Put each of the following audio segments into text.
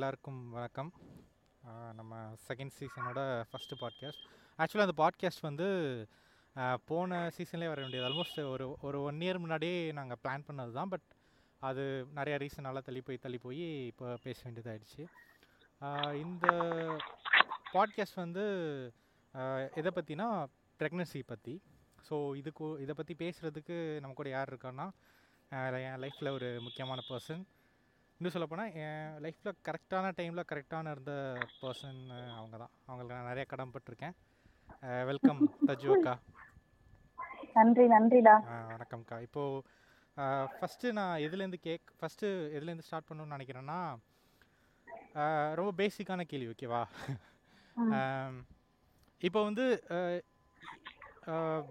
எல்லாருக்கும் வணக்கம். நம்ம செகண்ட் சீசனோட ஃபஸ்ட்டு பாட்காஸ்ட் ஆக்சுவலாக அந்த பாட்காஸ்ட் வந்து போன சீசன்லேயே வர வேண்டியது. ஆல்மோஸ்ட் ஒரு ஒரு ஒன் இயர் முன்னாடியே நாங்கள் பிளான் பண்ணது தான். பட் அது நிறைய ரீசனால தள்ளி போய் தள்ளி போய் இப்போ பேச வேண்டியதாகிடுச்சு இந்த பாட்காஸ்ட் வந்து எதை பற்றினா ப்ரெக்னன்சி பற்றி ஸோ இதுக்கு இதை பற்றி பேசுகிறதுக்கு நம்ம கூட யார் இருக்கான்னா என் லைஃப்பில் ஒரு முக்கியமான பர்சன் இன்னும் சொல்லப்போனால் என் லைஃப்பில் கரெக்டான டைமில் கரெக்டான இருந்த பர்சன் அவங்க தான் அவங்களுக்கு நான் நிறைய கடன்பட்டிருக்கேன் வெல்கம் தஜு அக்கா. நன்றி நன்றிடா. வணக்கம்க்கா. இப்போது ஃபஸ்ட்டு நான் எதுலேருந்து கேக் ஃபஸ்ட்டு எதுலேருந்து ஸ்டார்ட் பண்ணணும்னு நினைக்கிறேன்னா ரொம்ப பேசிக்கான கேள்வி ஓகேவா. இப்போ வந்து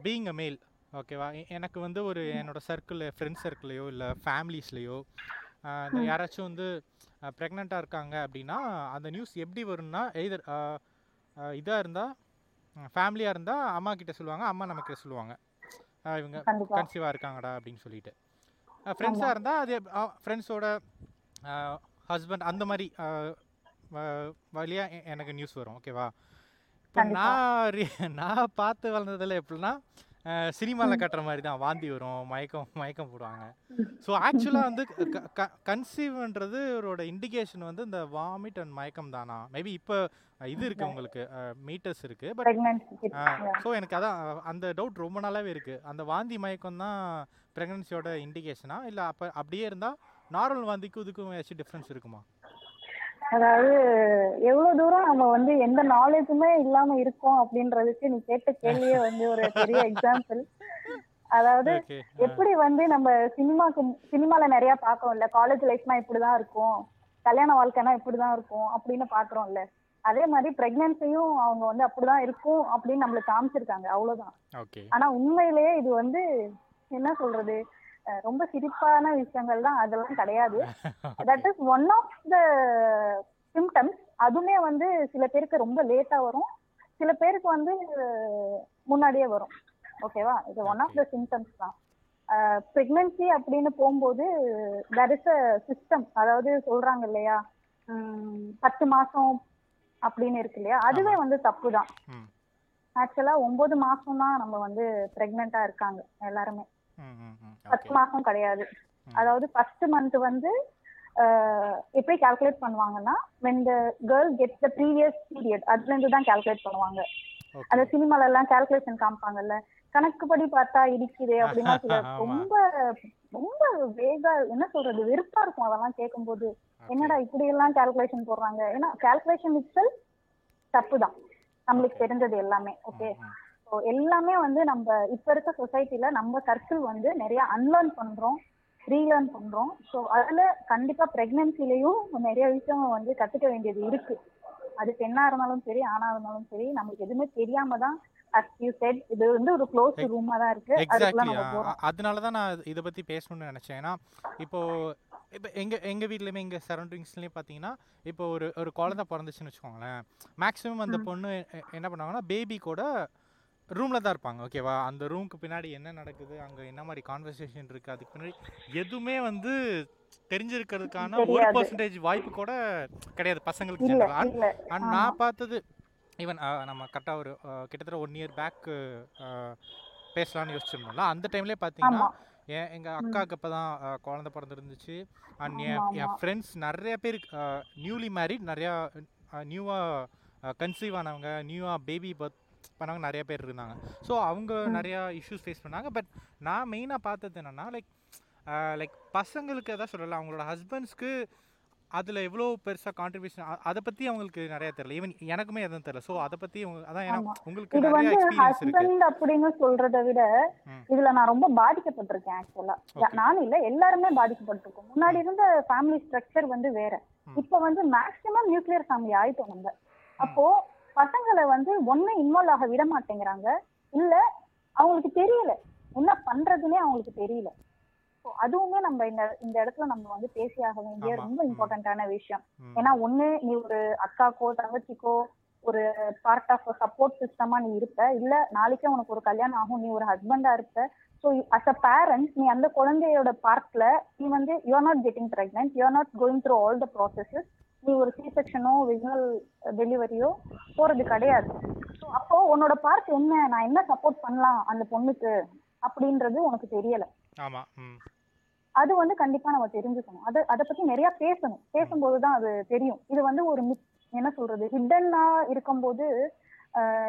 பீயிங் அ மேல் ஓகேவா எனக்கு வந்து ஒரு என்னோட சர்க்கிள் ஃப்ரெண்ட்ஸ் சர்க்கிளையோ இல்லை ஃபேமிலிஸ்லேயோ யாராச்சும் வந்து ப்ரெக்னெண்ட்டாக இருக்காங்க அப்படின்னா அந்த நியூஸ் எப்படி வரும்னா எய்தர் இதாக இருந்தால் ஃபேமிலியாக இருந்தால் அம்மா கிட்ட சொல்லுவாங்க அம்மா நம்ம கிட்ட சொல்லுவாங்க. இவங்க கன்சீவாக இருக்காங்கடா அப்படின்னு சொல்லிட்டு. ஃப்ரெண்ட்ஸாக இருந்தால் அது ஃப்ரெண்ட்ஸோட ஹஸ்பண்ட் அந்த மாதிரி வழியாக எனக்கு நியூஸ் வரும் ஓகேவா இப்போ. நான் நான் பார்த்து வளர்ந்ததில் எப்படின்னா சினிமாவில் கட்டுற மாதிரி தான் வாந்தி வரும் மயக்கம் மயக்கம் போடுவாங்க. ஸோ ஆக்சுவலாக வந்து கன்சீவ்ன்றது ஒரு இண்டிகேஷன் வந்து இந்த வாமிட் அண்ட் மயக்கம் தானா? மேபி இப்போ இது இருக்குது உங்களுக்கு மீட்டர்ஸ் இருக்குது பட் ஸோ எனக்கு அதான் அந்த டவுட் ரொம்ப நாளாவே இருக்கு. அந்த வாந்தி மயக்கம் தான் ப்ரெக்னன்சியோட இண்டிகேஷனா இல்லை அப்போ அப்படியே இருந்தால் நார்மல் வாந்திக்கும் இதுக்கும் ஏதாச்சும் டிஃப்ரென்ஸ் இருக்குமா? அதாவது எவ்வளவு தூரம் நம்ம வந்து எந்த நாலேஜுமே இல்லாம இருக்கோம் அப்படின்றதுக்கு நீ கேட்ட கேள்வியே வந்து ஒரு பெரிய எக்ஸாம்பிள் அதாவது எப்படி வந்து நம்ம சினிமாக்கு சினிமால நிறைய பாக்குறோம்ல காலேஜ் லைஃப்னா இப்படிதான் இருக்கும். கல்யாண வாழ்க்கைனா இப்படிதான் இருக்கும் அப்படின்னு பாக்குறோம்ல அதே மாதிரி பிரெக்னன்சியும் அவங்க வந்து அப்படிதான் இருக்கும் அப்படின்னு நம்மளுக்கு காமிச்சிருக்காங்க. அவ்வளவுதான். ஆனா உண்மையிலேயே இது வந்து என்ன சொல்றது? ரொம்ப சிரிப்பான விஷயங்கள் தான் அதெல்லாம் கிடையாது. That is one of the symptoms அதுவுமே வந்து சில பேருக்கு ரொம்ப லேட்டா வரும். சில பேருக்கு வந்து முன்னாடியே வரும். ஓகேவா இது ஒன் ஆஃப் த சிம்டம்ஸ் தான். ப்ரெக்னன்சி அப்படின்னு போகும்போது தட் இஸ் அ சிஸ்டம் அதாவது சொல்றாங்க இல்லையா? பத்து மாசம் அப்படின்னு இருக்கு இல்லையா? அதுவே வந்து தப்பு தான். ஆக்சுவலா ஒன்பது மாசம் தான் நம்ம வந்து பிரெக்னெண்டா இருக்காங்க எல்லாருமே. பத்து மாசம் கிடையாது. அதாவது ஃபர்ஸ்ட் மந்த் வந்து எப்படி கால்குலேட் பண்ணுவாங்கன்னா when the girl gets the previous period அதுல இருந்து தான் கால்குலேட் பண்ணுவாங்க. அந்த சினிமால எல்லாம் கால்குலேஷன் காமிப்பாங்கல்ல. கணக்குப்படி பார்த்தா இடிக்குது அப்படின்னா. ரொம்ப ரொம்ப வேகா என்ன சொல்றது வெறுப்பா இருக்கும் அதெல்லாம் கேட்கும்போது. என்னடா இப்படி எல்லாம் கால்குலேஷன் போடுறாங்க? ஏன்னா கால்குலேஷன் இட்ஸல் தப்பு தான். நம்மளுக்கு. தெரிஞ்சது எல்லாமே. ஓகே. ஸோ எல்லாமே வந்து நம்ம இப்ப இருக்க சொசைட்டில நம்ம சர்க்கிள் வந்து நிறைய அன்லேர்ன் பண்றோம் ரீலேர்ன் பண்றோம். ஸோ அதுல கண்டிப்பா பிரெக்னன்சிலையும் நிறைய விஷயம் வந்து கத்துக்க வேண்டியது இருக்கு. அது பெண்ணா இருந்தாலும் சரி ஆணா இருந்தாலும் சரி நம்மளுக்கு எதுவுமே தெரியாம தான் இது வந்து ஒரு க்ளோஸ் ரூமா தான் இருக்கு. எக்ஸாக்ட்லி அதனால தான் நான் இதை பற்றி பேசணும்னு நினச்சேன். ஏன்னா இப்போ இப்போ எங்கள் எங்கள் வீட்லையுமே எங்கள் சரௌண்டிங்ஸ்லேயும் பார்த்தீங்கன்னா இப்போ ஒரு ஒரு குழந்தை பிறந்துச்சுன்னு வச்சுக்கோங்களேன். மேக்ஸிமம் அந்த. பொண்ணு என்ன பண்ணுவாங்கன்னா பேபி கூட ரூமில் தான் இருப்பாங்க ஓகேவா அந்த ரூமுக்கு பின்னாடி என்ன நடக்குது? அங்கே என்ன மாதிரி கான்வர்சேஷன் இருக்குது அதுக்கு பின்னாடி எதுவுமே வந்து தெரிஞ்சிருக்கிறதுக்கான ஒரு. பர்சன்டேஜ் வாய்ப்பு கூட கிடையாது பசங்களுக்கு அண்ட். நான் பார்த்தது ஈவன் நம்ம கரெக்டாக ஒரு கிட்டத்தட்ட ஒன் இயர் பேக் பேசலாம்னு யோசிச்சிருந்தோம்ல அந்த டைம்லேயே பார்த்தீங்கன்னா என் எங்கள் அக்காவுக்கு இப்போ தான் குழந்த பிறந்திருந்துச்சு. And N N. ஃப்ரெண்ட்ஸ் நிறைய பேர் நியூலி மேரிட் நிறையா நியூவாக கன்சீவ் ஆனவங்க நியூவாக பேபி பர்த் பண்ணவங்க நிறைய பேர் இருந்தாங்க. ஸோ அவங்க. நிறையா இஷ்யூஸ் ஃபேஸ் பண்ணாங்க. பட் நான் மெயினாக பார்த்தது என்னென்னா லைக் லைக் பசங்களுக்கு எதாவது சொல்லல. அவங்களோட ஹஸ்பண்ட்ஸ்க்கு அதில் எவ்வளோ பெருசாக கான்ட்ரிபியூஷன் அதை பற்றி அவங்களுக்கு நிறைய தெரியல. ஈவன் எனக்குமே எதுவும் தெரியல. ஸோ அதை பற்றி அதான். உங்களுக்கு இது வந்து ஹஸ்பண்ட் அப்படின்னு சொல்றதை விட. இதுல நான் ரொம்ப பாதிக்கப்பட்டிருக்கேன் ஆக்சுவலா Okay. நானும் இல்ல எல்லாருமே பாதிக்கப்பட்டிருக்கோம். முன்னாடி இருந்த ஃபேமிலி ஸ்ட்ரக்சர் வந்து வேற. இப்ப வந்து மேக்சிமம் நியூக்ளியர் ஃபேமிலி ஆயிட்டோம் நம்ம. அப்போ பசங்களை வந்து ஒண்ணு இன்வால்வ் ஆக விட மாட்டேங்கிறாங்க. இல்ல அவங்களுக்கு தெரியல. என்ன பண்றதுன்னே அவங்களுக்கு தெரியல. So அதுவுமே நம்ம இந்த இந்த இடத்துல நம்ம வந்து பேசியாக வேண்டிய. ரொம்ப. இம்பார்ட்டன்டான விஷயம். ஏன்னா ஒண்ணு நீ ஒரு அக்காக்கோ தங்கச்சிக்கோ ஒரு பார்ட் ஆஃப் சப்போர்ட் சிஸ்டமா நீ இருப்ப. இல்ல நாளைக்கே உனக்கு ஒரு கல்யாணம் ஆகும். நீ ஒரு ஹஸ்பண்டா இருப்ப. ஸோ அஸ் அ பேரண்ட் நீ அந்த குழந்தையோட பார்ட்ல நீ வந்து you are not getting pregnant you are not going through all the processes நீ ஒரு சி செக்ஷனோ விஜுவல் டெலிவரியோ போறது கிடையாது. So, அப்போ உன்னோட பார்ட் என்ன? நான் என்ன சப்போர்ட் பண்ணலாம் அந்த பொண்ணுக்கு அப்படின்றது உனக்கு தெரியல. ஆமா அது வந்து கண்டிப்பா நம்ம தெரிஞ்சுக்கணும். அது அதை பத்தி நிறைய பேசணும். பேசும்போது தான் அது தெரியும். இது வந்து ஒரு மித் என்ன சொல்றது? ஹிட்டனா இருக்கும்போது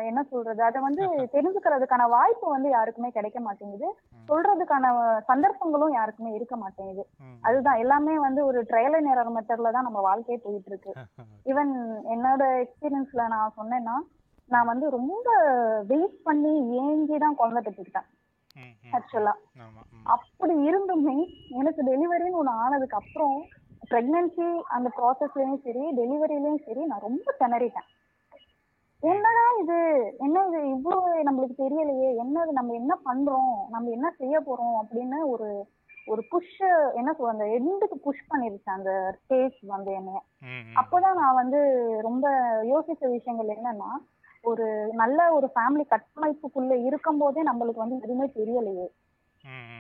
என்ன சொல்றது? அதை வந்து தெரிஞ்சுக்கிறதுக்கான வாய்ப்பு வந்து யாருக்குமே கிடைக்க மாட்டேங்குது. சொல்றதுக்கான சந்தர்ப்பங்களும் யாருக்குமே இருக்க மாட்டேங்குது. அதுதான். எல்லாமே வந்து ஒரு ட்ரையல் அண்ட் எரர் மெத்தட்ல தான் நம்ம வாழ்க்கையே போயிட்டு இருக்கு. ஈவன் என்னோட எக்ஸ்பீரியன்ஸ்ல நான் சொன்னேன்னா நான் வந்து ரொம்ப வெயிட் பண்ணி ஏங்கி தான் குழந்தை பெற்றுக்கிட்டேன். ஆக்சுவலா அப்படி இருந்துமே எனக்கு டெலிவரின்னு ஒன்று ஆனதுக்கு அப்புறம் ப்ரெக்னன்சி அந்த ப்ராசஸ்லயும் சரி டெலிவரிலயும் சரி நான் ரொம்ப திணறிட்டேன். என்னடா இது? என்ன இது இவ்வளவு நம்மளுக்கு தெரியலையே. என்னது நம்ம என்ன பண்றோம்? நம்ம என்ன செய்ய போறோம்? அப்படின்னு ஒரு ஒரு புஷ் என்ன சொல்ற அந்த எண்டுக்கு புஷ் பண்ணிருச்சு அந்த ஸ்டேஜ் வந்து ம் அப்போதான் நான் வந்து ரொம்ப யோசிச்ச விஷயங்கள் என்னன்னா ஒரு நல்ல ஒரு ஃபேமிலி கட்டமைப்புக்குள்ள இருக்கும் போதே நம்மளுக்கு வந்து எதுவுமே தெரியலையே.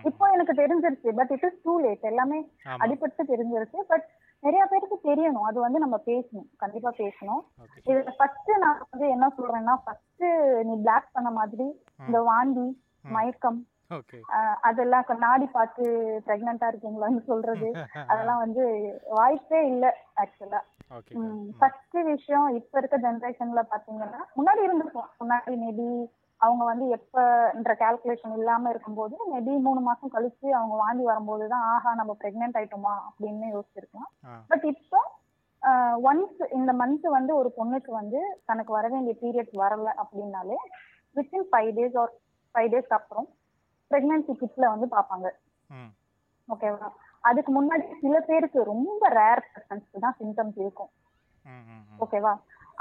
இப்போ எனக்கு தெரிஞ்சிருச்சு but it is too late எல்லாமே அடிபட்டு தெரிஞ்சிருச்சு பட் நிறைய பேருக்கு தெரியணும். அது வந்து நம்ம பேசணும். கண்டிப்பா பேசணும். இதுல ஃபர்ஸ்ட் நான் வந்து என்ன சொல்றேன்னா ஃபர்ஸ்ட் நீ பிளாக் பண்ண மாதிரி இந்த வாந்தி மயக்கம் அதெல்லாம் நாடி பார்த்து பிரெக்னண்டா இருக்கீங்களான்னு சொல்றது. அதெல்லாம் வந்து வாய்ப்பே இல்ல ஆக்சுவலா ஃபர்ஸ்ட் விஷயம் இப்ப இருக்க ஜெனரேஷன்ல பாத்தீங்கன்னா முன்னாடி இருந்திருக்கும். முன்னாடி மேபி அவங்க வந்து எப்பன்ற கால்குலேஷன் இல்லாம இருக்கும்போது மேபி மூணு மாசம் கழிச்சு அவங்க வாந்தி வரும்போது தான் ஆஹா நம்ம பிரெக்னென்ட் ஆயிட்டோமா அப்படின்னு யோசிச்சிருக்கலாம். பட் இப்போ ஒன்ஸ் இந்த மந்த் வந்து ஒரு பொண்ணுக்கு வந்து தனக்கு வர வேண்டிய பீரியட் வரல அப்படின்னாலே within five days or five டேஸ்க்கு அப்புறம் பிரெக்னன்சி கிட்ல வந்து பார்ப்பாங்க. ஓகேவா அதுக்கு முன்னாடி சில பேருக்கு ரொம்ப ரேர் பர்சன்ஸ்க்கு தான் சிம்டம்ஸ் இருக்கும். ஓகேவா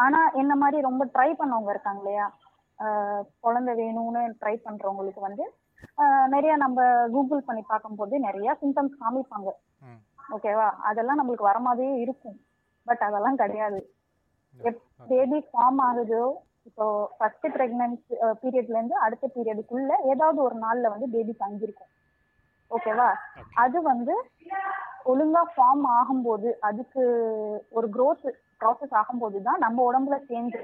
ஆனா என்ன மாதிரி ரொம்ப ட்ரை பண்ணவங்க இருக்காங்க இல்லையா? குழந்தை வேணும்னு ட்ரை பண்றவங்களுக்கு வந்து நிறைய நம்ம கூகுள் பண்ணி பார்க்கும்போது நிறைய சிம்டம்ஸ் காமிப்பாங்க. ஓகேவா அதெல்லாம் நம்மளுக்கு வர மாதிரியே இருக்கும். பட் அதெல்லாம் கிடையாது. பேபி ஃபார்ம் ஆகுதோ இப்போ ஃபர்ஸ்ட் பிரெக்னன்சி பீரியட்ல இருந்து அடுத்த பீரியடுக்குள்ள ஏதாவது ஒரு நாள்ல வந்து பேபி தங்கியிருக்கும். ஓகேவா? ஓகே அது வந்து ஒழுங்கா ஃபார்ம் ஆகும்போது அதுக்கு ஒரு growth ப்ராசஸ் ஆகும்போது தான் நம்ம உடம்புல சேஞ்ச்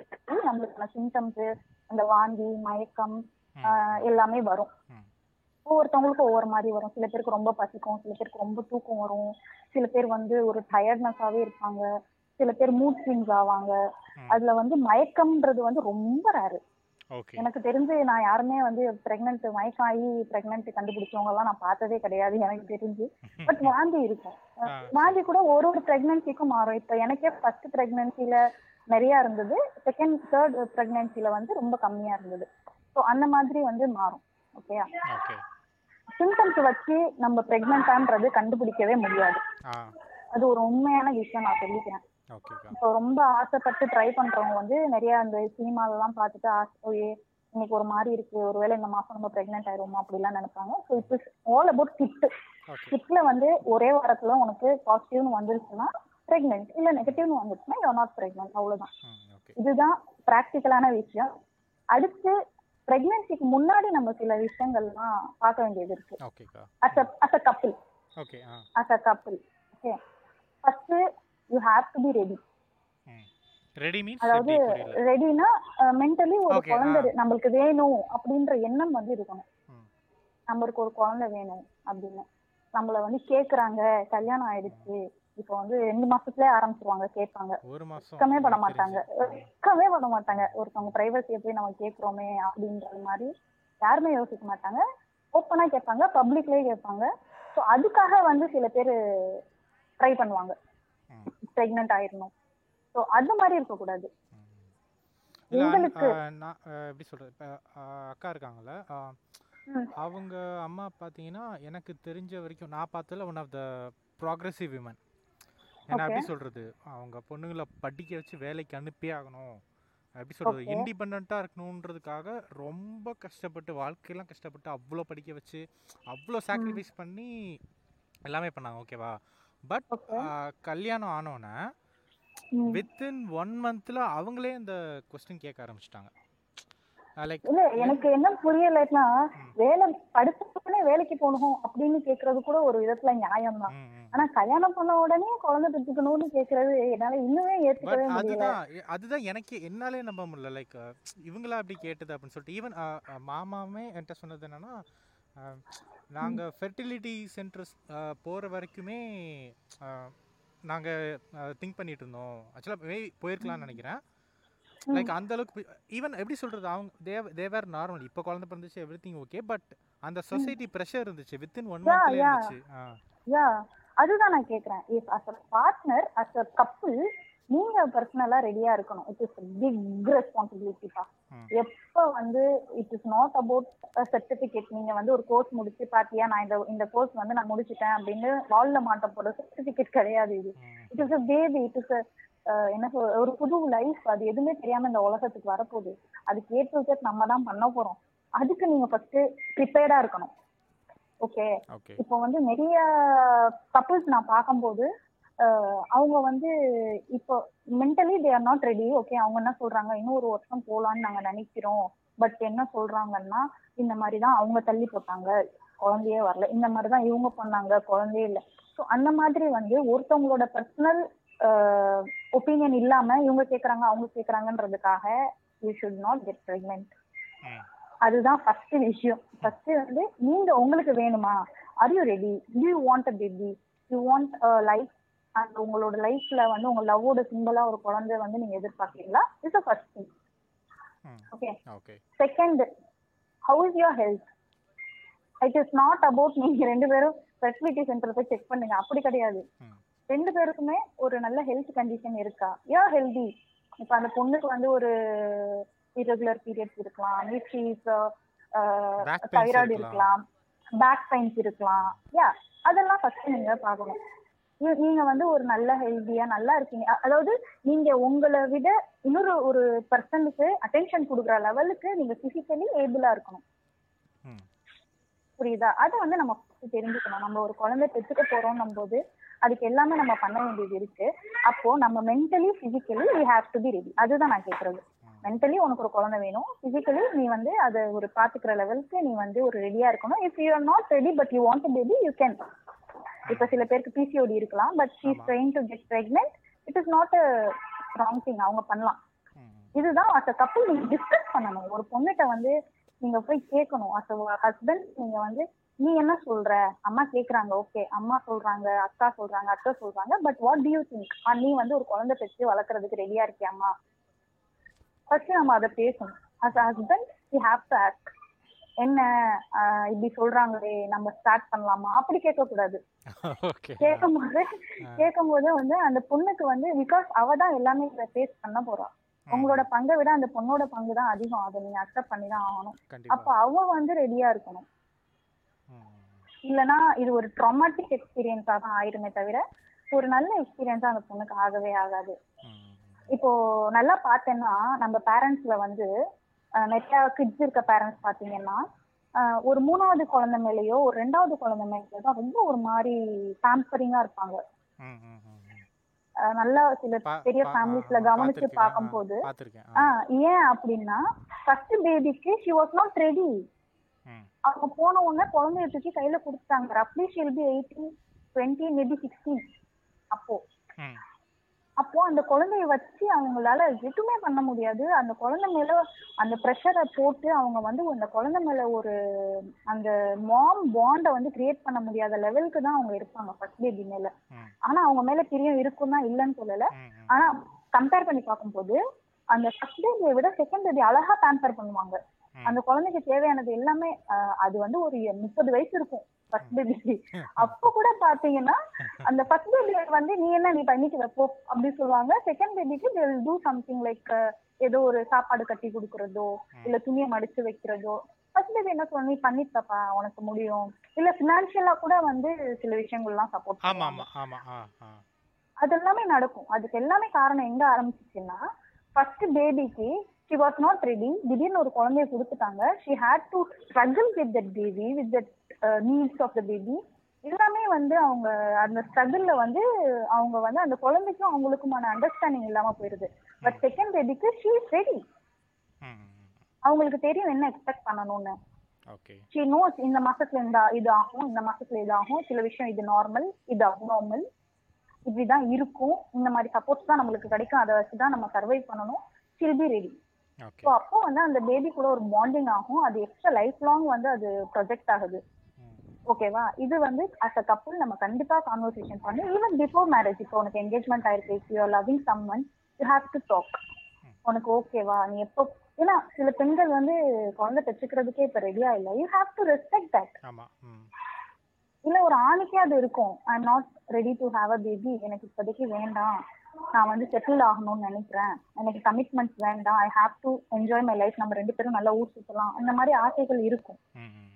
நம்மளுக்கான சிம்டம்ஸ் அந்த வாந்தி மயக்கம் ஆஹ் எல்லாமே வரும். ஒவ்வொருத்தவங்களுக்கும் ஒவ்வொரு மாதிரி வரும். சில பேருக்கு ரொம்ப பசிக்கும் சில பேருக்கு ரொம்ப தூக்கம் வரும். சில பேர் வந்து ஒரு டயர்ட்னஸாவே இருப்பாங்க. சில பேர் மூட் ஸ்விங்ஸ் ஆவாங்க. அதுல வந்து மயக்கம்ன்றது வந்து ரொம்ப ரேரு எனக்கு தெரிஞ்சு நான் யாருமே வந்து பிரெக்னன்ட் மயக்கம் ஆகி பிரெக்னன்ட் கண்டுபிடிச்சவங்க எல்லாம் நான் பார்த்ததே கிடையாது எனக்கு தெரிஞ்சு. பட் வாந்தி இருக்கும். வாந்தி கூட ஒரு ஒரு பிரெக்னன்சிக்கும் மாறும். இப்ப எனக்கே ஃபர்ஸ்ட் பிரெக்னன்சில நிறைய இருந்தது. செகண்ட் தேர்ட் பிரெக்னன்சில வந்து ரொம்ப கம்மியா இருந்தது. ஸோ அந்த மாதிரி வந்து மாறும். ஓகேயா ஓகே. சிம்டம்ஸ் வச்சு நம்ம பிரெக்னண்டான்றது கண்டுபிடிக்கவே முடியாது. அது ஒரு உண்மையான விஷயம் நான் சொல்லிக்கிறேன். இப்போ ரொம்ப ஆசைப்பட்டு ட்ரை பண்றவங்க வந்து நிறைய அந்த சினிமாலெல்லாம் பார்த்துட்டு ஆசை இன்னைக்கு ஒரு மாதிரி இருக்கு. ஒருவேளை இந்த மாசம் நம்ம பிரெக்னென்ட் ஆயிருவோமா? அப்படிலாம் நினைப்பாங்க. So it's all about kid கிட்ல வந்து ஒரே வாரத்துல உனக்கு பாசிட்டிவ்னு வந்துருச்சுன்னா பிரெக்னென்ட் இல்ல நெகட்டிவ்னு வந்துச்சுன்னா யூ நாட் பிரெக்னென்ட் அவ்வளவுதான். இதுதான் ப்ராக்டிக்கலான விஷயம். அடுத்து பிரெக்னன்சிக்கு முன்னாடி நம்ம சில விஷயங்கள்லாம் பார்க்க வேண்டியது இருக்கு. As a as a couple okay ah. Have to be ready. Hmm ready means அதாவது எப்படி ரெடினா மென்டலி ஒரு குழந்தை. நம்மளுக்கு வேணும் அப்படின்ற எண்ணம் வந்து இருக்கணும். ம் நம்மளுக்கு ஒரு குழந்தை வேணும் அப்படின்னு. நம்மள வந்து கேக்குறாங்க கல்யாணம் ஆயிடுச்சு. இப்போ வந்து ரெண்டு மாசத்துலயே ஆரம்பிச்சிருவாங்க கேட்பாங்க. வெக்கமே பட மாட்டாங்க. வெக்கமே பட மாட்டாங்க. ஒருத்தவங்க பிரைவசியை போய் நம்ம கேக்குறோமே அப்படின்றது மாதிரி யாருமே யோசிக்க மாட்டாங்க. ஓப்பனா கேட்பாங்க பப்ளிக்லயே கேட்பாங்க. ஸோ அதுக்காக வந்து சில பேர் ட்ரை பண்ணுவாங்க. பிரெக்னென்ட் ஆயிடணும் ஸோ அது மாதிரி இருக்கக்கூடாது. நான் எப்படி சொல்றது? அக்கா இருக்காங்கல்ல. அவங்க அம்மா பார்த்தீங்கன்னா எனக்கு தெரிஞ்ச வரைக்கும் நான் பார்த்ததுல one of the progressive women ஏன்னா. எப்படி சொல்றது? அவங்க பொண்ணுங்களை படிக்க வச்சு வேலைக்கு அனுப்பியே ஆகணும். எப்படி சொல்றது. இண்டிபெண்ட்டாக இருக்கணுன்றதுக்காக ரொம்ப கஷ்டப்பட்டு வாழ்க்கையெல்லாம் கஷ்டப்பட்டு அவ்வளோ படிக்க வச்சு அவ்வளோ சாக்ரிஃபைஸ் பண்ணி எல்லாமே பண்ணாங்க. ஓகேவா பட். கல்யாணம் ஆனோன்னே. வித்தின் ஒன் மந்த்தில் அவங்களே இந்த கொஸ்டின் கேட்க ஆரம்பிச்சிட்டாங்க. இல்ல எனக்கு என்ன புரியலைன்னா வேலை படிச்சோடனே வேலைக்கு போகணும் அப்படின்னு கேக்குறது கூட ஒரு விதத்துல நியாயம் தான் ஆனா கல்யாணம் பண்ண உடனே குழந்தை பெற்றுக்கணும்னு கேக்குறது என்னால இன்னுமே ஏத்துக்கவே முடியல. அதுதான் எனக்கு என்னாலே நம்ப முடியல. லைக் இவங்களா அப்படி கேட்டது அப்படின்னு சொல்லிட்டு ஈவன் மாமாவுமே என்கிட்ட சொன்னது என்னன்னா அஹ், நாங்க ஃபெர்டிலிட்டி சென்டர்ஸ் போற வரைக்குமே அஹ், நாங்க திங்க் பண்ணிட்டு இருந்தோம். ஆக்சுவலாக போயிருக்கலாம்னு நினைக்கிறேன். லைக் அந்த அளவுக்கு ஈவன் எப்படி சொல்றது அவங்க தேவ தேவர் நார்மல் இப்போ குழந்தை பிறந்துச்சு எவ்ரி திங் ஓகே பட் அந்த சொசைட்டி ப்ரெஷர் இருந்துச்சு வித்தின் ஒன் மந்த்ல. இருந்துச்சு. யா அதுதான் நான் கேக்குறேன். If as a partner as a couple நீங்க பர்சனலா ரெடியா இருக்கணும். இட் இஸ் பிக் ரெஸ்பான்சிபிலிட்டிப்பா. எப்ப வந்து it is not about certificate நீங்க வந்து ஒரு கோர்ஸ் முடிச்சு பாத்தியா நான் இந்த இந்த கோர்ஸ் வந்து நான் முடிச்சிட்டேன் அப்படின்னு வால்ல மாட்ட போற சர்டிபிகேட் கிடையாது இது. It is a baby it is என்ன ஒரு புது லைஃப் அது எதுவுமே தெரியாம இந்த உலகத்துக்கு வரப்போகுது. அதுக்கு ஏ டு Z நம்ம தான் பண்ண போறோம். அதுக்கு நீங்க ஃபர்ஸ்ட் ப்ரிப்பேர்டா இருக்கணும். ஓகே இப்போ வந்து நிறைய கப்புள்ஸ் நான் பார்க்கும்போது அவங்க வந்து இப்போ mentally they are not ready okay அவங்க என்ன சொல்றாங்க? இன்னும் ஒரு வருஷம் போலான்னு நாங்க நினைக்கிறோம். பட் என்ன சொல்றாங்கன்னா இந்த மாதிரி தான் அவங்க தள்ளி போட்டாங்க. குழந்தையே வரல. இந்த மாதிரி தான் இவங்க பண்ணாங்க. குழந்தையே இல்லை. ஸோ அந்த மாதிரி வந்து ஒருத்தவங்களோட பர்சனல் ஒப்பீனியன் இல்லாம இவங்க கேக்குறாங்க அவங்க கேக்குறாங்கன்றதுக்காக you should not get pregnant அதுதான் ஃபர்ஸ்ட் விஷயம். ஃபர்ஸ்ட் வந்து நீங்க உங்களுக்கு வேணுமா? Are you ready you want a baby you want life and உங்களோட லைஃப்ல வந்து உங்க லவ்வோட சிம்பிளா ஒரு குழந்தை வந்து நீங்க எதிர்பார்க்கறீங்களா? Is a first thing okay second how is your health it is not about நீங்க ரெண்டு பேரும் ஃபெர்டிலிட்டி சென்டர் போய் செக் பண்ணுங்க. அப்படி கிடையாது. ரெண்டு பேருக்குமே ஒரு நல்ல ஹெல்த் கண்டிஷன் இருக்கா? யா ஹெல்தி இப்ப அந்த பொண்ணுக்கு வந்து ஒரு irregular பீரியட்ஸ் இருக்கலாம். மிஸ்டீஸ் தைராய்டு இருக்கலாம். பேக் பெயின்ஸ் இருக்கலாம். யா அதெல்லாம் ஃபர்ஸ்ட் நீங்க பார்க்கணும். நீ- நீங்க வந்து ஒரு நல்ல ஹெல்தியா நல்லா இருக்கீங்க. அதாவது நீங்க உங்களை விட இன்னொரு ஒரு பர்சனுக்கு அட்டென்ஷன் கொடுக்குற லெவலுக்கு நீங்க பிசிக்கலி ஏபிளா இருக்கணும். புரியுதா? அதை வந்து நம்ம தெரிஞ்சுக்கணும். நம்ம ஒரு குழந்தை பெற்றுக்க போறோம் போது அதுக்கு எல்லாமே நம்ம பண்ண வேண்டியது இருக்கு. அப்போ நம்ம mentally physically we have to be ready அதுதான் நான் கேக்குறது. மென்டலி உனக்கு ஒரு குழந்தை வேணும். பிசிக்கலி நீ வந்து அதை ஒரு பாத்துக்கிற லெவலுக்கு நீ வந்து ஒரு ரெடியா இருக்கணும். If you are not ready but you want baby you can இப்ப சில பேருக்கு பிசிஓடி இருக்கலாம் but she. Train to get pregnant it is not a wrong thing அவங்க பண்ணலாம். இதுதான் அஸ் அ கப்பல் நீங்க டிஸ்கஸ் பண்ணணும். ஒரு பொண்ணுகிட்ட வந்து நீங்க போய் கேட்கணும். அஸ் அ ஹஸ்பண்ட் நீங்க வந்து நீ என்ன சொல்ற? அம்மா கேக்குறாங்க ஓகே அம்மா சொல்றாங்க அக்கா சொல்றாங்க அக்கா சொல்றாங்க but what do you think? நீ வந்து ஒரு குழந்தை பெற்று வளர்க்கறதுக்கு ரெடியா இருக்கியாம்மா? ஃபர்ஸ்ட் நம்ம அதை பேசணும். As a husband you have to ask என்ன இப்படி சொல்றாங்களே நம்ம ஸ்டார்ட் பண்ணலாமா? அப்படி கேட்க கூடாது கேட்கும் போது கேட்கும் போது வந்து அந்த பொண்ணுக்கு வந்து பிகாஸ் அவ தான் எல்லாமே இதை ஃபேஸ் பண்ண போறா. உங்களோட பங்கை விட அந்த பொண்ணோட பங்கு தான் அதிகம். அதை நீங்க அக்செப்ட் பண்ணி தான் ஆகணும். அப்ப அவ வந்து ரெடியா இருக்கணும். இல்லனா இது ஒரு ட்ராமாட்டிக் எக்ஸ்பீரியன்ஸா தான் ஆயிருமே தவிர ஒரு நல்ல எக்ஸ்பீரியன்ஸா அந்த பொண்ணுக்கு ஆகவே ஆகாது. இப்போ நல்லா பார்த்தேன்னா நம்ம பேரண்ட்ஸ்ல வந்து நிறைய கிட்ஸ் இருக்க பேரண்ட்ஸ் பாத்தீங்கன்னா ஒரு மூணாவது குழந்தை மேலயோ ஒரு ரெண்டாவது குழந்தை மேலயோ தான் ரொம்ப ஒரு மாதிரி பேம்பரிங்கா இருப்பாங்க. நல்லா சில பெரிய ஃபேமிலிஸ்ல கவனிச்சு. பார்க்கும்போது ஏன் அப்படின்னா ஃபர்ஸ்ட் பேபிக்கு ஷி வாஸ் நாட் ரெடி அவங்க போன உடனே குழந்தைய தூக்கி கையில கொடுத்தாங்க ரஃப்லி she'll be eighteen twenty maybe sixteen அப்போ. அப்போ அந்த குழந்தைய வச்சு அவங்களால எதுவுமே பண்ண முடியாது. அந்த குழந்தை மேல அந்த ப்ரெஷரை போட்டு அவங்க வந்து அந்த குழந்தை மேல ஒரு அந்த மாம் பாண்டை வந்து கிரியேட் பண்ண முடியாத லெவலுக்கு தான் அவங்க இருப்பாங்க ஃபர்ஸ்ட் பேபி மேல. ஆனா அவங்க மேல பிரியம் இருக்கும் தான் இல்லைன்னு சொல்லல. ஆனா கம்பேர் பண்ணி பார்க்கும்போது அந்த ஃபர்ஸ்ட் பேபியை விட செகண்ட் பேபி அழகா பேம்பர் பண்ணுவாங்க. அந்த குழந்தைக்கு தேவையானது எல்லாமே அது வந்து ஒரு முப்பது வயசு இருக்கும். ஃபர்ஸ்ட் பேபிக்கு அப்ப கூட பாத்தீங்கன்னா அந்த ஃபர்ஸ்ட் பேபி வந்து நீ என்ன நீ பண்ணிட்டு வைப்போ அப்படி சொல்லுவாங்க. செகண்ட் பேபிக்கு they will do something like ஏதோ ஒரு சாப்பாடு கட்டி கொடுக்கறதோ இல்ல துணியை மடிச்சு வைக்கிறதோ. ஃபர்ஸ்ட் பேபி என்ன சொல்லுவாங்க? நீ பண்ணித்தப்பா உனக்கு முடியும். இல்ல பினான்சியலா கூட வந்து சில விஷயங்கள்லாம் சப்போர்ட் ஆமா ஆமா ஆமா அது எல்லாமே நடக்கும். அதுக்கு எல்லாமே காரணம் எங்க ஆரம்பிச்சிச்சுன்னா ஃபர்ஸ்ட் பேபிக்கு ஷி வாஸ் நாட் ரெடி திடீர்னு ஒரு குழந்தைய கொடுத்துட்டாங்க. She had to struggle with that baby with that needs of the baby எல்லாமே வந்து அவங்க அந்த ஸ்ட்ரகிள்ல வந்து அவங்க வந்து அந்த குழந்தைக்கும் அவங்களுக்குமான அண்டர்ஸ்டாண்டிங் இல்லாம போயிருது. பட் செகண்ட் பேபிக்கு ஷீ இஸ் ரெடி. அவங்களுக்கு தெரியும் என்ன எக்ஸ்பெக்ட் பண்ணணும்னு. ஷீ நோஸ் இந்த மாசத்துல இந்த இது ஆகும் இந்த மாசத்துல இது ஆகும். சில விஷயம் இது நார்மல் இது அப்நார்மல் இப்படிதான் இருக்கும். இந்த மாதிரி சப்போர்ட்ஸ் தான் நம்மளுக்கு கிடைக்கும். அதை வச்சு தான் நம்ம சர்வை பண்ணணும். ஷில் பி ரெடி ஸோ அப்போ வந்து அந்த பேபி கூட ஒரு பாண்டிங் ஆகும். அது எக்ஸ்ட்ரா லைஃப் லாங் வந்து அது ப்ரொஜெக்ட் ஆகுது. ஓகேவா இது வந்து அஸ் அ கப்புள் நம்ம கண்டிப்பா கான்வர்சேஷன் பண்ணி ஈவன் பிஃபோர் மேரேஜ் இப்போ உனக்கு என்கேஜ்மெண்ட் ஆயிருக்கு. If you loving someone you have to talk உனக்கு ஓகேவா நீ எப்போ ஏன்னா சில பெண்கள் வந்து குழந்தை பெற்றுக்கிறதுக்கே இப்ப ரெடியா இல்ல. You have to respect that இல்ல ஒரு ஆணுக்கே அது இருக்கும். I am not ready to have a baby எனக்கு இப்போதைக்கு வேண்டாம். நான் வந்து செட்டில் ஆகணும்னு நினைக்கிறேன். எனக்கு கமிட்மெண்ட்ஸ் வேண்டாம். I have to enjoy my life நம்ம ரெண்டு பேரும் நல்லா ஊர் சுத்தலாம். இந்த மாதிரி ஆசைகள் இருக்கும்.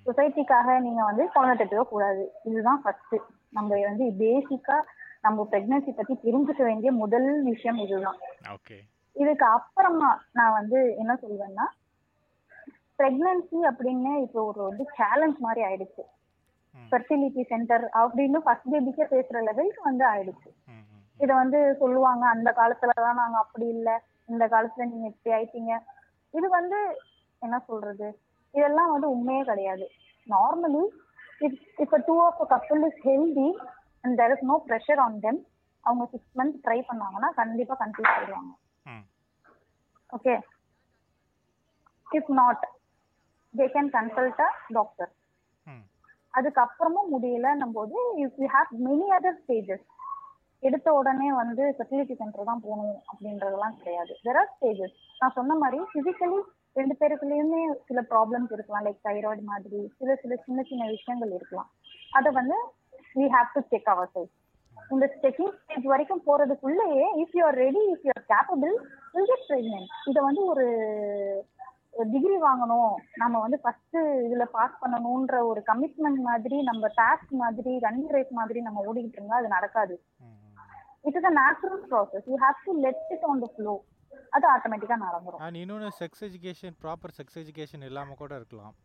சொசைட்டிக்காக நீங்க வந்து குழந்தை கூடாது இதுதான் ஃபர்ஸ்ட் நம்ம வந்து பேசிக்கா நம்ம பிரெக்னன்சி பத்தி தெரிஞ்சுக்க வேண்டிய முதல் விஷயம் இதுதான். இதுக்கு அப்புறமா நான் வந்து என்ன சொல்வேன்னா பிரெக்னன்சி அப்படின்னு இப்போ ஒரு வந்து சேலஞ்ச் மாதிரி ஆயிடுச்சு. ஃபெர்டிலிட்டி சென்டர் அப்படின்னு ஃபர்ஸ்ட் பேபிக்கே பேசுற லெவலுக்கு வந்து ஆயிடுச்சு. இத வந்து சொல்லுவாங்க அந்த காலத்துலதான் நாங்க அப்படி இல்ல இந்த காலத்துல நீங்க இப்படி ஆயிட்டீங்க. இது வந்து என்ன சொல்றது இதெல்லாம் வந்து உண்மையே கிடையாது. நார்மலி இப் இப்ப two of couple is healthy and there is no pressure on them அவங்க சிக்ஸ் மந்த் ட்ரை பண்ணாங்கன்னா கண்டிப்பா கன்ஃபியூஸ் ஆயிடுவாங்க okay if not they can consult a doctor அதுக்கப்புறமும் முடியலன்னும் போது you have many other stages எடுத்த உடனே வந்து ஃபெசிலிட்டி சென்டர் தான் போகணும் அப்படின்றதெல்லாம் கிடையாது. தெர் ஆர் ஸ்டேஜஸ் நான் சொன்ன மாதிரி பிசிக்கலி ரெண்டு பேருக்குள்ளேயுமே சில ப்ராப்ளம்ஸ் இருக்கலாம். லைக் தைராய்டு மாதிரி சில சில சின்ன சின்ன விஷயங்கள் இருக்கலாம். அதை வந்து we have to check our side இந்த செக்கிங் ஸ்டேஜ் வரைக்கும் போறதுக்குள்ளேயே if you are ready if you are capable will get pregnant இதை வந்து ஒரு டிகிரி வாங்கணும். நம்ம வந்து ஃபர்ஸ்ட் இதுல பாஸ் பண்ணணும்ன்ற ஒரு கமிட்மெண்ட் மாதிரி நம்ம டாஸ்க் மாதிரி ரன் ரேஸ் மாதிரி நம்ம ஓடிக்கிட்டு இருந்தா அது நடக்காது. It is a natural process you have to let it on the flow அது ஆட்டோமேட்டிக்காக நடந்துடும் அண்ட் இன்னொன்று sex education proper sex education இல்லாமல் கூட இருக்கலாம்.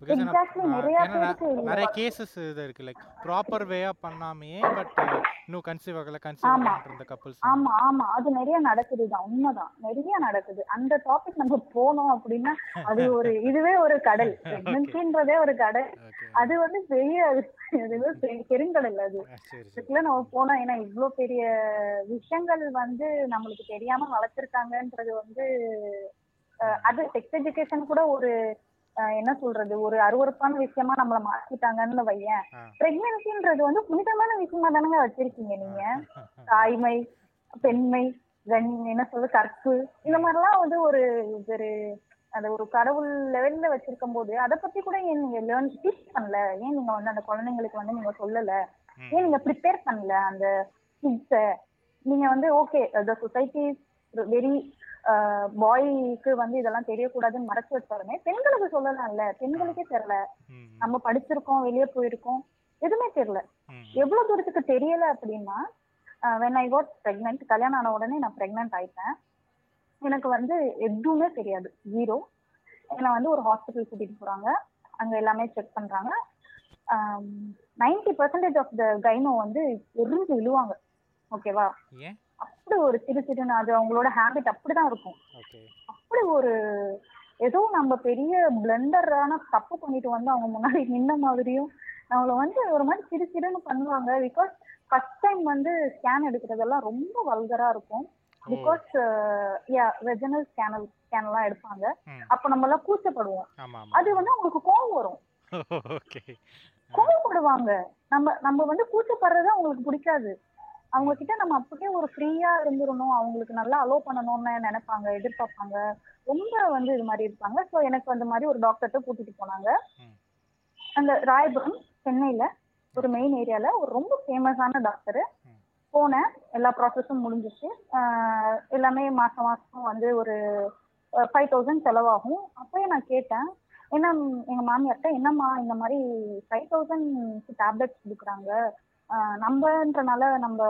பிகாஸ் Exactly, நிறைய பேருக்கு இல்ல. நிறைய கேசஸ் இது இருக்கு. லைக் ப்ராப்பர் வேயா பண்ணாமையே பட் இன்னும் கன்சீவ் ஆகல கன்சீவ் ஆமா. ஆமா ஆமா. அது நிறைய நடக்குதுதான். உண்மைதான். நிறைய நடக்குது. அந்த டாபிக் நம்ம போனோம் அப்படின்னா அது ஒரு இதுவே ஒரு கடல். பிரெக்னன்சின்றதே ஒரு கடல். அது வந்து பெரிய பெருங்கடல் அது. இதுக்குள்ள நம்ம போனோம். ஏன்னா இவ்ளோ பெரிய விஷயங்கள் வந்து நம்மளுக்கு தெரியாம வளர்த்திருக்காங்கன்றது வந்து அது செக்ஸ் எஜுகேஷன் கூட ஒரு என்ன சொல்றது? ஒரு அருவருப்பான விஷயமா நம்மள மாத்திட்டாங்கன்னு வையேன். பிரெக்னன்சின்றது வந்து புனிதமான விஷயமா தானங்க வச்சிருக்கீங்க நீங்க. தாய்மை பெண்மை என்ன சொல்ல கற்பு. இந்த மாதிரிலாம் வந்து ஒரு ஒரு அந்த ஒரு கடவுள் லெவல்ல வச்சிருக்கும் போது அதை பத்தி கூட ஏன் நீங்க லேர்ன் டீச் பண்ணல? ஏன் நீங்க வந்து அந்த குழந்தைங்களுக்கு வந்து நீங்க சொல்லல. ஏன் நீங்க ப்ரிப்பேர் பண்ணல அந்த கிட்ஸ நீங்க வந்து ஓகே த சொசைட்டி வெரி பாய்க்கு வந்து இதெல்லாம் தெரியக்கூடாதுன்னு மறைச்சு வச்சாலுமே பெண்களுக்கு சொல்லலாம்ல. பெண்களுக்கே தெரியல. நம்ம படிச்சிருக்கோம் வெளியே போயிருக்கோம். எதுவுமே தெரியல. எவ்வளவு தூரத்துக்கு தெரியல அப்படின்னா வென் ஐ காட் பிரெக்னென்ட் கல்யாணம் ஆன உடனே நான் பிரெக்னென்ட் ஆயிட்டேன். எனக்கு வந்து எதுவுமே தெரியாது. ஜீரோ என்னை வந்து ஒரு ஹாஸ்பிட்டல் கூட்டிட்டு போறாங்க. அங்க எல்லாமே செக் பண்றாங்க. Ninety percentage of the gyno வந்து எரிஞ்சு விழுவாங்க ஓகேவா அப்படி ஒரு சிறு சிறுன்னு அது அவங்களோட ஹேபிட் அப்படிதான் இருக்கும். அப்படி ஒரு ஏதோ நம்ம பெரிய பிளண்டரான தப்பு பண்ணிட்டு வந்து அவங்க முன்னாடி நின்ன மாதிரியும் நம்மள வந்து ஒரு மாதிரி சிறு சிறுன்னு பண்ணுவாங்க. பிகாஸ் ஃபர்ஸ்ட் டைம் வந்து ஸ்கேன் எடுக்கிறதெல்லாம் ரொம்ப வல்கரா இருக்கும். பிகாஸ் யா வெஜனல் ஸ்கேனல் ஸ்கேன் எல்லாம் எடுப்பாங்க. ம். அப்ப நம்ம எல்லாம் கூச்சப்படுவோம் அது வந்து அவங்களுக்கு கோவம் வரும். கோவப்படுவாங்க. நம்ம நம்ம வந்து கூச்சப்படுறது அவங்களுக்கு பிடிக்காது. அவங்க கிட்ட நம்ம அப்படியே ஒரு ஃப்ரீயா இருந்துடணும் அவங்களுக்கு நல்லா அலோவ் பண்ணணும்னு நினைப்பாங்க எதிர்பார்ப்பாங்க. ரொம்ப வந்து இது மாதிரி இருப்பாங்க. ஸோ எனக்கு அந்த மாதிரி ஒரு டாக்டர்கிட்ட கூட்டிட்டு போனாங்க. அந்த ராயபுரம் சென்னையில ஒரு மெயின் ஏரியால ஒரு ரொம்ப ஃபேமஸான டாக்டர். போனேன். எல்லா ப்ராசஸும் முடிஞ்சிச்சு. எல்லாமே மாசம் மாசம் வந்து ஒரு ஃபைவ் தௌசண்ட் செலவாகும். அப்பயே நான் கேட்டேன் என்ன எங்க மாமியார்ட்ட என்னம்மா இந்த மாதிரி ஃபைவ் தௌசண்ட் டேப்லெட்ஸ் கொடுக்குறாங்க? நம்மன்றனால நம்ம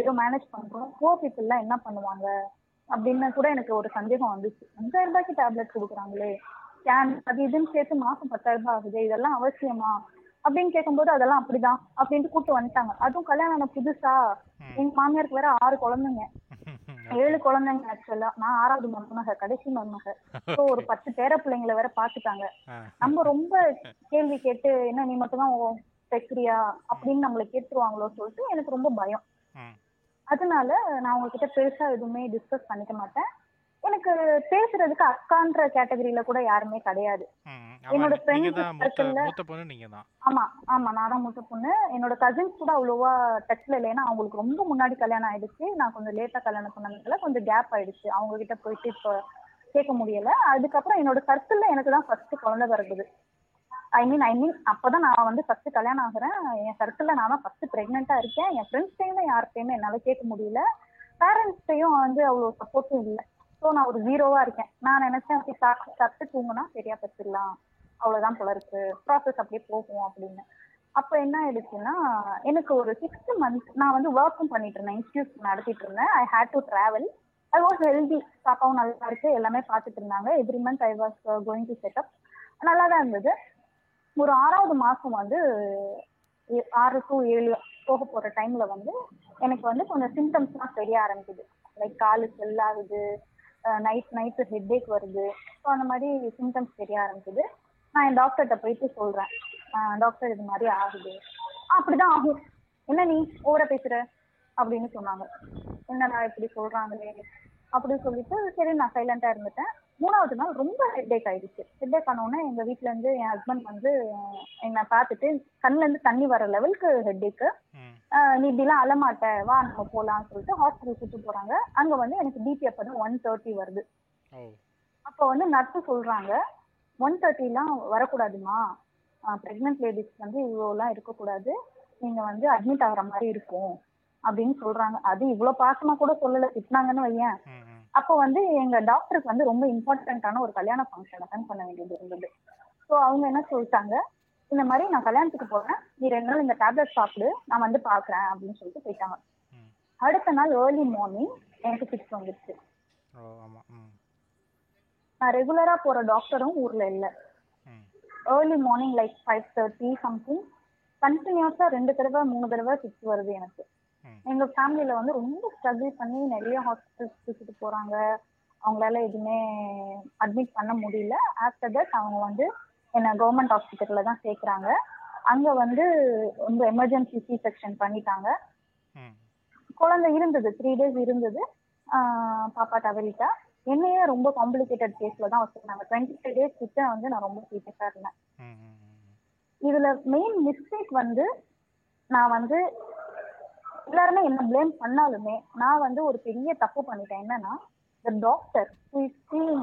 ஏதோ மேனேஜ் பண்றோம். புவர் பீப்புள்லாம் என்ன பண்ணுவாங்க? அப்படின்னு கூட எனக்கு ஒரு சந்தேகம் வந்துச்சு. அஞ்சாயிரம் ரூபாய்க்கு டேப்லெட் கொடுக்குறாங்களே. ஸ்கேன் அது இதுன்னு சேர்த்து மாசம் பத்தாயிரம் ரூபாய் ஆகுது இதெல்லாம் அவசியமா? அப்படின்னு கேட்கும்போது அதெல்லாம் அப்படிதான் அப்படின்ட்டு கூப்பிட்டு வந்துட்டாங்க. அதுவும் கல்யாணம் ஆன புதுசா. எங்க மாமியாருக்கு வேற ஆறு குழந்தைங்க. ஏழு குழந்தைங்க ஆக்சுவலா நான் ஆறாவது மருமக கடைசி மருமக. ஸோ ஒரு பத்து பேர பிள்ளைங்களை வேற பாத்துட்டாங்க நம்ம ரொம்ப கேள்வி கேட்டு என்ன நீ மட்டும் தான் தைக்கிறியா அப்படின்னு நம்மளை கேட்டுருவாங்களோ சொல்லிட்டு எனக்கு ரொம்ப பயம். அதனால நான் உங்ககிட்ட பெருசா எதுவுமே டிஸ்கஸ் பண்ணிக்க மாட்டேன். எனக்கு பேசுறதுக்கு அக்கான்ற கேட்டகரியில கூட யாருமே கிடையாது. என்னோட தான் ஆமா ஆமா நான் தான் மூத்த பொண்ணு. என்னோட கசின்ஸ் கூட அவ்வளோவா டச்ல இல்லை. ஏன்னா அவங்களுக்கு ரொம்ப முன்னாடி கல்யாணம் ஆயிடுச்சு. நான் கொஞ்சம் லேட்டா கல்யாணம் பண்ணதுனால கொஞ்சம் கேப் ஆயிடுச்சு. அவங்க கிட்ட போயிட்டு இப்போ கேட்க முடியல. அதுக்கப்புறம் என்னோட சர்க்கிள்ல எனக்கு தான் ஃபர்ஸ்ட் குழந்தை பிறகுது ஐ மீன் ஐ மீன் அப்பதான் நான் வந்து ஃபர்ஸ்ட் கல்யாணம் ஆகுறேன். என் சர்க்கிள்ல நான் தான் ஃபர்ஸ்ட் பிரெக்னெண்டா இருக்கேன். என் ஃப்ரெண்ட்ஸ்டையும் யார்கிட்டயுமே என்னால கேட்க முடியல. பேரண்ட்ஸ்டையும் வந்து அவ்வளோ சப்போர்ட்டும் இல்லை. ஸோ நான் ஒரு ஜீரோவா இருக்கேன். நான் நினைச்சேன் அப்படி சாப்பிட்டு சாப்பிட்டு தூங்கினா சரியா பெற்றுலாம் அவ்வளவுதான் போல இருக்கு. ப்ராசஸ் அப்படியே போகும் அப்படின்னு. அப்ப என்ன ஆயிடுச்சுன்னா எனக்கு ஒரு சிக்ஸ்த் மந்த் நான் வந்து ஒர்க்கும் பண்ணிட்டு இருந்தேன். இன்ஸ்டியூட் நடத்திட்டு இருந்தேன். I had to travel I was healthy பாப்பாவும் நல்லா இருக்கு. எல்லாமே பார்த்துட்டு இருந்தாங்க. Every month I was going to setup நல்லா தான் இருந்தது. ஒரு ஆறாவது மாசம் வந்து ஏ- ஆறு டு ஏழு போக போற டைம்ல வந்து எனக்கு வந்து கொஞ்சம் சிம்டம்ஸ்லாம் தெரிய ஆரம்பிக்குது. லைக் காலு ஸ்வெல் ஆகுது நைட் நைட்டு ஹெட்டேக் வருது. ஸோ அந்த மாதிரி சிம்டம்ஸ் தெரிய ஆரம்பிக்குது. நான் என் டாக்டர்கிட்ட போயிட்டு சொல்றேன். டாக்டர் இது மாதிரி ஆகுது. அப்படிதான் ஆகும். என்ன நீ ஓவரா பேசுற? அப்படின்னு சொன்னாங்க. என்னடா இப்படி சொல்றாங்களே? அப்படின்னு சொல்லிட்டு சரி நான் சைலண்டா இருந்துட்டேன். மூணாவது நாள் ரொம்ப ஹெட்டேக் ஆயிடுச்சு. ஹெட்டேக் ஆனோடனே எங்க வீட்ல இருந்து என் ஹஸ்பண்ட் வந்து என்னை பார்த்துட்டு கண்ணுல இருந்து தண்ணி வர லெவலுக்கு ஹெட்டேக்கு நீ இப்படிலாம் அழமாட்ட வா நம்ம போலாம்னு சொல்லிட்டு ஹாஸ்பிட்டல் கூட்டு போறாங்க. அங்க வந்து எனக்கு பிபி அப்பதான் ஒன் தேர்ட்டி வருது. அப்போ வந்து நர்ஸு சொல்றாங்க ஒன் தேர்ட்டிலாம் வரக்கூடாதுமா? ப்ரெக்னென்ட் லேடிஸ் வந்து இவ்வளோலாம் இருக்கக்கூடாது. நீங்க வந்து அட்மிட் ஆகுற மாதிரி இருக்கும். அப்படின்னு சொல்றாங்க. அது இவ்வளவு பாசமா கூட சொல்லல. திட்டினாங்கன்னு வையேன். அப்போ வந்து எங்க டாக்டருக்கு வந்து ரொம்ப இம்பார்ட்டன்டான ஒரு கல்யாண ஃபங்க்ஷன் அட்டன் பண்ண வேண்டியது இருந்தது. ஸோ அவங்க என்ன சொல்லிட்டாங்க இந்த மாதிரி நான் கல்யாணத்துக்கு போறேன். நீ ரெண்டு நாள் இந்த டேப்லெட் சாப்பிடு. நான் வந்து பாக்குறேன் அப்படின்னு சொல்லிட்டு போயிட்டாங்க. அடுத்த நாள் ஏர்லி மார்னிங் எனக்கு ஃபிக்ஸ் வந்துருச்சு. நான் ரெகுலரா போற டாக்டரும் ஊர்ல இல்ல. Early morning like five thirty something கண்டினியூஸா ரெண்டு தடவை மூணு தடவை ஃபிக்ஸ் வருது எனக்கு. எங்க ஃபேமிலியில வந்து ரொம்ப ஸ்ட்ரகிள் பண்ணி நிறைய ஹாஸ்பிட்டல்ஸ் தூக்கிட்டு போறாங்க. அவங்களால எதுவுமே அட்மிட் பண்ண முடியல. ஆஃப்டர் தட் அவங்க வந்து என்ன கவர்மெண்ட் ஹாஸ்பிட்டல்ல தான் சேர்க்குறாங்க. அங்க வந்து ரொம்ப எமர்ஜென்சி சி செக்ஷன் பண்ணிட்டாங்க. குழந்தை இருந்தது த்ரீ டேஸ் இருந்தது. பாப்பா தவறிட்டா. என்னையே ரொம்ப காம்ப்ளிகேட்டட் கேஸ்ல தான் வச்சிருந்தாங்க. டுவெண்ட்டி ஃபைவ் டேஸ் கிட்ட வந்து நான் ரொம்ப சீரியஸா இருந்தேன். இதுல மெயின் மிஸ்டேக் வந்து நான் வந்து எல்லாருமே என்ன ப்ளேம் பண்ணாலுமே நான் வந்து ஒரு பெரிய தப்பு பண்ணிட்டேன். என்னன்னா the doctor who is seeing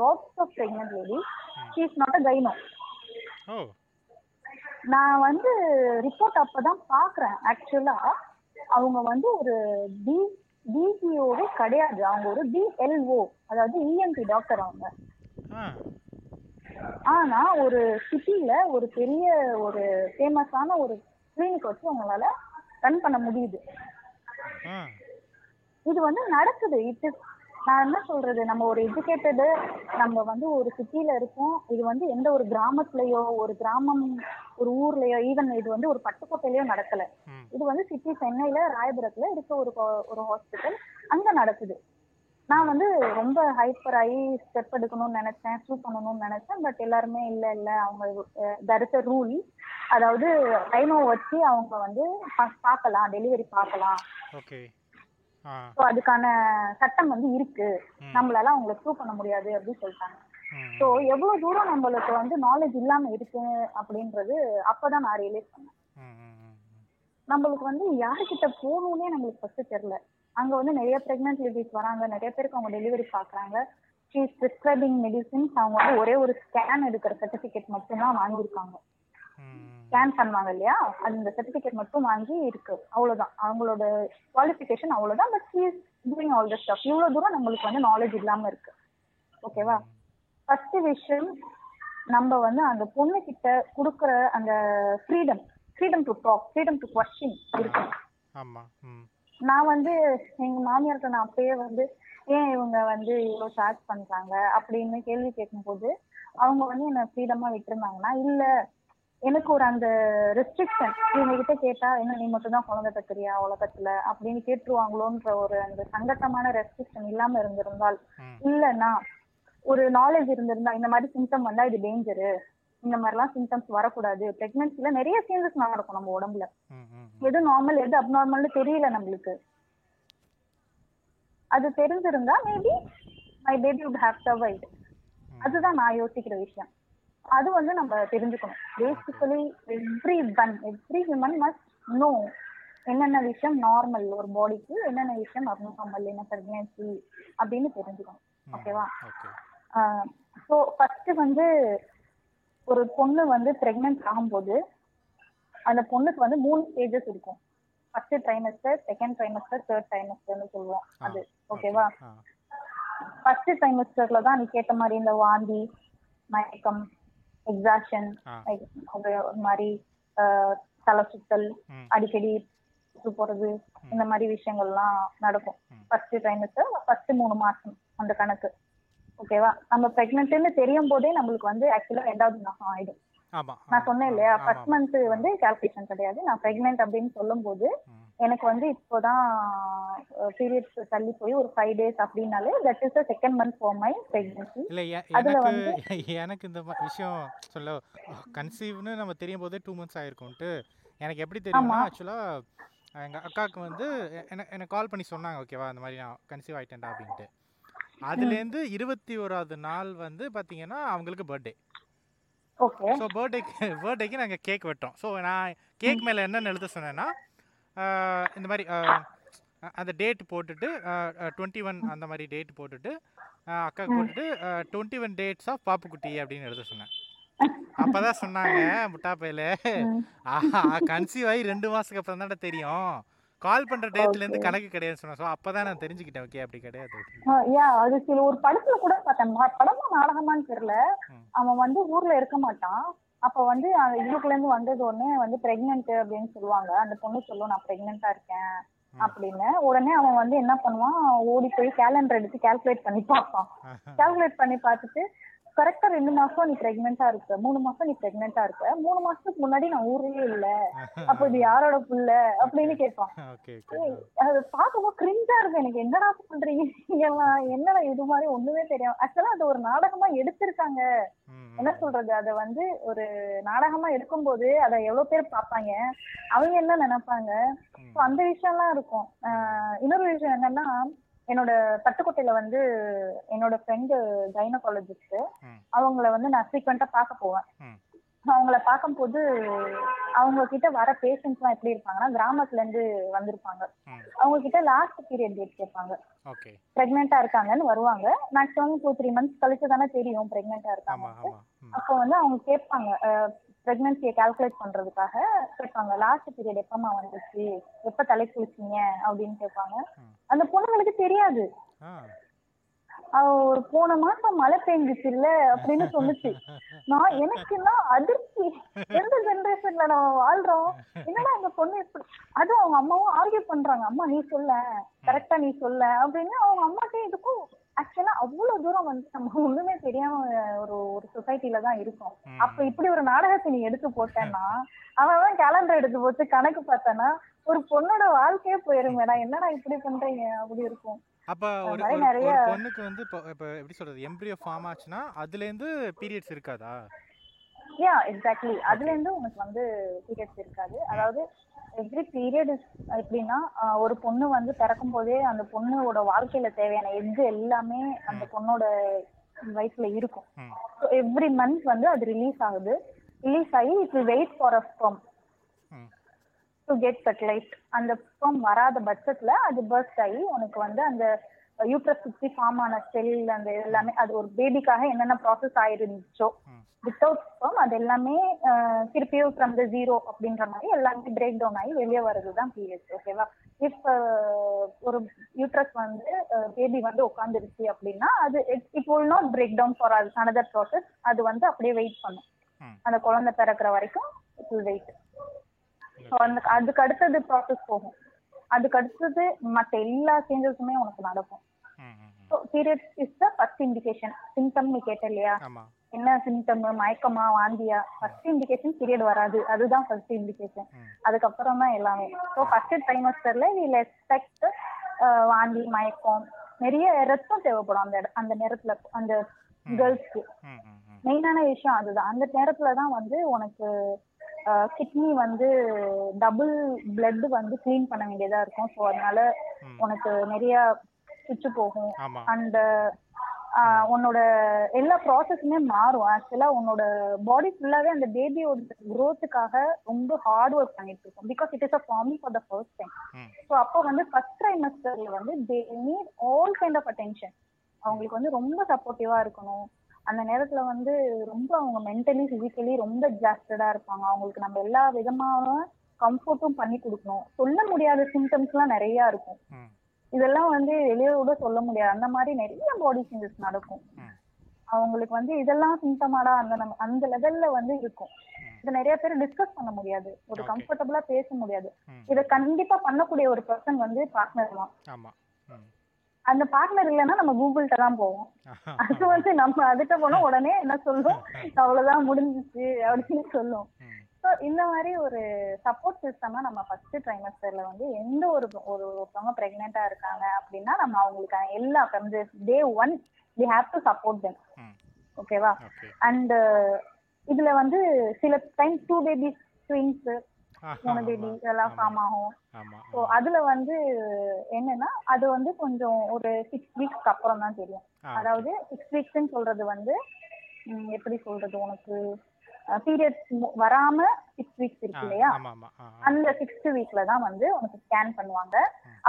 lots of pregnant ladies she is not a gyno. Oh. நான் வந்து ரிப்போர்ட் அப்பதான் பாக்குறேன் ஆக்சுவலா அவங்க வந்து ஒரு டி டிஜிஓவே கிடையாது. அவங்க ஒரு டிஎல்ஓ அதாவது இஎன்டி டாக்டர் அவங்க. ஆனா ஒரு சிட்டில ஒரு பெரிய ஒரு ஃபேமஸான ஒரு கிளினிக் வச்சு அவங்களால ரன் பண்ண முடியுது. இது வந்து நடக்குது. இட் இஸ் நான் என்ன சொல்றது? நம்ம ஒரு எஜுகேட்டடு நம்ம வந்து ஒரு சிட்டில இருக்கோம். இது வந்து எந்த ஒரு கிராமத்துலயோ ஒரு கிராமம் ஒரு ஊர்லயோ ஈவன் இது வந்து ஒரு பட்டுக்கோட்டையிலயோ நடக்கல. இது வந்து சிட்டி சென்னையில ராயபுரத்துல இருக்க ஒரு ஒரு ஹாஸ்பிட்டல் அங்க நடக்குது. நான் வந்து ரொம்ப ஹைப்பர் ஆகி ஸ்டெப் எடுக்கணும்னு நினைச்சேன் சூ பண்ணணும்னு நினைச்சேன். பட் எல்லாருமே இல்ல இல்ல. அவங்க தர் இஸ் ரூல் அதாவது டைனோ வச்சு அவங்க வந்து பார்க்கலாம் டெலிவரி பார்க்கலாம். ஓகே ஸோ அதுக்கான சட்டம் வந்து இருக்கு. நம்மளால அவங்களை ப்ரூவ் பண்ண முடியாது அப்படின்னு சொல்லிட்டாங்க. ஸோ எவ்வளவு தூரம் நம்மளுக்கு வந்து நாலேஜ் இல்லாம இருக்கு அப்படின்றது அப்பதான் நான் ரியலைஸ் பண்ணேன். நம்மளுக்கு வந்து யாருக்கிட்ட போகணும்னே நம்மளுக்கு ஃபர்ஸ்ட் தெரியல அங்க வந்து நிறைய பிரெக்னென்ட் லேடிஸ் வராங்க. நிறைய பேருக்கு அவங்க டெலிவரி பாக்குறாங்க. ஷீஸ் ப்ரிஸ்கிரைபிங் மெடிசின்ஸ் அவங்க வந்து ஒரே ஒரு ஸ்கேன் எடுக்கிற சர்டிபிகேட் மட்டும்தான் வாங்கியிருக்காங்க. ஸ்கேன் பண்ணுவாங்க இல்லையா? அந்த சர்டிபிகேட் மட்டும் வாங்கி இருக்கு. அவ்வளவுதான். அவங்களோட குவாலிஃபிகேஷன் அவ்வளவுதான். But she's doing all the stuff இவ்வளவு தூரம் நம்மளுக்கு வந்து நாலேஜ் இல்லாம இருக்கு. ஓகேவா ஃபர்ஸ்ட் விஷயம் நம்ம வந்து அந்த பொண்ணு கிட்ட கொடுக்குற அந்த freedom freedom to talk freedom to question இருக்கணும் ஆமாம் ம். நான் வந்து எங்க மாமியார்ட்ட நான் அப்பயே வந்து ஏன் இவங்க வந்து இவ்வளவு சார்ஜ் பண்றாங்க? அப்படின்னு கேள்வி கேட்கும்போது அவங்க வந்து என்ன ஃப்ரீடமா விட்டுருந்தாங்கன்னா இல்ல எனக்கு ஒரு அந்த ரெஸ்ட்ரிக்ஷன் இவங்க கிட்ட கேட்டா என்ன நீ மட்டும் தான் குழந்தை தக்கிறியா உலகத்துல? அப்படின்னு கேட்டுருவாங்களோன்ற ஒரு அந்த சங்கட்டமான ரெஸ்ட்ரிக்ஷன் இல்லாம இருந்திருந்தால் இல்லைன்னா ஒரு நாலேஜ் இருந்திருந்தா இந்த மாதிரி சிம்டம் வந்தா இது டேஞ்சரு இந்த மாதிரிலாம் சிம்டம்ஸ் வரக்கூடாது. பிரெக்னன்சில நிறைய சேஞ்சஸ் நடக்கும் நம்ம உடம்புல. எது நார்மல் எது அப்நார்மல்னு தெரியல நம்மளுக்கு. அது தெரிஞ்சிருந்தா maybe my baby would have survived. அதுதான் நான் யோசிக்கிற விஷயம். அது வந்து நம்ம தெரிஞ்சுக்கணும். Basically everyone every human must know என்னென்ன விஷயம் நார்மல் ஒரு பாடிக்கு என்னென்ன விஷயம் அப்நார்மல் என்ன பிரெக்னன்சி அப்படின்னு தெரிஞ்சுக்கணும். ஓகேவா ஓகே ஸோ ஃபர்ஸ்ட் வந்து ஒரு பொண்ணு வந்து பிரெக்னென்ட் ஆகும்போது அந்த பொண்ணுக்கு வந்து மூணு ஸ்டேஜஸ் இருக்கும். First trimester second trimester third ட்ரைமஸ்டர்னு சொல்லுவோம் அது. ஓகேவா ஃபர்ஸ்ட் ட்ரைமஸ்டர்ல தான் நீ கேட்ட மாதிரி இந்த வாந்தி மயக்கம் எக்ஸாஷன். ஒரு மாதிரி தலை சுத்தல் அடிக்கடி போறது இந்த மாதிரி விஷயங்கள்லாம் நடக்கும். ஃபர்ஸ்ட் ட்ரைமஸ்டர் ஃபர்ஸ்ட் மூணு மாசம் அந்த கணக்கு. ஓகேவா நம்ம பிரெக்னென்ட்னு தெரியும் போதே நம்மளுக்கு வந்து ஆக்சுவலா ரெண்டாவது மாசம் ஆயிடும். ஆமா. நான் சொன்னேன் இல்லையா? ஃபர்ஸ்ட். மந்த் வந்து கால்குலேஷன் கிடையாது. நான் பிரெக்னென்ட் அப்படின்னு சொல்லும்போது ம். எனக்கு வந்து இப்போதான் பீரியட்ஸ் தள்ளி போய் ஒரு ஃபைவ் டேஸ் அப்படின்னாலே that is the second month for my pregnancy அதுல எனக்கு எனக்கு இந்த விஷயம் சொல்ல கன்சீவ்னு நம்ம தெரியும் போதே டூ மந்த்ஸ் ஆயிருக்கும்ட்டு எனக்கு எப்படி தெரியும்னா ஆமா. ஆக்சுவலா எங்க அக்காவுக்கு வந்து எனக்கு கால் பண்ணி சொன்னாங்க ஓகேவா இந்த மாதிரி நான் கன்சீவ் ஆயிட்டேன்டா அப்படின்ட்டு. அதுலேருந்து இருபத்தி ஓராவது நாள் வந்து பாத்தீங்கன்னா அவங்களுக்கு பர்த்டே ஓகே. ஸோ பர்த்டேக்கு பர்த்டேக்கு நாங்கள் கேக் வெட்டோம். ஸோ நான் கேக் மேலே என்னென்னு எழுத சொன்னேன்னா இந்த மாதிரி அந்த டேட் போட்டுட்டு டுவெண்ட்டி ஒன் அந்த மாதிரி டேட் போட்டுட்டு அக்காவுக்கு போட்டுட்டு டுவெண்ட்டி ஒன் டேட்ஸ் ஆஃப் பாப்புக்குட்டி அப்படின்னு எழுத சொன்னேன். அப்பதான் சொன்னாங்க முட்டா பையில கன்சீவ் ஆகி ரெண்டு மாசத்துக்கு அப்புறம் தானே தெரியும். கால் பண்ற டேட்ல இருந்து. கணக்கு கிடையாது சொன்னேன் ஸோ அப்பதான் நான் தெரிஞ்சுக்கிட்டேன். ஓகே அப்படி கிடையாது. யா அது சில ஒரு படத்துல கூட பார்த்தேன். படமா நாடகமான்னு தெரியல. அவன் வந்து ஊர்ல இருக்க மாட்டான். அப்ப வந்து அந்த இதுக்குள்ள இருந்து வந்தது ஒண்ணு வந்து பிரெக்னென்ட் அப்படின்னு சொல்லுவாங்க. அந்த பொண்ணு சொல்லும் நான் பிரெக்னெண்டா இருக்கேன். அப்படின்னு. உடனே அவன் வந்து என்ன பண்ணுவான்? ஓடி போய் கேலண்டர் எடுத்து கால்குலேட் பண்ணி பார்ப்பான். கால்குலேட் பண்ணி பார்த்துட்டு கரெக்டா ரெண்டு மாசம் நீ பிரெக்னெண்டா இருக்க. மூணு மாசம் நீ பிரெக்னெண்டா இருக்க. மூணு மாசத்துக்கு முன்னாடி நான் ஊர்லயே இல்ல. அப்ப இது யாரோட புள்ள? அப்படின்னு கேட்பான். அது பார்க்கும்போது கிரிஞ்சா இருக்கு எனக்கு என்னடா பண்றீங்க? என்னடா இது மாதிரி ஒண்ணுமே தெரியும் ஆக்சுவலா அது ஒரு நாடகமா எடுத்திருக்காங்க. என்ன சொல்றது? அத வந்து ஒரு நாடகமா எடுக்கும்போது அத எவ்வளவு பேர் பார்ப்பாங்க. அவங்க என்ன நினைப்பாங்க? அந்த விஷயம்லாம் இருக்கும். ஆஹ் இன்னொரு விஷயம் என்னன்னா என்னோட பட்டுக்கோட்டையில வந்து என்னோட ஃப்ரெண்டு கைனகாலஜிஸ்ட். அவங்கள வந்து நான் ஃப்ரீக்வெண்டா பார்க்க போவேன். அவங்கள பார்க்கும்போது அவங்க கிட்ட வர பேஷண்ட்ஸ்லாம் எப்படி இருப்பாங்கன்னா கிராமத்துல இருந்து வந்திருப்பாங்க. அவங்க கிட்ட லாஸ்ட் பீரியட் டேட் கேட்பாங்க பிரெக்னெண்டா இருக்காங்கன்னு வருவாங்க மேக்ஸிமம் டூ த்ரீ மந்த்ஸ் கழிச்சு தானே தெரியும் பிரெக்னெண்டா இருக்காங்க. அப்போ வந்து அவங்க கேட்பாங்க பிரெக்னன்சியை கால்குலேட் பண்றதுக்காக கேட்பாங்க. லாஸ்ட் பீரியட் எப்பமா வந்துச்சு? எப்ப தலை குளிச்சீங்க? அப்படின்னு கேட்பாங்க. அந்த பொண்ணுங்களுக்கு தெரியாது. ஒரு போன மாசம் மழை பெஞ்சிச்சு இல்ல அப்படின்னு சொன்னுச்சு. நான் எனக்குலாம் அதிர்ச்சி. எந்த ஜெனரேஷன்ல நம்ம வாழ்றோம்? என்னடா இந்த பொண்ணு இப்படி? அதுவும் அவங்க அம்மாவும் ஆர்கியூ பண்றாங்க. அம்மா நீ சொல்ல. கரெக்டா நீ சொல்ல. அப்படின்னு அவங்க அம்மாட்டே இதுக்கும் ஆக்சுவலா அவ்வளவு தூரம் வந்து நம்ம ஒண்ணுமே தெரியாம ஒரு ஒரு சொசைட்டில தான் இருக்கோம். அப்ப இப்படி ஒரு நாடகத்தை நீ எடுத்து போட்டேன்னா அவன் தான் கேலண்டர் எடுத்து போட்டு கணக்கு பார்த்தானா ஒரு பொண்ணோட வாழ்க்கையே போயிருமேடா. என்னடா இப்படி பண்றீங்க? அப்படி இருக்கும். அப்ப ஒரு நிறைய- பொண்ணுக்கு வந்து இப்போ இப்போ எப்படி சொல்றது? எம்ப்ரியோ ஃபார்ம் ஆச்சுன்னா அதுல இருந்து பீரியட்ஸ் இருக்காதா? யா எக்ஸாக்ட்லி அதுல இருந்து உனக்கு வந்து பீரியட்ஸ் இருக்காது. அதாவது எவ்ரி பீரியட் எப்படின்னா ஒரு பொண்ணு வந்து பிறக்கும் போதே அந்த பொண்ணோட வாழ்க்கையில தேவையான எக் எல்லாமே அந்த பொண்ணோட வயிற்றுல இருக்கும். எவ்ரி மந்த் வந்து அது ரிலீஸ் ஆகுது. ரிலீஸ் ஆகி it will wait for a sperm hmm. To get fertilised அந்த ஸ்பம் வராத பட்சத்துல அது பர்ஸ்ட் ஆகி உனக்கு வந்து அந்த யூட்ரஸ் சுத்தி ஃபார்ம் ஆன செல் அந்த எல்லாமே அது ஒரு பேபிக்காக என்னென்ன ப்ராசஸ் ஆயிருந்துச்சோ. வித்தவுட் ஸ்பம் அது எல்லாமே திருப்பியும் ஃப்ரம் த ஜீரோ அப்படின்ற மாதிரி எல்லாமே பிரேக் டவுன் ஆகி வெளியே வர்றது தான் பீரியட்ஸ் ஓகேவா இஃப் ஒரு யூட்ரஸ் வந்து பேபி வந்து உட்காந்துருச்சு அப்படின்னா அது it will not break down for another process அது வந்து அப்படியே வெயிட் பண்ணும். அந்த குழந்தை பிறக்கிற வரைக்கும் இட் வில் வெயிட் அதுக்கு அடுத்தது ப்ராசஸ் போகும். அதுக்கு அடுத்தது மற்ற எல்லா சேஞ்சஸுமே உனக்கு நடக்கும். So periods is the first indication symptom நீ கேட்ட இல்லையா என்ன சிம்டம் மயக்கமா வாந்தியா? ஃபர்ஸ்ட் இண்டிகேஷன் பீரியட் வராது. அதுதான் ஃபர்ஸ்ட் இண்டிகேஷன். அதுக்கப்புறம் தான் எல்லாமே. ஸோ ஃபர்ஸ்ட் ட்ரைமஸ்டர்ல வில் எக்ஸ்பெக்ட் வாந்தி மயக்கம் நிறைய ரத்தம் தேவைப்படும் அந்த அந்த நேரத்துல அந்த கேர்ள்ஸ்க்கு மெயினான விஷயம் அதுதான். அந்த நேரத்துல தான் வந்து உனக்கு கிட்னி வந்து டபுள் blood வந்து க்ளீன் பண்ண வேண்டியதா இருக்கும். ஸோ அதனால. உனக்கு நிறைய சுச்சு போகும். அந்த உன்னோட எல்லா ப்ராசஸுமே மாறும். ஆக்சுவலா உன்னோட பாடி ஃபுல்லாவே அந்த பேபியோட growth-க்காக ரொம்ப ஹார்ட் ஒர்க் பண்ணிட்டு இருக்கும். Because it is a forming for the first time so அப்போ வந்து ஃபர்ஸ்ட் ட்ரைமஸ்டர்ல வந்து they need all kind of attention அவங்களுக்கு வந்து ரொம்ப சப்போர்ட்டிவா இருக்கணும். அந்த நேரத்துல வந்து ரொம்ப அவங்க மென்டலி பிசிக்கலி ரொம்ப எக்ஸாஸ்டடா இருப்பாங்க. அவங்களுக்கு நம்ம எல்லா விதமான கம்ஃபர்ட்டும் பண்ணி கொடுக்கணும். சொல்ல முடியாத சிம்டம்ஸ்லாம் நிறைய இருக்கும். இதெல்லாம் வந்து வெளியே கூட சொல்ல முடியாது. அந்த மாதிரி நிறைய பாடி சேஞ்சஸ் நடக்கும். அவங்களுக்கு வந்து இதெல்லாம் சிம்டமாடா அந்த நம்ம அந்த லெவல்ல வந்து இருக்கும். இது நிறைய பேர் டிஸ்கஸ் பண்ண முடியாது. ஒரு. கம்ஃபர்டபுளா பேச முடியாது. இதை கண்டிப்பா பண்ணக்கூடிய ஒரு பர்சன் வந்து பார்ட்னர் தான். அந்த பார்ட்னர் இல்லைன்னா நம்ம கூகுள்கிட்ட தான் போவோம். அது வந்து நம்ம அதுட்ட போனா உடனே என்ன சொல்லும்? அவ்வளவுதான் முடிஞ்சிச்சு அப்படின்னு சொல்லும். ஸோ இந்த மாதிரி ஒரு சப்போர்ட் சிஸ்டமா நம்ம ஃபர்ஸ்ட் ட்ரைமஸ்டர்ல வந்து எந்த ஒரு ஒரு ஒருத்தவங்க பிரெக்னெண்டா இருக்காங்க அப்படின்னா நம்ம அவங்களுக்கான எல்லா day one we have to support them hmm. ஓகேவா ஓகே அண்ட் இதுல வந்து சில time two babies twins baby இதெல்லாம் ஃபார்ம் ஆகும். ஸோ அதுல வந்து என்னன்னா அது வந்து கொஞ்சம் ஒரு சிக்ஸ் வீக்ஸ்க்கு அப்புறம் தான் தெரியும். அதாவது சிக்ஸ் வீக்ஸ்ன்னு சொல்றது வந்து எப்படி சொல்றது உனக்கு? பீரியட்ஸ் வராம சிக்ஸ் வீக்ஸ் இருக்கு இல்லையா. அந்த சிக்ஸ்த் வீக்ல தான் வந்து உனக்கு ஸ்கேன் பண்ணுவாங்க.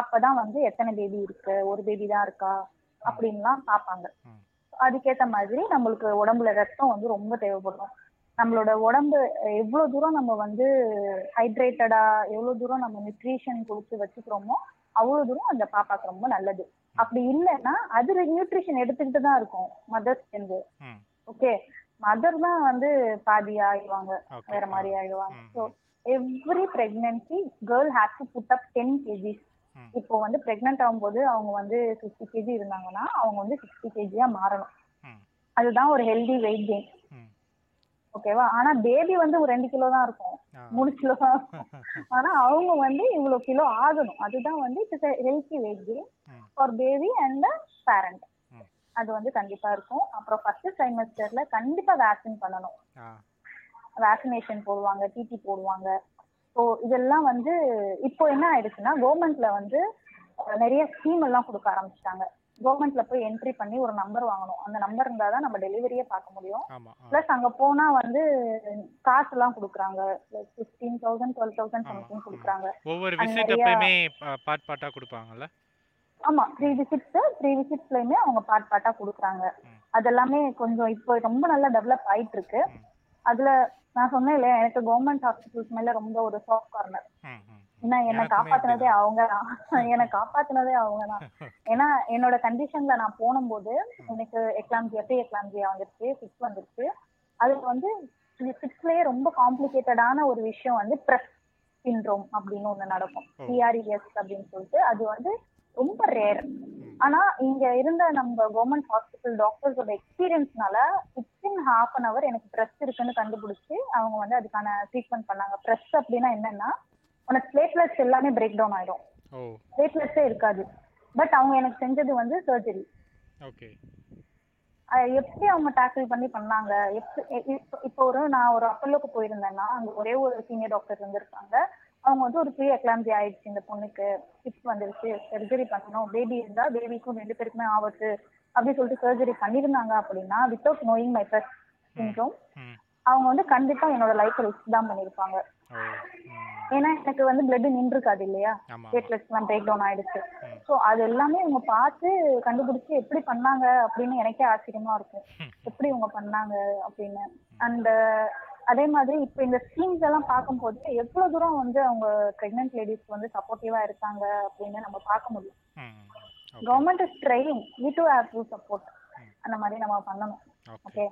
அப்பதான் வந்து எத்தனை பேபி இருக்கு? ஒரு பேபி தான் இருக்கா? அப்படின்லாம் பார்ப்பாங்க. அதுக்கேத்த மாதிரி நம்மளுக்கு உடம்புல ரத்தம் வந்து ரொம்ப தேவைப்படும். நம்மளோட உடம்பு எவ்வளவு தூரம் நம்ம வந்து ஹைட்ரேட்டடா எவ்வளவு தூரம் நம்ம நியூட்ரிஷன் கொடுத்து வச்சுக்கிறோமோ அவ்வளவு தூரம் அந்த பாப்பாக்கு ரொம்ப நல்லது. அப்படி இல்லைன்னா அது நியூட்ரிஷன் எடுத்துக்கிட்டு தான் இருக்கும் மதர்ஸ் இருந்து ம். ஓகே மதர் தான் வந்து பாதி ஆயிடுவாங்க வேற மாதிரி ஆயிடுவாங்க. So every pregnancy girl has to put up ten kgs. இப்போ வந்து பிரெக்னென்ட் ஆகும்போது அவங்க வந்து ஃபிஃப்டி கேஜி இருந்தாங்கன்னா அவங்க வந்து சிக்ஸ்டி கேஜியா மாறணும். அதுதான் ஒரு ஹெல்தி வெயிட் கெயின் ஓகேவா? ஆனா பேபி வந்து ஒரு ரெண்டு கிலோ தான் இருக்கும். மூணு கிலோ தான் இருக்கும். ஆனா அவங்க வந்து இவ்வளவு கிலோ ஆகணும். அதுதான் வந்து it's healthy weight gain. For baby and parent. அது வந்து கண்டிப்பா இருக்கும். அப்புறம் ஃபர்ஸ்ட் ட்ரைமஸ்டர்ல கண்டிப்பா வேக்சின் பண்ணணும். வேக்சினேஷன் போடுவாங்க டிடி போடுவாங்க. ஸோ இதெல்லாம் வந்து இப்போ என்ன ஆயிடுச்சுன்னா கவர்மெண்ட்ல வந்து நிறைய ஸ்கீம் எல்லாம் கொடுக்க ஆரம்பிச்சிட்டாங்க. கவர்மெண்ட்ல போய் என்ட்ரி பண்ணி ஒரு நம்பர் வாங்கணும். அந்த நம்பர் இருந்தால் தான் நம்ம டெலிவரியே பார்க்க முடியும். ப்ளஸ் அங்க போனா வந்து காசு எல்லாம் கொடுக்குறாங்க fifteen thousand twelve thousand. Something கொடுக்குறாங்க. ஒவ்வொரு விசிட் அப்பயுமே பார்ட் பார்ட்டா கொடுப்பாங்கல்ல? ஆமா த்ரீ விசிட்ஸ் த்ரீ விசிட்ஸ்லயுமே அவங்க பார்ட் பார்ட்டா கொடுக்குறாங்க. அதெல்லாமே கொஞ்சம் இப்போ ரொம்ப நல்லா டெவலப் ஆயிட்டு இருக்கு. அதுல நான் சொன்னேன் இல்லையா எனக்கு கவர்மெண்ட் ஹாஸ்பிட்டல்ஸ் மேல ரொம்ப ஒரு சாஃப்ட் கார்னர் ஏன்னா என்னை காப்பாத்துனதே அவங்க தான். என்னை காப்பாத்துனதே அவங்க தான். ஏன்னா என்னோட கண்டிஷன்ல நான் போனும்போது எனக்கு எக்லாம்ஜியா ப்ரீ எக்லாம்ஜியா வந்துருச்சு சிக்ஸ் வந்துருச்சு. அதுல வந்து சிக்ஸ்லயே ரொம்ப காம்ப்ளிகேட்டடான ஒரு விஷயம் வந்து ப்ரெஸ் சிண்ட்ரோம் அப்படின்னு ஒண்ணு நடக்கும். ஓ. பிஆர்இஎஸ் அப்படின்னு சொல்லிட்டு. அது வந்து ரொம்ப ரேர். ஆனா இங்க இருந்த நம்ம கவர்மெண்ட் ஹாஸ்பிட்டல் டாக்டர்ஸோட எக்ஸ்பீரியன்ஸ்னால வித்தின் ஹாஃப் அன் அவர் எனக்கு ப்ரெஸ் இருக்குன்னு கண்டுபிடிச்சு அவங்க வந்து அதுக்கான ட்ரீட்மெண்ட் பண்ணாங்க. ப்ரெஸ் அப்படின்னா என்னன்னா உனக்கு பிளேட்லெட்ஸ் எல்லாமே பிரேக் டவுன் ஆயிடும். பிளேட்லெட்ஸே இருக்காது. பட் அவங்க எனக்கு செஞ்சது வந்து சர்ஜரி ஓகே எப்படி அவங்க டேக்கிள் பண்ணி பண்ணாங்க? இப்போ ஒரு நான் ஒரு அப்பல்லோக்கு போயிருந்தேன்னா அங்க ஒரே ஒரு சீனியர் டாக்டர் இருந்திருக்காங்க. அவங்க வந்து ஒரு ப்ரீ எக்லாம்சி ஆயிடுச்சு இந்த பொண்ணுக்கு. சிக்ஸ் வந்துருச்சு. சர்ஜரி பண்ணணும். பேபி இருந்தா பேபிக்கும் ரெண்டு பேருக்குமே ஆபத்து. அப்படி சொல்லிட்டு சர்ஜரி பண்ணியிருந்தாங்க அப்படின்னா வித்தவுட் நோயிங் மை. ப்ரெஸ் சிண்ட்ரோம் அவங்க வந்து கண்டிப்பா என்னோட லைஃப் ரிஸ்க் தான் பண்ணியிருப்பாங்க ஏன்னா எனக்கு வந்து பிளட் நின்றுருக்காது இல்லையா? பிளேட்லெட்ஸ் எல்லாம் பிரேக் டவுன் ஆயிடுச்சு. ஸோ அது எல்லாமே இவங்க பார்த்து கண்டுபிடிச்சு எப்படி பண்ணாங்க அப்படின்னு எனக்கே ஆச்சரியமா இருக்கும் எப்படி இவங்க பண்ணாங்க அப்படின்னு. அண்ட் அதே மாதிரி இப்போ இந்த ஸ்கீம்ஸ் எல்லாம் பார்க்கும்போது எவ்வளவு தூரம் வந்து அவங்க பிரெக்னென்ட் லேடிஸ்க்கு வந்து சப்போர்ட்டிவா இருக்காங்க அப்படின்னு நம்ம பார்க்க முடியும். Government is training we do have to support அந்த மாதிரி நம்ம பண்ணணும். ஓகே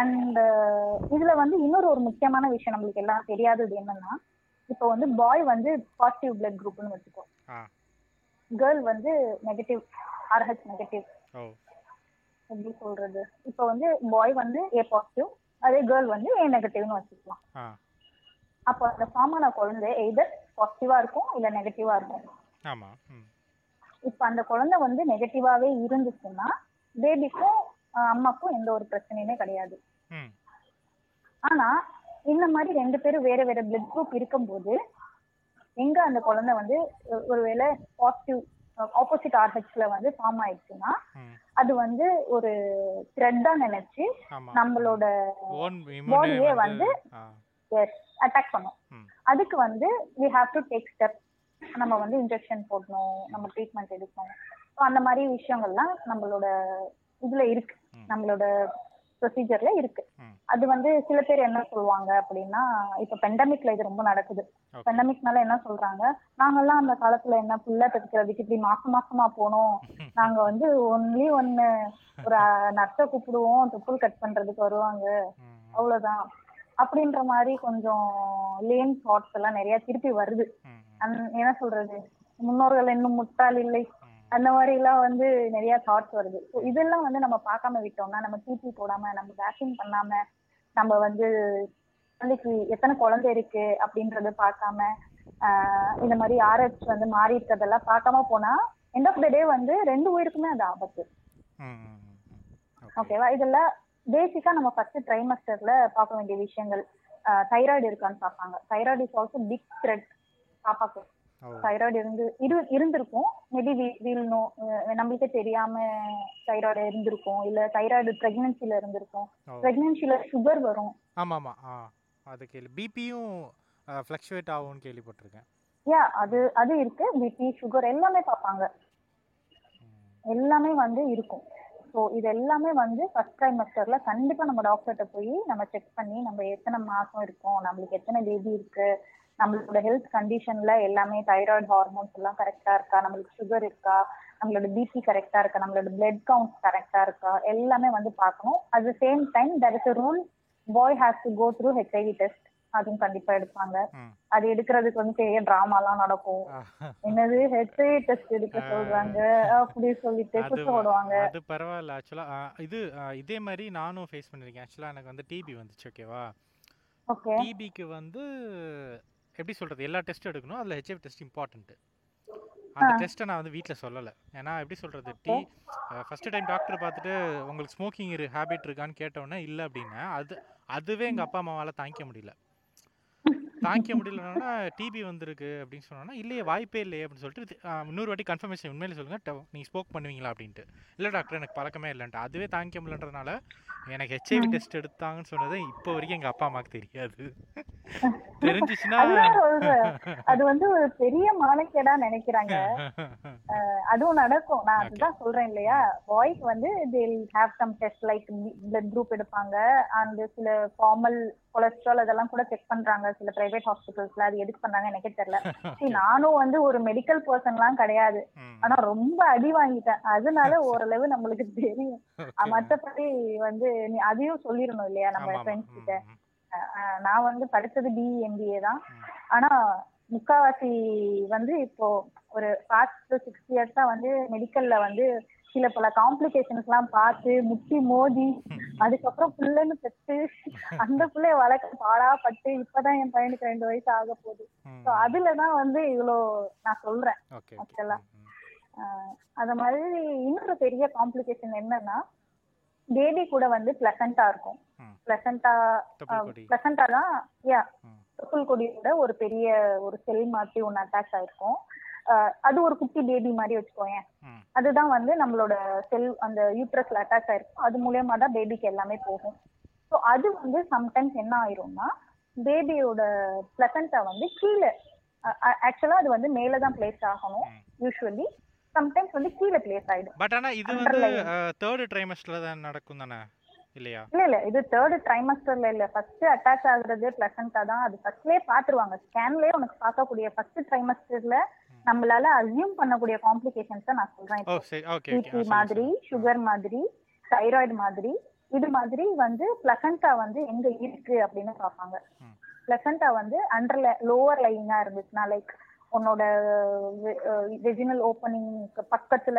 அண்ட் இதுல வந்து இன்னொரு ஒரு முக்கியமான விஷயம் நம்மளுக்கு எல்லாம் தெரியாதது என்னன்னா இப்போ வந்து பாய் வந்து பாசிட்டிவ் பிளட் குரூப்னு வச்சுக்கோ. கேர்ள் வந்து நெகட்டிவ் ஆர்ஹெச் நெகட்டிவ் எப்படி சொல்றது? இப்போ வந்து பாய் வந்து ஏ பாசிட்டிவ் அதே கேர்ள் வந்து ஏ நெகட்டிவ்னு வச்சுக்கலாம். அப்போ அந்த ஃபார்ம் ஆன குழந்தை எய்தர் பாசிட்டிவா இருக்கும் இல்ல நெகட்டிவா இருக்கும். இப்போ அந்த குழந்தை வந்து நெகட்டிவாவே இருந்துச்சுன்னா பேபிக்கும் அம்மாக்கும் எந்த ஒரு பிரச்சனையுமே கிடையாது. ஆனா இந்த மாதிரி ரெண்டு பேரும் வேற வேற பிளட் குரூப் இருக்கும்போது எங்க அந்த குழந்தை வந்து ஒருவேளை பாசிட்டிவ் ஆப்போசிட் ஆர்ஹெச்ல வந்து ஃபார்ம் ஆயிடுச்சுன்னா அது வந்து ஒரு த்ரெட்டா நினைச்சு நம்மளோட body-யே வந்து அட்டாக் பண்ணும். அதுக்கு வந்து we have to take step நம்ம வந்து இன்ஜெக்ஷன் போடணும் நம்ம ட்ரீட்மெண்ட் எடுக்கணும். அந்த மாதிரி விஷயங்கள்லாம் நம்மளோட இதுல இருக்கு. நம்மளோட ப்ரொசீஜர்ல இருக்கு. அது வந்து சில பேர் என்ன சொல்லுவாங்க அப்படின்னா இப்ப பெண்டமிக்ல இது ரொம்ப நடக்குது. பெண்டமிக்னால என்ன சொல்றாங்க? நாங்கெல்லாம் அந்த காலத்துல என்ன புள்ள பெற்றுக்கிறதுக்கு இப்படி மாசம் மாசமா போனோம். நாங்க வந்து ஒன்லி ஒன்னு ஒரு நர்ஸை கூப்பிடுவோம். தொப்புள் கட் பண்றதுக்கு வருவாங்க. அவ்வளவுதான். அப்படின்ற மாதிரி கொஞ்சம் லேன் தாட்ஸ் எல்லாம் நிறைய திருப்பி வருது. என்ன சொல்றது? முன்னோர்கள் இன்னும் முட்டாள் இல்லை. அந்த மாதிரி எல்லாம் வந்து நிறைய தாட்ஸ் வருது. So இதெல்லாம் வந்து நம்ம பார்க்காம விட்டோம்னா நம்ம டிடி போடாம நம்ம வேக்சின் பண்ணாம நம்ம வந்து குழந்தைக்கு எத்தனை குழந்தை இருக்கு அப்படின்றத பார்க்காம இந்த மாதிரி ஆர்ஹெச் வந்து மாறி இருக்கிறதெல்லாம் பார்க்காம போனா எண்ட் ஆஃப் த டே வந்து ரெண்டு உயிருக்குமே அது ஆபத்து. ஓகேவா இதுல பேசிக்கா நம்ம ஃபர்ஸ்ட் ட்ரைமஸ்டர்ல பார்க்க வேண்டிய விஷயங்கள். தைராய்டு இருக்கான்னு பார்ப்பாங்க. Thyroid is also big threat பாப்பாக்கு. தைராய்டு இருந்து இரு இருந்திருக்கும். மேபி வீல் நோ நம்மளுக்கே தெரியாம தைராய்டு இருந்திருக்கும். இல்ல தைராய்டு பிரெக்னன்சில இருந்திருக்கும். பிரெக்னன்சில சுகர் வரும். ஆமாம். ஆமாம் ஆ அது கேள்வி பிபியும் ஃப்ளக்சுவேட் ஆகும்னு கேள்விப்பட்டிருக்கேன். யா அது அது இருக்கு. பிபி சுகர் எல்லாமே பார்ப்பாங்க. எல்லாமே வந்து இருக்கும். ஸோ இது எல்லாமே வந்து ஃபர்ஸ்ட் ட்ரைமஸ்டர்ல கண்டிப்பா நம்ம டாக்டர்கிட்ட போய் நம்ம செக் பண்ணி நம்ம எத்தனை மாசம் இருக்கோம் நம்மளுக்கு எத்தனை பேபி இருக்கு நம்மளோட ஹெல்த் கண்டிஷன்ல எல்லாமே தைராய்டு ஹார்மோன்ஸ் எல்லாம் கரெக்டா இருக்கா? நம்மளுக்கு சுகர் இருக்கா? நம்மளோட பிபி கரெக்டா இருக்கா? நம்மளோட பிளட் கவுண்ட் கரெக்டா இருக்கா? எல்லாமே வந்து பார்க்கணும். At the same time that is rule boy has to go through HIV test அதுவும் கண்டிப்பா எடுப்பாங்க. அது எடுக்கிறதுக்கு வந்து பெரிய டிராமாலாம் நடக்கும். ஆ, என்னது? ஹெச்ஐவி டெஸ்ட் எடுக்க சொல்றாங்க. அப்படி சொல்லிட்டு அது குத்த ஓடுவாங்க அது பரவாயில்ல. ஆக்சுவலாக இது இதே மாதிரி நானும் ஃபேஸ் பண்ணியிருக்கேன் ஆக்சுவலாக எனக்கு வந்து டிபி வந்துச்சு ஓகேவா ஓகே டிபிக்கு வந்து எப்படி சொல்கிறது எல்லா டெஸ்ட் எடுக்கணும். அதில் ஹெச்ஐவி டெஸ்ட் இம்பார்ட்டன்ட்டு அந்த டெஸ்ட்டை நான் வந்து வீட்டில் சொல்லலை. ஏன்னா எப்படி சொல்கிறது டி ஃபஸ்ட்டு டைம் டாக்டர் பார்த்துட்டு உங்களுக்கு ஸ்மோக்கிங் ஹேபிட் இருக்கான்னு கேட்டோன்னே இல்லை அப்படின்னா அது அதுவே எங்கள் அப்பா அம்மாவால் தாங்கிக்க முடியல. தாங்கிக்க முடியலன்னா டிபி வந்திருக்கு அப்படின்னு சொன்னோன்னா இல்லையே வாய்ப்பே இல்லையே அப்படின்னு சொல்லிட்டு இன்னொரு வாட்டி கன்ஃபர்மேஷன் உண்மையிலே சொல்லுங்கள் நீங்கள் ஸ்மோக் பண்ணுவீங்களா? அப்படின்ட்டு. இல்லை டாக்டர் எனக்கு பழக்கமே இல்லைன்ட்டு. அதுவே தாங்கிக்க முடியலன்றதுனால எனக்கு ஹெச்ஐவி டெஸ்ட் எடுத்தாங்கன்னு சொன்னது இப்போ வரைக்கும் எங்கள் அப்பா அம்மாவுக்கு தெரியாது. தெரிஞ்சிச்சுன்னா அது வந்து ஒரு பெரிய மானக்கேடா நினைக்கிறாங்க. அதுவும் நடக்கும். நான் அதுதான் சொல்றேன் இல்லையா? பாய்க்கு வந்து still have some test like blood group எடுப்பாங்க. அண்ட் சில ஃபார்மல் கொலஸ்ட்ரால் அதெல்லாம் கூட செக் பண்றாங்க. சில பிரைவேட் ஹாஸ்பிட்டல்ஸ்ல அது எதுக்கு பண்றாங்க எனக்கே தெரியல. நானும் வந்து ஒரு மெடிக்கல் பர்சன்லாம் கிடையாது. ம், ஆனா ரொம்ப அடி வாங்கிட்டேன். அதனால ஓரளவு நம்மளுக்கு தெரியும். மத்தபடி வந்து நீ அதையும் சொல்லிடணும் இல்லையா நம்ம. ஃப்ரெண்ட்ஸ் கிட்ட. நான் வந்து படிச்சது பிஇ எம்பிஏ தான். ஆனா முக்காவாசி வந்து இப்போ ஒரு பாஸ்ட் சிக்ஸ் இயர்ஸா வந்து மெடிக்கல்ல வந்து சில பல காம்ப்ளிகேஷன்ஸ் எல்லாம் பார்த்து முட்டி மோதி அதுக்கப்புறம் பிள்ளைன்னு பெற்று அந்த பிள்ளைய வளர்க்க பாடா பட்டு இப்பதான் என் பையனுக்கு ரெண்டு வயசு ஆக போகுது. ஸோ அதுலதான் வந்து இவ்வளோ நான் சொல்றேன். ஆஹ் அது மாதிரி இன்னொரு பெரிய காம்ப்ளிகேஷன் என்னன்னா பேபி கூட வந்து பிளசண்டா இருக்கும். பிளசண்டா பிளசண்டா தான் யா. தொப்புள் கொடியோட ஒரு பெரிய ஒரு செல் மாதிரி ஒன்று அட்டாச் ஆயிருக்கும் அது ஒரு குட்டி பேபி மாதிரி வச்சுக்கோயேன். அதுதான் வந்து நம்மளோட செல் அந்த யூட்ரஸ்ல அட்டாச் ஆயிருக்கும். அது மூலியமா தான் பேபிக்கு எல்லாமே போகும். ஸோ அது வந்து சம்டைம்ஸ் என்ன ஆயிரும்னா பேபியோட பிளசண்டா வந்து கீழே ஆக்சுவலா அது வந்து மேல தான் பிளேஸ் ஆகணும். யூஸ்வலி சம்டைம்ஸ் வந்து கீழே பிளேஸ் ஆயிடும். பட் ஆனா இது வந்து. தேர்ட் ட்ரைமஸ்டர்ல தான் நடக்கும் தானே? இல்லையா? இல்ல இல்ல. இது தேர்ட் ட்ரைமஸ்டர்ல இல்ல. ஃபர்ஸ்ட் அட்டாச் ஆகுறது பிளசண்டா தான். அது ஃபர்ஸ்ட்லயே பாத்துருவாங்க ஸ்கேன்லயே உனக்கு பார்க்கக்கூடிய ஃபர்ஸ்ட் ட்ரைமஸ்டர்ல நம்மளால அசியூம் பண்ணக்கூடிய காம்ப்ளிகேஷன்ஸ் நான் சொல்றேன் மாதிரி சுகர் மாதிரி தைராய்டு மாதிரி இது மாதிரி வந்து பிளசண்டா வந்து எங்க இருக்கு அப்படின்னு பார்ப்பாங்க. ம். பிளசண்டா வந்து அண்டர்ல லோவர் லைனா இருந்துச்சுன்னா லைக் உன்னோட வெஜினல் ஓப்பனிங் பக்கத்துல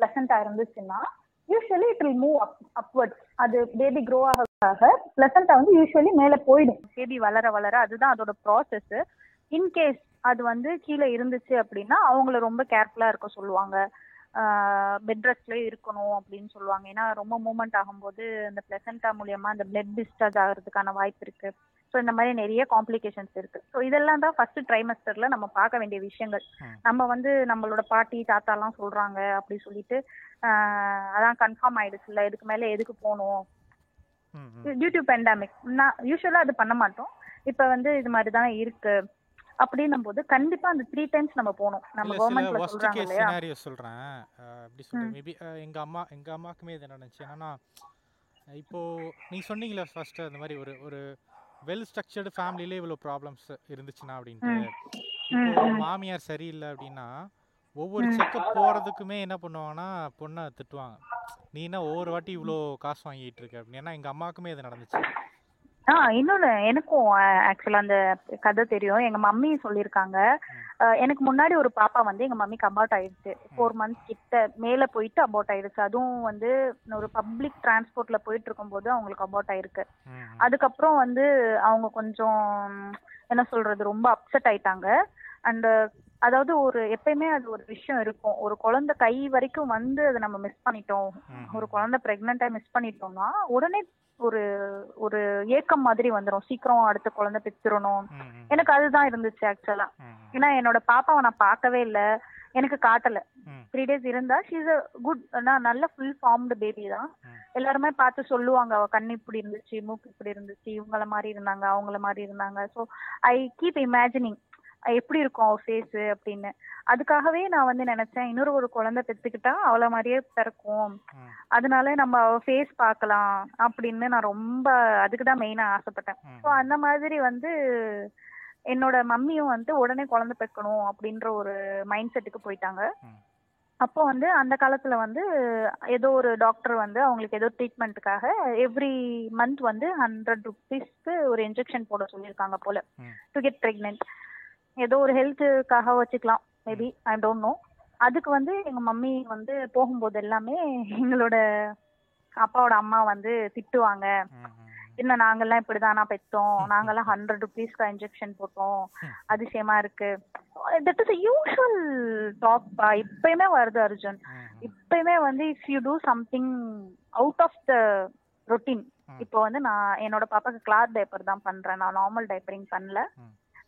பிளசண்டா இருந்துச்சுன்னா usually it will move up upwards அது பேபி க்ரோ ஆக ஆக பிளசண்டா வந்து யூஸ்வலி மேலே போயிடும். பேபி வளர வளர அதுதான் அதோட ப்ராசஸ் இன்கேஸ் அது வந்து கீழே இருந்துச்சு அப்படின்னா அவங்கள ரொம்ப கேர்ஃபுல்லா இருக்க சொல்லுவாங்க. பெட் ரெஸ்ட்லேயே இருக்கணும் அப்படின்னு சொல்லுவாங்க. ஏன்னா ரொம்ப மூமெண்ட் ஆகும்போது அந்த பிளசண்டா மூலியமா அந்த பிளட் டிஸ்சார்ஜ் ஆகிறதுக்கான வாய்ப்பு இருக்கு. ஸோ இந்த மாதிரி நிறைய காம்ப்ளிகேஷன்ஸ் இருக்கு. ஸோ இதெல்லாம் தான் ஃபர்ஸ்ட் ட்ரைமஸ்டர்ல நம்ம பார்க்க வேண்டிய விஷயங்கள். நம்ம வந்து நம்மளோட பாட்டி தாத்தாலாம் சொல்றாங்க அப்படி சொல்லிட்டு அதான் கன்ஃபார்ம் ஆயிடுச்சுல்ல இதுக்கு மேல எதுக்கு போகணும். டியூ டு பெண்டாமிக் நான் யூஸ்வலா அது பண்ண மாட்டோம். இப்போ வந்து இது மாதிரி தான் இருக்கு. அப்படின்னும் போது கண்டிப்பா அந்த த்ரீ டைம்ஸ் நம்ம போகணும். நம்ம கவர்மெண்ட்ல சொல்றாங்க இல்லையா? சொல்றேன். எப்படி சொல்றது மேபி எங்க அம்மா எங்க அம்மாக்குமே இது நடந்துச்சு. என்னன்னா இப்போ நீ சொன்னீங்களே ஃபர்ஸ்ட் அந்த மாதிரி ஒரு ஒரு வெல் ஸ்ட்ரக்சர்டு ஃபேமிலிலே இவ்வளோ ப்ராப்ளம்ஸ் இருந்துச்சுன்னா அப்படின்ட்டு. மாமியார் சரியில்லை அப்படின்னா ஒவ்வொரு செக்கப் போறதுக்குமே என்ன பண்ணுவாங்கன்னா பொண்ணை திட்டுவாங்க. நீ என்ன ஒவ்வொரு வாட்டி இவ்வளோ காசு வாங்கிட்டு இருக்க? அப்படின்னு. ஏன்னா எங்க அம்மாக்குமே இது நடந்துச்சு. ஆ இன்னொன்னு எனக்கும் ஆக்சுவலா அந்த கதை தெரியும். எங்க மம்மி சொல்லியிருக்காங்க. எனக்கு முன்னாடி ஒரு பாப்பா வந்து எங்க மம்மிக்கு அபார்ட் ஆயிடுச்சு. ஃபோர் மந்த்ஸ் கிட்ட மேல போயிட்டு அபார்ட் ஆயிடுச்சு. அதுவும் வந்து ஒரு பப்ளிக் டிரான்ஸ்போர்ட்ல போயிட்டு இருக்கும்போது அவங்களுக்கு அபார்ட் ஆயிருக்கு. அதுக்கப்புறம் வந்து அவங்க கொஞ்சம் என்ன சொல்றது ரொம்ப அப்செட் ஆயிட்டாங்க. அண்ட் அதாவது ஒரு எப்பயுமே அது ஒரு விஷயம் இருக்கும் ஒரு குழந்தை கை வரைக்கும் வந்து அதை நம்ம மிஸ் பண்ணிட்டோம் ஒரு. குழந்தை பிரெக்னெண்டா மிஸ் பண்ணிட்டோம்னா உடனே ஒரு ஒரு ஏக்கம் மாதிரி வந்துடும் சீக்கிரம் அடுத்த குழந்தை பெற்றுறணும் ம், ம். எனக்கு அதுதான் இருந்துச்சு ஆக்சுவலா. ஏன்னா என்னோட பாப்பாவை நான் பார்க்கவே இல்லை எனக்கு காட்டல. த்ரீ டேஸ் இருந்தா ஷீஸ் அ குட் நல்ல ஃபுல் ஃபார்ம்டு பேபி தான். எல்லாருமே பார்த்து சொல்லுவாங்க அவ கண்ணு இப்படி இருந்துச்சு மூக்கு இப்படி இருந்துச்சு இவங்கள மாதிரி இருந்தாங்க அவங்கள மாதிரி இருந்தாங்க ஸோ ஐ கீப் இமேஜினிங் எப்படி இருக்கும் அவ ஃபேஸ் அப்படின்னு அதுக்காகவே நான் வந்து நினைச்சேன் இன்னொரு ஒரு குழந்தை பெத்துக்கிட்டா அவள மாதிரியே பிறக்கும். அதனால நம்ம அவ ஃபேஸ் பார்க்கலாம் அப்படின்னு நான் ரொம்ப அதுக்கு தான் மெயினா ஆசைப்பட்டேன். ஸோ அந்த மாதிரி வந்து என்னோட மம்மியும் வந்து உடனே குழந்தை பெக்கணும் அப்படின்ற ஒரு மைண்ட் செட்டுக்கு போயிட்டாங்க. அப்போ வந்து அந்த காலத்துல வந்து ஏதோ ஒரு டாக்டர் வந்து அவங்களுக்கு ஏதோ ட்ரீட்மெண்ட்டுக்காக எவ்ரி மந்த் வந்து ஹண்ட்ரட் ருபீஸ்க்கு ஒரு இன்ஜெக்ஷன் போட சொல்லியிருக்காங்க போல. டு கெட் ப்ரெக்னென்ட் ஏதோ ஒரு ஹெல்த்துக்காக வச்சுக்கலாம். மேபி ஐ டோன்ட் நோ அதுக்கு வந்து எங்க மம்மி வந்து போகும்போது எல்லாமே எங்களோட அப்பாவோட அம்மா வந்து திட்டுவாங்க. என்ன நாங்கெல்லாம் இப்படிதானா பெத்தோம்? நாங்கெல்லாம் ஹண்ட்ரட் ருபீஸ்க்கு இன்ஜெக்ஷன் போட்டோம். அதிசயமா இருக்கு. தட் இஸ் யூஷுவல் டாக் பா இப்பயுமே வருது அர்ஜுன். இப்பயுமே வந்து if you do something out of the routine. இப்போ வந்து நான் என்னோட பாப்பாக்கு கிளாத் டைப்பர் தான் பண்றேன். நான் நார்மல் டைப்பரிங் பண்ணல.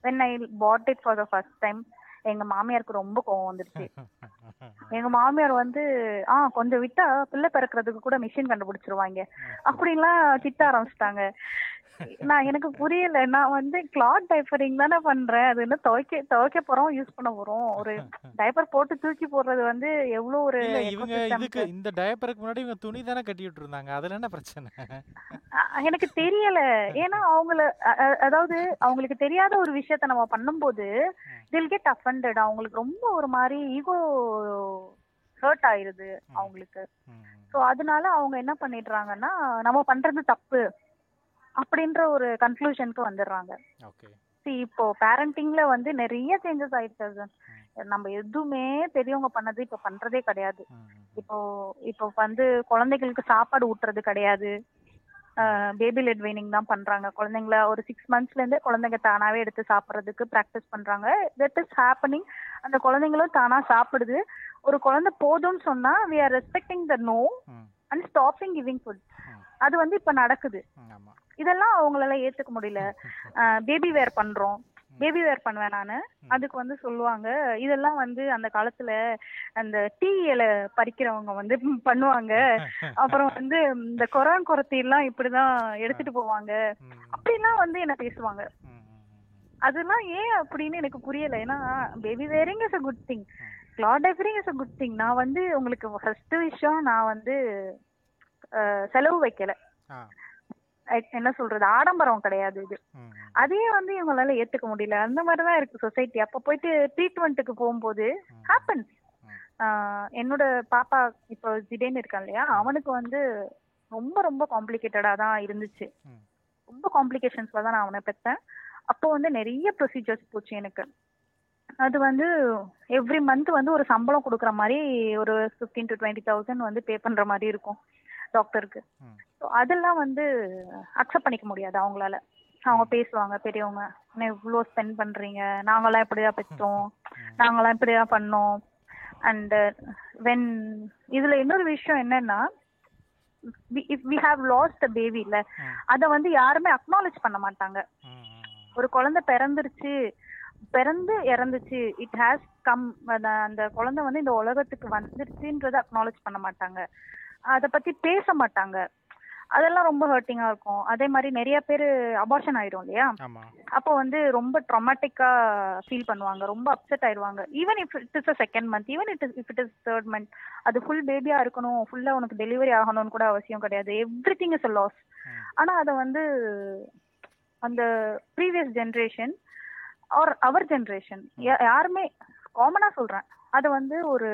When I put it for the first time எங்க மாமியாருக்கு ரொம்ப கோவம் வந்துருச்சு. எங்க மாமியார் வந்து ஆ கொஞ்சம் விட்டா பிள்ளை பிறக்கிறதுக்கு கூட மிஷின் கண்டுபிடிச்சிருவாங்க. அப்படின்லாம் திட்ட ஆரம்பிச்சிட்டாங்க. நான் எனக்கு புரியல. நான் வந்து கிளாத் டைப்பரிங் தானே பண்றேன். அது என்ன துவைக்க துவைக்க போறோம் யூஸ் பண்ண போறோம். ஒரு டைப்பர் போட்டு தூக்கி போடுறது வந்து எவ்வளவு ஒரு இவங்க இதுக்கு இந்த டயப்பருக்கு முன்னாடி இவங்க துணி தானே கட்டி விட்டுருந்தாங்க அதுல என்ன பிரச்சனை? எனக்கு தெரியல. ஏன்னா அவங்கள அதாவது அவங்களுக்கு தெரியாத ஒரு விஷயத்த நம்ம பண்ணும்போது தில் கெட் அஃபண்டட் அவங்களுக்கு ரொம்ப ஒரு மாதிரி ஈகோ ஹர்ட் ஆயிருது அவங்களுக்கு. ஸோ அதனால அவங்க என்ன பண்ணிடுறாங்கன்னா நம்ம பண்றது தப்பு. அப்படின்ற ஒரு கன்க்ளூஷனுக்கு வந்துடுறாங்க. இப்போ பேரண்டிங்ல வந்து நிறைய சேஞ்சஸ் ஆயிடுச்சு. நம்ம எதுவுமே பெரியவங்க பண்ணது இப்ப பண்றதே கிடையாது. இப்போ இப்போ வந்து குழந்தைகளுக்கு சாப்பாடு ஊட்டுறது கிடையாது. பேபி லெட் வெயினிங் தான் பண்றாங்க. குழந்தைங்கள ஒரு சிக்ஸ் மந்த்ஸ்ல இருந்தே குழந்தைங்க தானாவே எடுத்து சாப்பிட்றதுக்கு ப்ராக்டிஸ் பண்றாங்க. தட் இஸ் ஹேப்பனிங் அந்த குழந்தைங்களும் தானா சாப்பிடுது. ஒரு குழந்தை போதும்னு சொன்னா we are respecting the no and stopping giving food. அது வந்து இப்ப நடக்குது. இதெல்லாம் அவங்களால ஏத்துக்க முடியல. பேபி வேர் பண்றோம். பேபி வேர் பண்ணுவேன் நானு. அதுக்கு வந்து சொல்லுவாங்க. இதெல்லாம் வந்து அந்த காலத்துல அந்த டீ இலை பறிக்கிறவங்க வந்து பண்ணுவாங்க. அப்புறம் வந்து இந்த கொரான் குரத்தி எல்லாம் இப்படிதான் எடுத்துட்டு போவாங்க. அப்படிலாம் வந்து என்ன பேசுவாங்க. அதெல்லாம் ஏன் அப்படின்னு எனக்கு புரியல. ஏன்னா baby wearing is a good thing cloth diapering is a good thing நான் வந்து உங்களுக்கு ஃபர்ஸ்ட் விஷயம் நான் வந்து செலவு வைக்கல. என்ன சொல்றது ஆடம்பரம் கிடையாது இது. அதையே வந்து இவங்களால ஏத்துக்க முடியல. அந்த மாதிரிதான் இருக்கு சொசைட்டி. அப்ப போயிட்டு ட்ரீட்மெண்ட்டுக்கு போகும்போது ஹேப்பன்ஸ் என்னோட பாப்பா இப்போ ஜிடேன் இருக்கான் இல்லையா? அவனுக்கு வந்து ரொம்ப ரொம்ப காம்ப்ளிகேட்டடா தான் இருந்துச்சு. ரொம்ப காம்ப்ளிகேஷன்ஸ்ல தான் நான் அவனை பெற்றேன் அப்போ வந்து நிறைய ப்ரொசீஜர்ஸ் போச்சு எனக்கு. அது வந்து எவ்ரி மந்த் வந்து ஒரு சம்பளம் கொடுக்குற மாதிரி ஒரு ஃபிஃப்டீன் டு டுவெண்ட்டி தௌசண்ட் வந்து பே பண்ற மாதிரி இருக்கும். டாக்டருக்கு. ஸோ அதெல்லாம் வந்து அக்செப்ட் பண்ணிக்க முடியாது அவங்களால. அவங்க பேசுவாங்க பெரியவங்க என்ன இவ்வளோ ஸ்பெண்ட் பண்றீங்க. நாங்களாம் இப்படியா பெற்றோம் நாங்களாம் இப்படியா பண்ணோம். அண்ட் வென் இதுல இன்னொரு விஷயம் என்னன்னா if we have lost a baby இல்ல. அதை வந்து யாருமே அக்னாலேஜ் பண்ண மாட்டாங்க. ஒரு குழந்தை பிறந்துருச்சு பிறந்து இறந்துச்சு இட் ஹேஸ் கம் அந்த குழந்தை வந்து இந்த உலகத்துக்கு வந்துருச்சுன்றதை அக்னாலேஜ் பண்ண மாட்டாங்க. அதை பத்தி பேச மாட்டாங்க. அதெல்லாம் ரொம்ப ஹர்ட்டிங்கா இருக்கும். அதே மாதிரி நிறைய பேர் அபார்ஷன் ஆயிடும் இல்லையா? அப்போ வந்து ரொம்ப ட்ராமாட்டிக்கா ஃபீல் பண்ணுவாங்க. ரொம்ப அப்செட் ஆயிடுவாங்க. Even if it is a second month even it is if it is third month அது ஃபுல் பேபியா இருக்கணும். ஃபுல்லா உனக்கு டெலிவரி ஆகணும்னு கூட அவசியம் கிடையாது. Everything is a loss. ஆனா அதை வந்து அந்த previous generation or our generation யாருமே காமனா சொல்றேன். அதை வந்து ஒரு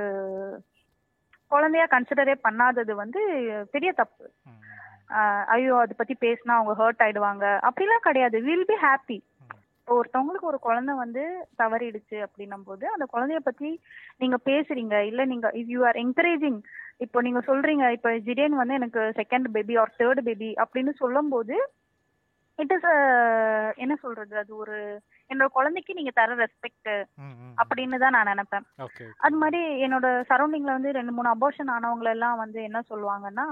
குழந்தையா கன்சிடரே பண்ணாதது வந்து பெரிய தப்பு. ஐயோ அதை பத்தி பேசினா அவங்க ஹர்ட் ஆயிடுவாங்க. அப்படிலாம் கிடையாது. Will be happy. ஒருத்தவங்களுக்கு ஒரு குழந்தை வந்து தவறிடுச்சு அப்படின்னும் போது அந்த குழந்தைய பத்தி நீங்க பேசுறீங்க. இல்ல நீங்க இஃப் யூ ஆர் என்கரேஜிங் இப்போ நீங்க சொல்றீங்க இப்போ ஜிடேன் வந்து எனக்கு second baby or third baby அப்படின்னு சொல்லும் போது இட் இஸ் என்ன சொல்றது? அது ஒரு என்னோட குழந்தைக்கு நீங்க தர ரெஸ்பெக்ட். அப்படின்னு தான் நான் நினைப்பேன். அது மாதிரி என்னோட சரௌண்டிங்ல வந்து ரெண்டு மூணு அபோஷன் ஆனவங்க எல்லாம் வந்து என்ன சொல்லுவாங்கன்னா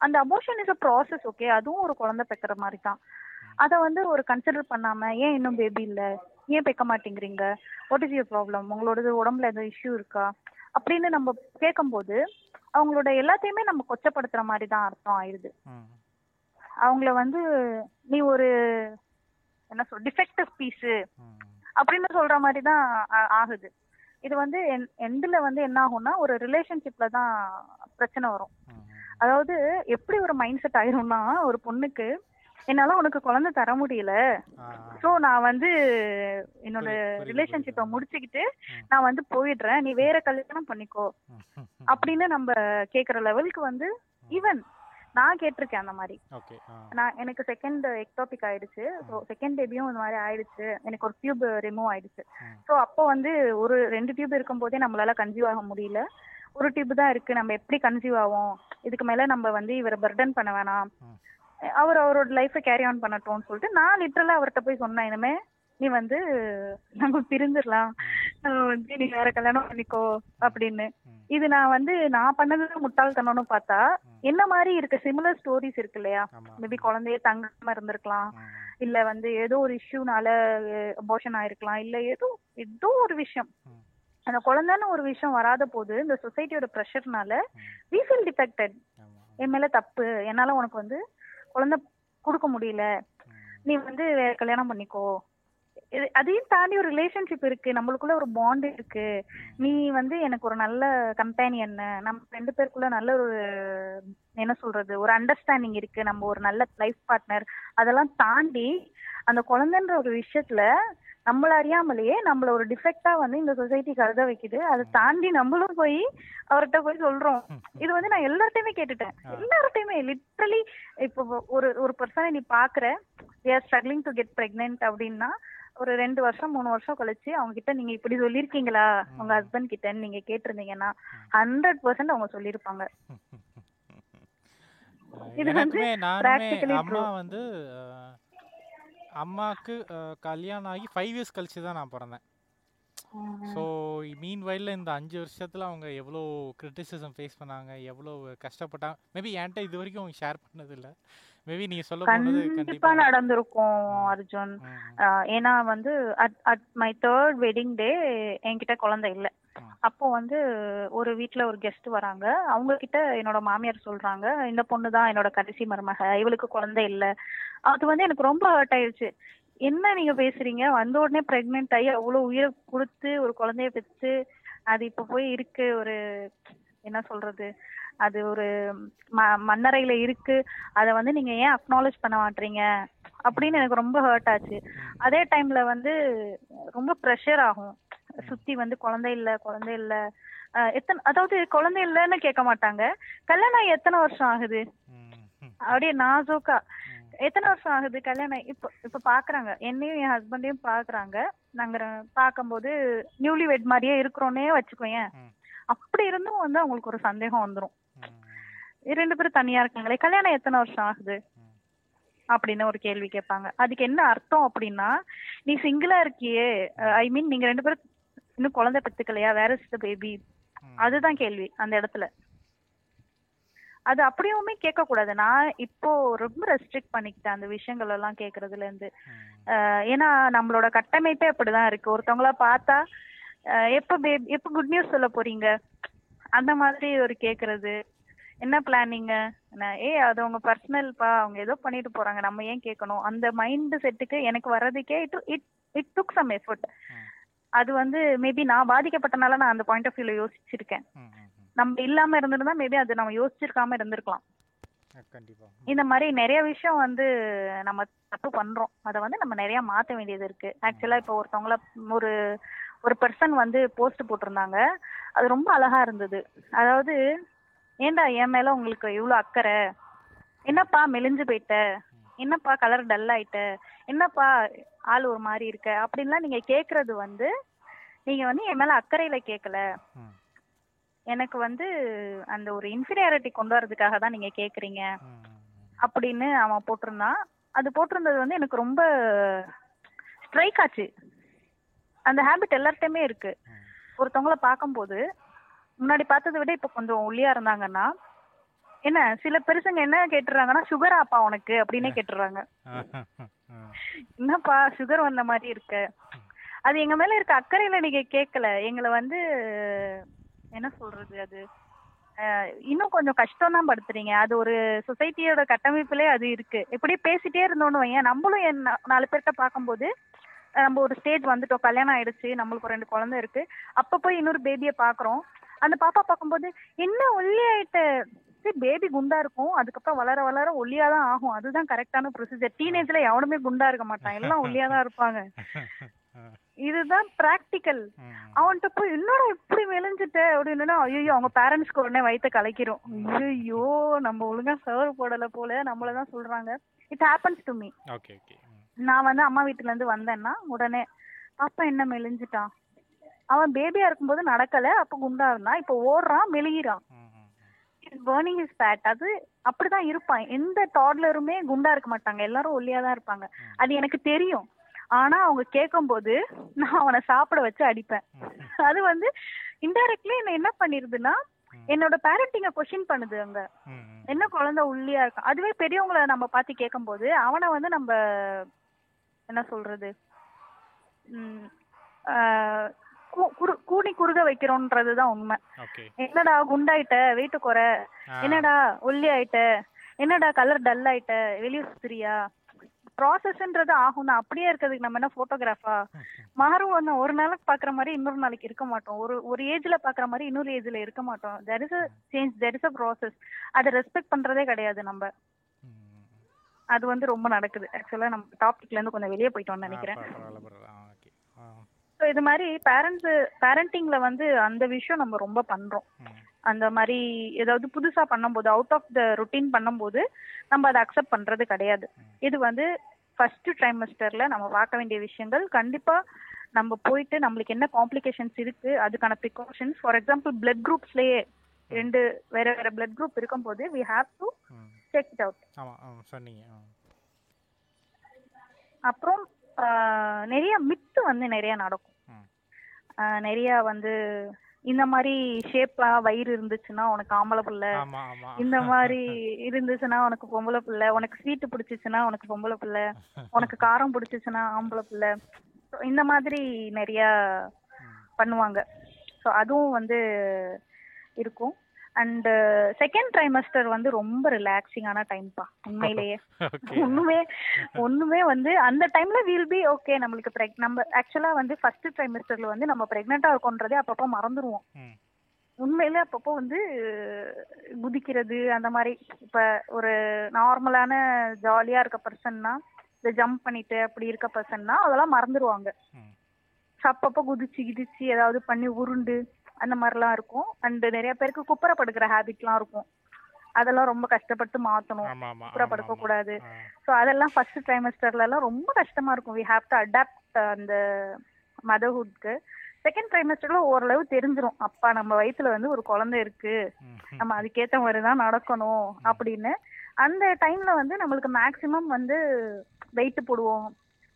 அந்த abortion is a process okay அதுவும் ஒரு குழந்தை பெக்கிற மாதிரி தான். அதை வந்து ஒரு கன்சிடர் பண்ணாம ஏன் இன்னும் பேபி இல்ல? ஏன் பெக்க மாட்டேங்கிறீங்க? வாட் இஸ் யூர் ப்ராப்ளம் உங்களோட உடம்புல எதுவும் இஷ்யூ இருக்கா? அப்படின்னு நம்ம கேட்கும்போது அவங்களோட எல்லாத்தையுமே நம்ம கொச்சப்படுத்துற மாதிரி தான் அர்த்தம் ஆயிடுது. அவங்கள வந்து நீ ஒரு என்ன சொல் டிஃபெக்டிவ் பீஸு அப்படின்னு சொல்ற மாதிரி தான் ஆகுது இது வந்து எண்ட்ல வந்து என்ன ஆகும்னா ஒரு ரிலேஷன்ஷிப்ல தான் பிரச்சனை வரும். அதாவது எப்படி ஒரு மைண்ட் செட் ஆயிரும்னா ஒரு பொண்ணுக்கு என்னால உனக்கு குழந்தை தர முடியல. சோ நான் வந்து என்னோட ரிலேஷன்ஷிப்பை. முடிச்சுக்கிட்டு. நான் வந்து போயிடுறேன் நீ வேற கல்யாணம் பண்ணிக்கோ. அப்படின்னு நம்ம கேக்குற லெவலுக்கு வந்து ஈவன் நான் கேட்டிருக்கேன் அந்த மாதிரி. நான் எனக்கு செகண்ட் எக்டாபிக் ஆயிடுச்சு. ஸோ செகண்ட் பேபியும் இந்த மாதிரி ஆயிடுச்சு. எனக்கு ஒரு டியூப் ரிமூவ் ஆயிடுச்சு. ஸோ அப்போ வந்து ஒரு ரெண்டு டியூப் இருக்கும்போதே நம்மளால கன்சீவ் ஆக முடியல. ஒரு டியூப் தான் இருக்கு. நம்ம எப்படி கன்சீவ் ஆகும் இதுக்கு மேல நம்ம வந்து இவரை பர்டன் பண்ண வேணாம். அவர் அவரோட லைஃப்பை கேரி ஆன் பண்ணட்டும்னு சொல்லிட்டு நான் லிட்டரலா அவர்கிட்ட போய் சொன்னேன். இனிமே நீ வந்து நம்ம பிரிஞ்சிடலாம். வந்து நீ வேற கல்யாணம் பண்ணிக்கோ அப்படின்னு. இது நான் வந்து நான் பண்ணது முட்டாள்தனம்னு பார்த்தா என்ன மாதிரி இருக்க? சிமிலர் ஸ்டோரிஸ் இருக்கு இல்லையா? மேபி குழந்தையே தங்காம இருந்திருக்கலாம். இல்ல வந்து ஏதோ ஒரு இஷ்யூனால அபோஷன் ஆயிருக்கலாம். இல்ல ஏதோ ஏதோ ஒரு விஷயம். அந்த குழந்தைன்னு ஒரு விஷயம் வராத போது இந்த சொசைட்டியோட ப்ரெஷர்னால. வி ஃபீல் டிஃபெக்டட் என் மேல தப்பு. என்னால உனக்கு வந்து குழந்தை கொடுக்க முடியல. நீ வந்து வேற கல்யாணம் பண்ணிக்கோ. அதையும் தாண்டி ஒரு ரிலேஷன்ஷிப் இருக்கு. நம்மளுக்குள்ள ஒரு பாண்ட் இருக்கு. நீ வந்து எனக்கு ஒரு நல்ல கம்பேனியன் நம்ம ரெண்டு பேருக்குள்ள நல்ல ஒரு என்ன சொல்றது ஒரு அண்டர்ஸ்டாண்டிங் இருக்கு. நம்ம ஒரு நல்ல லைஃப் பார்ட்னர் அதெல்லாம் தாண்டி அந்த குழந்தைன்ற ஒரு விஷயத்துல நம்மள அறியாமலேயே நம்மள ஒரு டிஃபெக்டா வந்து இந்த சொசைட்டி கருத வைக்குது. அதை தாண்டி நம்மளும் போய் அவர்கிட்ட போய் சொல்றோம். இது வந்து நான் எல்லார்ட்டையுமே கேட்டுட்டேன். எல்லார்ட்டையுமே லிட்ரலி இப்போ ஒரு ஒரு பர்சனை நீ பாக்குற or struggling to get pregnant அப்படின்னா ஒரு ரெண்டு வருஷம் மூணு வருஷம் கழிச்சு அவங்க கிட்ட நீங்க இப்படி சொல்லிருக்கீங்களா உங்க ஹஸ்பண்ட் கிட்ட நீங்க கேட்டிருந்தீங்கன்னா ஹண்ட்ரட் பர்சன்ட் அவங்க சொல்லியிருப்பாங்க. இது வந்து அம்மா. வந்து அஹ், கல்யாணம் ஆகி ஃபைவ் இயர்ஸ் கழிச்சு தான் நான் பிறந்தேன். ஸோ மீன் வயலில் இந்த அஞ்சு வருஷத்தில் அவங்க எவ்வளோ கிரிட்டிசிசம் ஃபேஸ் பண்ணாங்க எவ்வளோ கஷ்டப்பட்டாங்க. மேபி என்கிட்ட இது வரைக்கும் அவங்க ஷேர் பண்ணதில்லை. மேபி நீங்கள் சொல்ல போனது கண்டிப்பா நடந்திருக்கும் அர்ஜுன். ஏன்னா வந்து at at my third wedding day என்கிட்ட குழந்தை இல்ல. அப்போ வந்து ஒரு வீட்ல ஒரு கெஸ்ட் வராங்க. அவங்க கிட்ட என்னோட மாமியார் சொல்றாங்க இந்த பொண்ணு தான் என்னோட கடைசி மருமக இவளுக்கு குழந்தை இல்ல. அது வந்து எனக்கு ரொம்ப ஹர்ட் ஆயிடுச்சு என்ன நீங்க பேசுறீங்க? வந்த உடனே பிரெக்னென்ட் ஆகி அவ்வளவு உயிரை கொடுத்து ஒரு குழந்தைய பெற்று அது இப்ப போய் இருக்கு ஒரு என்ன சொல்றது? அது ஒரு ம- மண்ணறையில இருக்கு. அதை வந்து நீங்க ஏன் அக்னாலேஜ் பண்ண மாட்டீங்க? அப்படின்னு எனக்கு ரொம்ப ஹர்ட் ஆச்சு. அதே டைம்ல வந்து ரொம்ப ப்ரெஷர் ஆகும். சுத்தி வந்து குழந்தை இல்ல குழந்தை இல்ல. எத்தனை அதாவது குழந்தை இல்லைன்னு கேட்க மாட்டாங்க. கல்யாணம் எத்தனை வருஷம் ஆகுது? அப்படியே நாசோக்கா. எத்தனை வருஷம் ஆகுது கல்யாணம் இப்போ இப்போ பாக்குறாங்க. என்னையும் என் ஹஸ்பண்டையும் பாக்குறாங்க. நாங்க பார்க்கும்போது நியூலி வெட் மாதிரியே இருக்கிறோன்னே வச்சுக்கோயேன். அப்படி இருந்தும் வந்து அவங்களுக்கு ஒரு சந்தேகம் வந்துரும். ம், ரெண்டு பேரும் தனியா இருக்காங்களே கல்யாணம் எத்தனை வருஷம் ஆகுது? அப்படின்னு ஒரு கேள்வி கேட்பாங்க. அதுக்கு என்ன அர்த்தம் அப்படின்னா நீ சிங்கிளா இருக்கியே ஐ மீன் நீங்க ரெண்டு பேரும் இன்னும் குழந்தை பெத்துக்கலையா வேற இஸ் த பேபி அதுதான் கேள்வி அந்த இடத்துல. அது அப்படியுமே கேட்க கூடாது நான் இப்போ ரொம்ப ரெஸ்ட்ரிக்ட் பண்ணிக்கிட்டேன் அந்த விஷயங்கள் எல்லாம் கேக்குறதுல இருந்து ஏன்னா நம்மளோட கட்டமைப்பே அப்படிதான் இருக்கு. ஒருத்தவங்கள பார்த்தா எப்ப பேபி எப்ப குட் நியூஸ் சொல்ல போறீங்க? அந்த மாதிரி ஒரு கேக்குறது என்ன பிளானிங்க ஏ அது உங்க பர்சனல்ப்பா அவங்க ஏதோ பண்ணிட்டு போறாங்க. நம்ம ஏன் கேட்கணும்? அந்த மைண்ட் செட்டுக்கு எனக்கு வர்றதுக்கே it it it took some effort. அது வந்து மேபி நான் பாதிக்கப்பட்டனால நான் அந்த பாயிண்ட் ஆஃப் வியூல யோசிச்சிருக்கேன். நம்ம இல்லாம இருந்திருந்தா மேபி அது நம்ம யோசிச்சிருக்காம இருந்திருக்கலாம். இந்த மாதிரி நிறைய விஷயம் வந்து நம்ம தப்பு பண்றோம். அதை வந்து நம்ம நிறைய மாத்த வேண்டியது இருக்கு. ஆக்சுவலா இப்போ ஒருத்தவங்கள ஒரு ஒரு பர்சன் வந்து போஸ்ட் போட்டிருந்தாங்க. அது ரொம்ப அழகா இருந்தது. அதாவது ஏன்டா என் மேல உங்களுக்கு இவ்வளவு அக்கறை? என்னப்பா மெலிஞ்சு போயிட்ட? என்னப்பா கலர் டல் ஆயிட்ட? என்னப்பா ஆள் ஒரு மாதிரி இருக்க? அப்படின்லாம் நீங்க கேக்குறது வந்து நீங்க வந்து என் மேல அக்கறையில கேட்கல. எனக்கு வந்து அந்த ஒரு இன்ஃபீரியாரிட்டி கொண்டு வரதுக்காக தான் நீங்க கேக்குறீங்க. அப்படின்னு அவன் போட்டிருந்தான். அது போட்டிருந்தது வந்து எனக்கு ரொம்ப ஸ்ட்ரைக் ஆச்சு. அந்த ஹேபிட் எல்லார்ட்டையுமே இருக்கு. ஒருத்தவங்கள பார்க்கும்போது முன்னாடி பார்த்ததை விட இப்போ கொஞ்சம் ஒல்லியா இருந்தாங்கன்னா என்ன சில பெருசுங்க என்ன கேட்டுறாங்கன்னா சுகர் ஆப்பா உனக்கு அப்படின்னே கேட்டுறாங்க. என்னப்பா சுகர் வந்த மாதிரி இருக்க? அது எங்க மேல இருக்க அக்கறையில நீங்க கேட்கல எங்களை வந்து என்ன சொல்றது அது? இன்னும் கொஞ்சம் கஷ்டம் தான் படுத்துறீங்க. அது ஒரு சொசைட்டியோட கட்டமைப்பிலே அது இருக்கு. இப்படியே பேசிட்டே இருந்தோம்னு வையன். நம்மளும் என் நாலு பேர்கிட்ட பார்க்கும்போது நம்ம ஒரு ஸ்டேஜ் வந்துட்டோம். கல்யாணம் ஆயிடுச்சு. நம்மளுக்கு ஒரு ரெண்டு குழந்தை இருக்கு. அப்ப போய் இன்னொரு பேபியை பாக்குறோம் அந்த பாப்பா பார்க்கும்போது என்ன ஒல்லி ஆயிட்ட? பேபி குண்டா இருக்கும். அதுக்கப்புறம் வளர வளர ஒல்லியா தான் ஆகும். அதுதான் கரெக்டான ப்ரொசீஜர் டீனேஜ்ல எவனுமே குண்டா இருக்க மாட்டான். எல்லாம் ஒல்லியா தான் இருப்பாங்க. இதுதான் பிராக்டிக்கல். அவன்கிட்ட போய் என்னடா இப்படி மெலிஞ்சிட்ட அப்படின்னா ஐயோ அவங்க பேரண்ட்ஸ்க்கு உடனே வயித்த கலைக்கிறோம் ஐயோ நம்ம ஒழுங்கா சர்வ் போடல போல. நம்மள தான் சொல்றாங்க. இட் ஹேப்பன்ஸ் டு ம். நான் வந்து அம்மா வீட்டுல இருந்து வந்தேன்னா உடனே பாப்பா என்ன மெலிஞ்சிட்டான் அவன் பேபியா இருக்கும்போது நடக்கல. அப்ப குண்டா இருந்தான் இப்ப ஓடுறான் மெலிகிறான். பேர்னிங் இஸ் ஃபேட் அது அப்படிதான் இருப்பான். எந்த டாட்லருமே குண்டா இருக்க மாட்டாங்க. எல்லாரும் ஒல்லியா தான் இருப்பாங்க அது எனக்கு தெரியும். ஆனா அவங்க கேட்கும்போது நான் அவனை சாப்பிட வச்சு அடிப்பேன். அது வந்து இன்டைரக்ட்லி என்ன என்ன பண்ணிருதுன்னா என்னோட பேரண்டிங்க கொஸ்டின் பண்ணுது அங்க. என்ன குழந்தை உள்ளியா இருக்கு அதுவே பெரியவங்கள நம்ம பார்த்து கேட்கும்போது அவனை வந்து நம்ம என்ன சொல்றது? ம், ஆஹ், கூ- குறு- கூனி குறுக வைக்கிறோன்றதுதான் உண்மை. என்னடா குண்டாயிட்ட? வெயிட் குறை. என்னடா ஒல்லி ஆயிட்ட? என்னடா கலர் டல் ஆயிட்ட? வெளிய சுத்துறியா? ப்ராசஸ்ன்றது ஆகும். தான் அப்படியே இருக்கிறதுக்கு நம்ம என்ன போட்டோகிராஃபா மாறும் ஒண்ணு. ஒரு நாளைக்கு பாக்குற மாதிரி இன்னொரு நாளைக்கு இருக்க மாட்டோம். ஒரு ஒரு ஏஜ்ல பாக்குற மாதிரி இன்னொரு ஏஜ்ல இருக்க மாட்டோம். There is a change there is a process அதை ரெஸ்பெக்ட் பண்றதே கிடையாது நம்ம. அது வந்து ரொம்ப நடக்குது. ஆக்சுவலா நம்ம டாபிக்ல இருந்து கொஞ்சம் வெளியே போயிட்டோம்னு நினைக்கிறேன் பரவா- பரவாயில்ல பரவாயில்ல ஆ ஓகே ஆ ஸோ இது மாதிரி பேரண்ட்ஸ் பேரண்டிங்ல வந்து அந்த விஷயம் நம்ம ரொம்ப பண்றோம். அந்த மாதிரி ஏதாவது புதுசா பண்ணும்போது அவுட் ஆஃப் த ருட்டீன் பண்ணும்போது நம்ம அதை அக்செப்ட் பண்றது கிடையாது இது வந்து ஃபர்ஸ்ட் ட்ரைமஸ்டர்ல நம்ம பார்க்க வேண்டிய விஷயங்கள் கண்டிப்பா நம்ம போயிட்டு நம்மளுக்கு என்ன காம்ப்ளிகேஷன்ஸ் இருக்கு அதுக்கான ப்ரிகாஷன்ஸ் ஃபார் எக்ஸாம்பிள் பிளட் குரூப்ஸ்லயே ரெண்டு வேற வேற பிளட் குரூப் இருக்கும்போது we have to. Check it out. அப்புறம் நிறைய மித்து வந்து நிறைய நடக்கும். நிறைய வந்து இந்த மாதிரி ஷேப்பா வயிறு இருந்துச்சுன்னா உனக்கு ஆம்பளை பிள்ளை. இந்த மாதிரி இருந்துச்சுன்னா உனக்கு பொம்பளை பிள்ளை. உனக்கு ஸ்வீட் பிடிச்சிச்சுன்னா உனக்கு பொம்பளை பிள்ளை. உனக்கு காரம் பிடிச்சிச்சுன்னா ஆம்பளை பிள்ளை. So, இந்த மாதிரி நிறைய. பண்ணுவாங்க. ஸோ அதுவும் வந்து இருக்கும். அண்ட் செகண்ட் ட்ரைமஸ்டர் வந்து ரொம்ப ரிலாக்ஸிங்கான டைம்ப்பா உண்மையிலேயே. ஒண்ணுமே ஒண்ணுமே வந்து அந்த டைம்ல வில் பி ஓகே நம்மளுக்கு நம்ம ஆக்சுவலா வந்து ஃபர்ஸ்ட் ட்ரைமஸ்டர்ல வந்து நம்ம பிரெக்னெண்டா இருக்கோன்றதே அப்பப்போ மறந்துடுவோம் ம். உண்மையிலே அப்பப்போ வந்து குதிக்கிறது அந்த மாதிரி. இப்ப ஒரு நார்மலான ஜாலியா இருக்க பர்சன்னா இந்த ஜம்ப் பண்ணிட்டு அப்படி இருக்க பர்சன்னா அதெல்லாம் மறந்துடுவாங்க அப்பப்போ குதிச்சு கிதிச்சு ஏதாவது பண்ணி உருண்டு அந்த மாதிரிலாம் இருக்கும். அண்ட் நிறைய பேருக்கு குப்புற படுக்கிற ஹேபிட்லாம் இருக்கும். அதெல்லாம் ரொம்ப கஷ்டப்பட்டு மாத்தணும். ஆமா ஆமா பூரா ஆமா, படுக்க ஆமா. கூடாது. ஸோ அதெல்லாம் ஃபர்ஸ்ட் ட்ரைமஸ்டர்ல எல்லாம் ரொம்ப கஷ்டமா இருக்கும். வி ஹாவ் டு அடாப்ட் அந்த மதர்ஹுட்க்கு செகண்ட் ட்ரைமஸ்டர்ல ஓரளவு தெரிஞ்சிரும். அப்பா நம்ம வயித்துல வந்து ஒரு குழந்தை இருக்கு. நம்ம அதுக்கேத்த மாதிரி தான் நடக்கணும் அப்படின்னு. அந்த டைம்ல வந்து நம்மளுக்கு மேக்சிமம் வந்து வெயிட் போடுவோம்.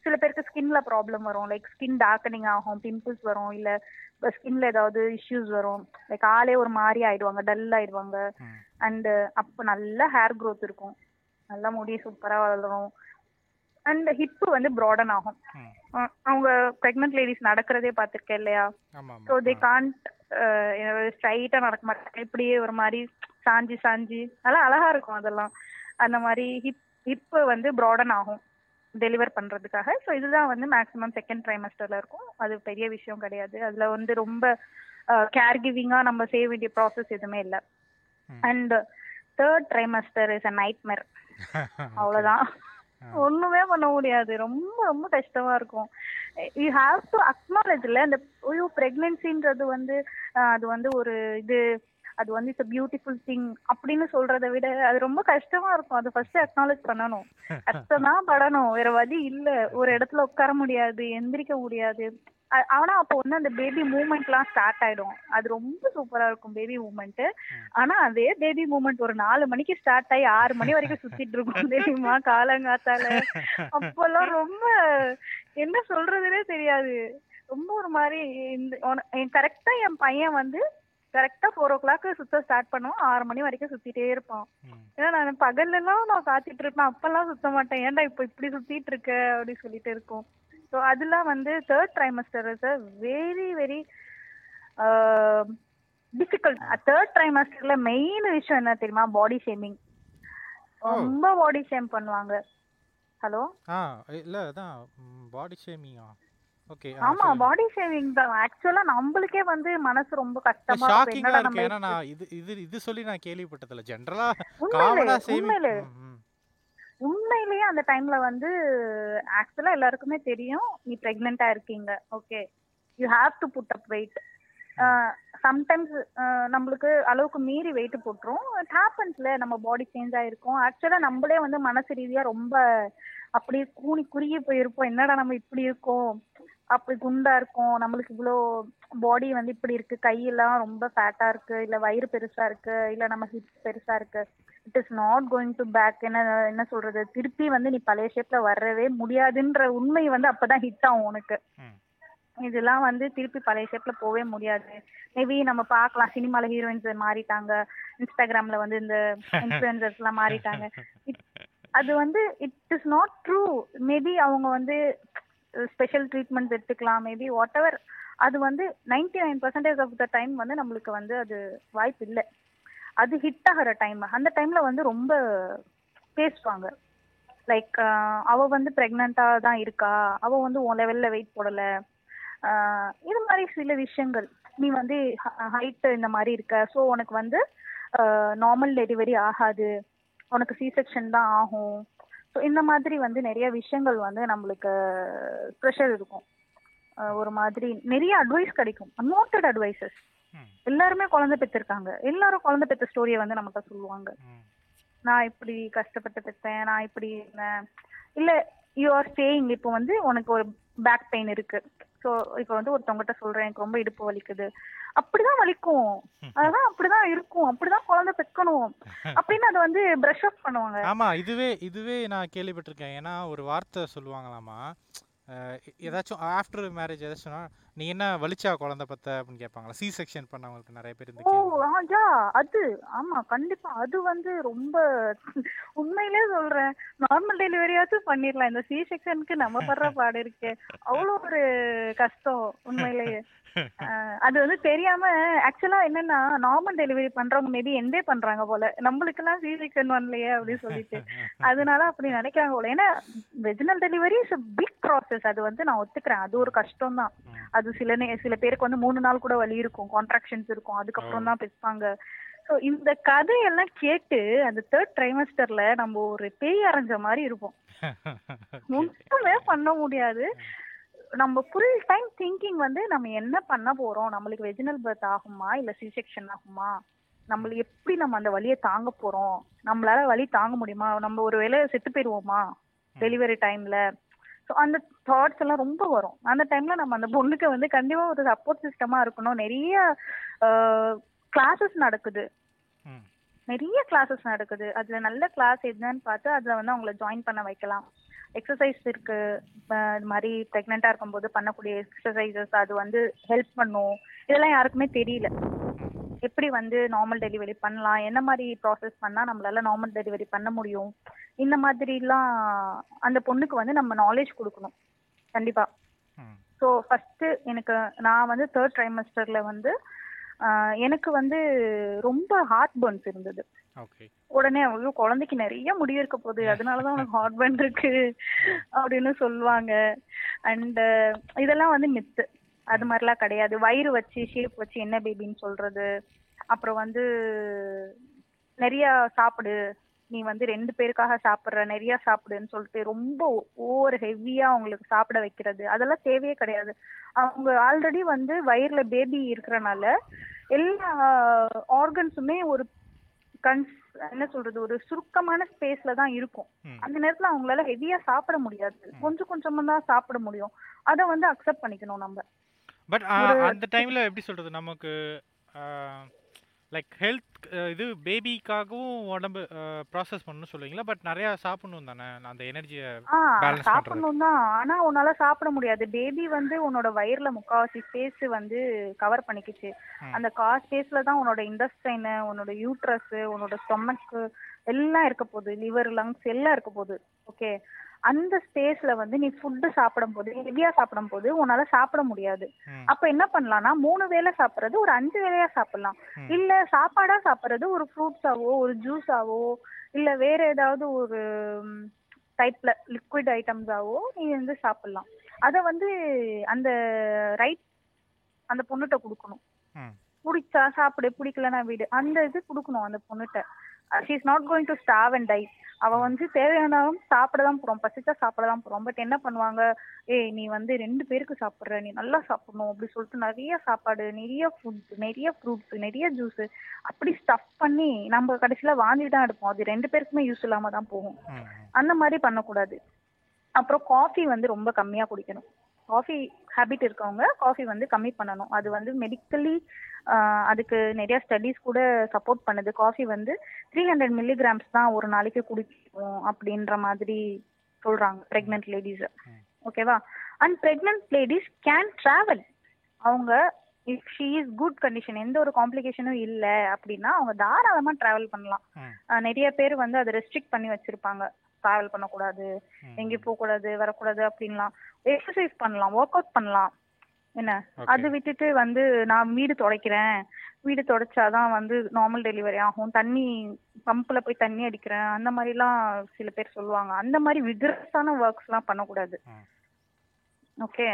சில பேருக்கு ஸ்கின்ல ப்ராப்ளம் வரும். லைக் ஸ்கின் டார்க்கனிங் ஆகும் பிம்பிள்ஸ் வரும். இல்ல ஸ்கின்ல ஏதாவது இஷ்யூஸ் வரும். லைக் ஆளே ஒரு மாதிரி ஆயிடுவாங்க டல் ஆயிடுவாங்க. அண்ட் அப்போ நல்ல ஹேர் growth இருக்கும். நல்லா முடி சூப்பரா வளரும். அண்ட் ஹிப்பு வந்து ப்ராடன் ஆகும். அவங்க ப்ரெக்னென்ட் லேடிஸ் நடக்கிறதே பார்த்திருக்கேன் இல்லையா? ஸோ தே கான்ட் ஸ்ட்ரைட்டா நடக்க மாட்டாங்க. இப்படியே ஒரு மாதிரி சாஞ்சி சாஞ்சி. நல்லா அழகா இருக்கும் அதெல்லாம். அந்த மாதிரி ஹிப் ஹிப் வந்து ப்ராடன் ஆகும். டெலிவர் பண்றதுக்காக. ஸோ இதுதான் வந்து மேக்ஸிமம் செகண்ட் ட்ரைமஸ்டர்ல இருக்கும். அது பெரிய விஷயம் கிடையாது. அதுல வந்து ரொம்ப கேர் கிவிங்கா நம்ம செய்ய வேண்டிய ப்ராசஸ் எதுவுமே இல்லை. And third trimester is a nightmare அவ்வளவுதான். ஆ. ஒண்ணுமே பண்ண முடியாது. ரொம்ப ரொம்ப கஷ்டமா இருக்கும். யூ ஹாவ் டு அக்னாலேஜ் இல்ல இந்த ஐயோ பிரெக்னன்சின்றது வந்து அது வந்து ஒரு இது அது வந்து இட்ஸ் பியூட்டிஃபுல் திங் அப்படின்னு சொல்றதை விட அது ரொம்ப கஷ்டமா இருக்கும். அது ஃபர்ஸ்ட் அக்னாலேஜ் பண்ணணும். கஷ்டம் தான் படணும். வேற வழி இல்ல. ஒரு இடத்துல உட்கார முடியாது எந்திரிக்க முடியாது. ஆனா அப்போ வந்து அந்த பேபி மூமெண்ட்லாம் ஸ்டார்ட் ஆயிடும். அது ரொம்ப சூப்பரா இருக்கும் பேபி மூமெண்ட் ஆனா அதே பேபி மூமெண்ட் ஒரு நாலு மணிக்கு ஸ்டார்ட் ஆகி ஆறு மணி வரைக்கும் சுத்திட்டு இருக்கும் தெரியுமா? காலங்காத்தால. அப்பெல்லாம் ரொம்ப என்ன சொல்றதுனே தெரியாது. ரொம்ப ஒரு மாதிரி இந்த கரெக்டா என் பையன் வந்து கரெக்டா ஃபோர் ஓ கிளாக் சுத்த ஸ்டார்ட் பண்ணுவோம். ஆறு மணி வரைக்கும் சுத்திட்டே இருப்பான் ம். ஏன்னா நான் பகல்ல எல்லாம் நான் காத்துட்டு இருப்பேன். அப்பெல்லாம் சுத்த மாட்டேன். ஏன்டா இப்போ இப்படி சுத்திட்டு இருக்க? அப்படி சொல்லிட்டு இருக்கும். ஸோ அதெல்லாம் வந்து third trimester is very very difficult third ட்ரைமஸ்டர்ல main விஷயம் என்ன தெரியுமா? பாடி ஷேமிங் ரொம்ப பாடி ஷேம் பண்ணுவாங்க. ஹலோ ஆ இல்ல அதான் பாடி ஷேமிங்கா ஆமா பாடி ஷேமிங் தான். ஆக்சுவலா நம்மளுக்கே வந்து மனசு ரொம்ப கஷ்டமா ஷாக்கிங்கா என்னடா இருக்கு. ஏன்னா நான் இது? இது இது சொல்லி நான் கேள்விப்பட்டதில்ல. ஜென்ரலா உண்மையிலே காமனா உண்மையிலே. உண்மையிலேயே அந்த டைம்ல வந்து ஆக்சுவலா எல்லாருக்குமே தெரியும். நீ பிரெக்னெண்டா இருக்கீங்க. Okay you have to put up weight sometimes நம்மளுக்கு அளவுக்கு மீறி வெயிட் போட்டுரும். இட் ஹேப்பன்ஸ்ல நம்ம பாடி சேஞ்ச் ஆயிருக்கும். ஆக்சுவலா நம்மளே வந்து மனசு ரீதியா ரொம்ப அப்படியே கூனி குறுகி போயிருப்போம். என்னடா நம்ம இப்படி இருக்கோம்? அப்படி குண்டா இருக்கும். நம்மளுக்கு இவ்வளோ பாடி வந்து இப்படி இருக்கு. கையெல்லாம் ரொம்ப ஃபேட்டா இருக்கு. இல்ல வயிறு பெருசா இருக்கு. இல்ல நம்ம ஹிப்ஸ் பெருசா இருக்கு. It is not going to back என்ன என்ன சொல்றது? திருப்பி வந்து நீ பழைய ஷேப்ல வரவே முடியாதுன்ற உண்மை வந்து அப்பதான் ஹிட் ஆகும் உனக்கு. இதெல்லாம் வந்து திருப்பி பழைய ஷேப்ல போவே முடியாது. மேபி நம்ம பார்க்கலாம். சினிமால ஹீரோயின்ஸ் மாறிட்டாங்க. இன்ஸ்டாகிராம்ல வந்து இந்த இன்ஃபுளுசர்ஸ் எல்லாம் மாறிட்டாங்க. அது வந்து it is not true maybe அவங்க வந்து ஸ்பெஷல் ட்ரீட்மெண்ட் எடுத்துக்கலாம் மேபி வாட் எவர் அது வந்து ninety nine percentage of the time வந்து நம்மளுக்கு வந்து அது வாய்ப்பு இல்லை அது ஹிட் ஆகிற டைம் அந்த டைம்ல வந்து ரொம்ப பேசுவாங்க. லைக் அவ வந்து பிரெக்னண்டா தான் இருக்கா? அவ வந்து உன் லெவல்ல வெயிட் போடல. இது மாதிரி சில விஷயங்கள். நீ வந்து ஹைட் இந்த மாதிரி இருக்க. ஸோ உனக்கு வந்து நார்மல் டெலிவரி ஆகாது. உனக்கு சி செக்ஷன் தான் ஆகும். ஸோ இந்த மாதிரி வந்து நிறைய விஷயங்கள் வந்து நம்மளுக்கு ப்ரெஷர் இருக்கும். ஒரு மாதிரி நிறைய அட்வைஸ் கிடைக்கும். அன்வான்ட் அட்வைசஸ் எல்லாருமே குழந்தை பெற்றிருக்காங்க. எல்லாரும் குழந்தை பெற்ற ஸ்டோரியை வந்து நம்மகிட்ட சொல்லுவாங்க. நான் இப்படி கஷ்டப்பட்டு பெற்றேன் நான் இப்படி இருந்தேன். இல்ல யூ ஆர் சேயிங் இப்போ வந்து உனக்கு ஒரு பேக் பெயின் இருக்கு. ஸோ இப்போ வந்து ஒருத்தவங்ககிட்ட சொல்றேன் எனக்கு ரொம்ப இடுப்பு வலிக்குது. அப்படிதான் வலிக்கும். அதெல்லாம் அப்படிதான் இருக்கும். அப்படிதான் குழந்தை பெக்கணும். அப்படின்னு அதை வந்து பிரஷ் அப் பண்ணுவாங்க. ஆமா இதுவே இதுவே நான் கேள்விப்பட்டிருக்கேன். ஏன்னா ஒரு வார்த்தை சொல்லுவாங்களாமா? ஏதாச்சும் ஆஃப்டர் மேரேஜ் ஏதாச்சும் நீ என்ன வலிச்சா குழந்தை பத்த? அப்படின்னு கேட்பாங்களா? சி செக்ஷன் பண்ணவங்களுக்கு நிறைய பேர் இந்த அது ஆமா கண்டிப்பா. அது வந்து ரொம்ப உண்மையிலே சொல்றேன். நார்மல் டெலிவரியாச்சும் பண்ணிடலாம் இந்த சி செக்ஷனுக்கு நம்ம படுற பாடு இருக்கு. அவ்வளோ ஒரு கஷ்டம் உண்மையிலேயே. அது வந்து தெரியாம ஆக்சுவலா என்னன்னா நார்மல் டெலிவரி பண்றவங்க மேபி எண்டே பண்றாங்க போல. நம்மளுக்கெல்லாம் சி செக்ஷன் வரலையே அப்படின்னு சொல்லிட்டு. அதனால அப்படி நினைக்கிறாங்க போல. ஏன்னா vaginal delivery is big process அது வந்து நான் ஒத்துக்கிறேன். அது ஒரு கஷ்டம் தான். அது சில சில பேருக்கு வந்து மூணு நாள் கூட வலி இருக்கும். கான்ட்ராக்ஷன்ஸ் இருக்கும். அதுக்கப்புறம் தான் பெப்பாங்க ஸோ இந்த கதையெல்லாம் கேட்டு அந்த தேர்ட் ட்ரைமஸ்டர்ல நம்ம ஒரு பேய் அரைஞ்ச மாதிரி இருப்போம். ஒன்றுமே பண்ண முடியாது. நம்ம ஃபுல் டைம் திங்கிங் வந்து நம்ம என்ன பண்ண போறோம்? நம்மளுக்கு வெஜினல் பர்த் ஆகுமா? இல்ல சி செக்ஷன் ஆகுமா? நம்மள எப்படி நம்ம அந்த வலியை தாங்க போறோம்? நம்மளால வலி தாங்க முடியுமா? நம்ம ஒரு வேளை செத்து போயிடுவோமா டெலிவரி டைம்ல ஸோ அந்த தாட்ஸ் எல்லாம் ரொம்ப வரும். அந்த டைம்ல நம்ம அந்த பொண்ணுக்கு வந்து கண்டிப்பா ஒரு சப்போர்ட் சிஸ்டமா இருக்கணும். நிறைய கிளாஸஸ் நடக்குது. நிறைய கிளாஸஸ் நடக்குது. அதுல நல்ல கிளாஸ் என்னன்னு பார்த்து அதுல வந்து அவங்கள ஜாயின் பண்ண வைக்கலாம். எக்ஸசைஸ் இருக்கு. இது மாதிரி ப்ரெக்னெண்டா இருக்கும்போது பண்ணக்கூடிய எக்ஸசைசஸ் அது வந்து ஹெல்ப் பண்ணும். இதெல்லாம் யாருக்குமே தெரியல. எப்படி வந்து நார்மல் டெலிவரி பண்ணலாம்? என்ன மாதிரி ப்ராசஸ் பண்ணா நம்மளால நார்மல் டெலிவரி பண்ண முடியும்? இந்த மாதிரிலாம் அந்த பொண்ணுக்கு வந்து நம்ம நாலேஜ் கொடுக்கணும். கண்டிப்பா. ஸோ ஃபர்ஸ்ட் எனக்கு நான் வந்து தேர்ட் ட்ரைமஸ்டர்ல வந்து எனக்கு வந்து ரொம்ப ஹார்ட் பர்ன்ஸ் இருந்தது. உடனே ஐயோ குழந்தைக்கு நிறைய முடி இருக்க போகுது. அதனாலதான் உனக்கு ஹார்ட் பர்ன் இருக்கு அப்படின்னு சொல்லுவாங்க. அண்ட் இதெல்லாம் வந்து மித்து அது மாதிரிலாம் கிடையாது. வயிறு வச்சு ஷேப் வச்சு என்ன பேபின்னு சொல்றது. அப்புறம் வந்து நிறைய சாப்பிடு. நீ வந்து ரெண்டு பேருக்காக சாப்பிடுற நிறைய சாப்பிடுன்னு சொல்லிட்டு ரொம்ப ஓவர் ஹெவியா அவங்களுக்கு சாப்பிட வைக்கிறது. அதெல்லாம் தேவையே கிடையாது. அவங்க ஆல்ரெடி வந்து வயிறுல பேபி இருக்கிறனால எல்லா ஆர்கன்ஸுமே ஒரு கன்ஸ் என்ன சொல்றது ஒரு சுருக்கமான ஸ்பேஸ்ல தான் இருக்கும். அந்த நேரத்துல அவங்களால ஹெவியா சாப்பிட முடியாது. கொஞ்சம் கொஞ்சமா தான் சாப்பிட முடியும். அத வந்து அக்செப்ட் பண்ணிக்கணும் நம்ம. பட் அந்த டைம்ல எப்படி சொல்றது நமக்கு லைக் ஹெல்த் இது பேபிக்காகவும் உடம்பு ப்ராசஸ் பண்ணணும்னு சொல்லுவீங்களா பட் நிறைய சாப்பிடணும் தானே அந்த எனர்ஜியை சாப்பிடணும் தான் ஆனா உன்னால சாப்பிட முடியாது. பேபி வந்து உன்னோட வயிறுல முக்காவாசி ஸ்பேஸ் வந்து கவர் பண்ணிக்கிச்சு. அந்த கா ஸ்பேஸ்ல தான் உன்னோட இண்டஸ்டைன் உன்னோட யூட்ரஸ் உன்னோட ஸ்டொமக் எல்லாம் இருக்க போகுது. லிவர் லங்ஸ் எல்லாம் இருக்க போகுது. ஓகே அந்த ஸ்பேஸ்ல வந்து நீ ஃபுட்டு சாப்பிடும் போது ஹெவியா சாப்பிடும் போது உன்னால சாப்பிட முடியாது. அப்ப என்ன பண்ணலாம்னா மூணு வேளை சாப்பிடுறது ஒரு அஞ்சு வேளையா சாப்பிடலாம். இல்ல சாப்பாடா சாப்பிடுறது ஒரு ஃப்ரூட்ஸாவோ ஒரு ஜூஸாவோ இல்ல வேற ஏதாவது ஒரு டைப்ல லிக்விட் ஐட்டம்ஸாவோ நீ வந்து சாப்பிடலாம். அத வந்து அந்த ரைட் அந்த பொண்ணுகிட்ட கொடுக்கணும். பிடிச்சா சாப்பிடு பிடிக்கலனா வீடு. அந்த இது கொடுக்கணும் அந்த பொண்ணுகிட்ட she is not going to starve and die அவ வந்து தேவையானாலும் சாப்பிட தான் போறோம். பசிச்சா சாப்பிட தான் போறோம். பட் என்ன பண்ணுவாங்க? ஏய் நீ வந்து ரெண்டு பேருக்கு சாப்பிடுற. நீ நல்லா சாப்பிடணும். அப்படி சொல்லிட்டு நிறைய சாப்பாடு நிறைய ஃபுட் நிறைய ஃப்ரூட்ஸ் நிறைய ஜூஸ் அப்படி ஸ்டஃப் பண்ணி நம்ம கடைசியில வாங்கி தான் எடுப்போம். அது ரெண்டு பேருக்குமே யூஸ் இல்லாம தான் போகும் அந்த மாதிரி பண்ணக்கூடாது. அப்புறம் காஃபி வந்து ரொம்ப கம்மியா குடிக்கணும். காஃபி ஹேபிட் இருக்கவங்க காஃபி வந்து கம்மி பண்ணணும். அது வந்து மெடிக்கலி அதுக்கு நிறைய ஸ்டடீஸ் கூட சப்போர்ட் பண்ணுது. காஃபி வந்து த்ரீ ஹண்ட்ரட் மில்லிகிராம்ஸ் தான் ஒரு நாளைக்கு குடிக்கணும் அப்படின்ற மாதிரி சொல்றாங்க ப்ரெக்னென்ட் லேடிஸ். ஓகேவா and pregnant ladies can travel அவங்க if she is good condition எந்த ஒரு காம்ப்ளிகேஷனும் இல்லை அப்படின்னா அவங்க தாராளமா டிராவல் பண்ணலாம். நிறைய பேர் வந்து அதை ரெஸ்ட்ரிக்ட் பண்ணி வச்சிருப்பாங்க. டிராவல் பண்ணக்கூடாது. எங்கேயும் போகக்கூடாது வரக்கூடாது அப்படின்லாம். எக்ஸசைஸ் பண்ணலாம் ஒர்க் அவுட் பண்ணலாம். என்ன. அது விட்டுட்டு வந்து நான் வீடு துடைக்கிறேன். வீடு துடைச்சாதான் வந்து நார்மல் டெலிவரி ஆகும். தண்ணி பம்ப்ல போய் தண்ணி அடிக்கிறேன். அந்த மாதிரிலாம் சில பேர் சொல்லுவாங்க. அந்த மாதிரி விக்ரஸான ஒர்க்ஸ்லாம் பண்ணக்கூடாது. ஓகே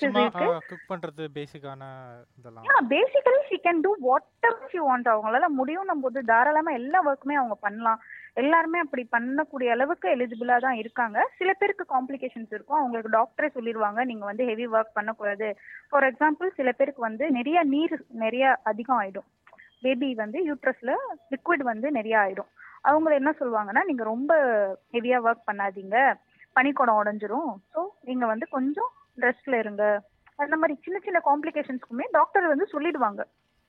சும்மா இருக்கு. குக் பண்றது பேசிக்கான இதெல்லாம். Yeah basically she can do whatever she want அவங்களால முடியும் போது தாராளமா எல்லா ஒர்க்குமே அவங்க பண்ணலாம். எல்லாருமே அப்படி பண்ணக்கூடிய அளவுக்கு எலிஜிபிளா தான் இருக்காங்க. சில பேருக்கு காம்ப்ளிகேஷன்ஸ் இருக்கும். அவங்களுக்கு டாக்டரே சொல்லிடுவாங்க நீங்க வந்து ஹெவி ஒர்க் பண்ணக்கூடாது. ஃபார் எக்ஸாம்பிள் சில பேருக்கு வந்து நிறைய நீர் நிறைய அதிகம் ஆயிடும். பேபி வந்து யூட்ரஸ்ல லிக்விட் வந்து நிறைய ஆயிடும். அவங்க என்ன சொல்லுவாங்கன்னா நீங்க ரொம்ப ஹெவியா ஒர்க் பண்ணாதீங்க. பனிக்குடம் உடஞ்சிரும். ஸோ நீங்க வந்து கொஞ்சம் ரெஸ்ட்ல இருங்க. அந்த மாதிரி சின்ன சின்ன காம்ப்ளிகேஷன்ஸ்க்குமே டாக்டர் வந்து சொல்லிடுவாங்க.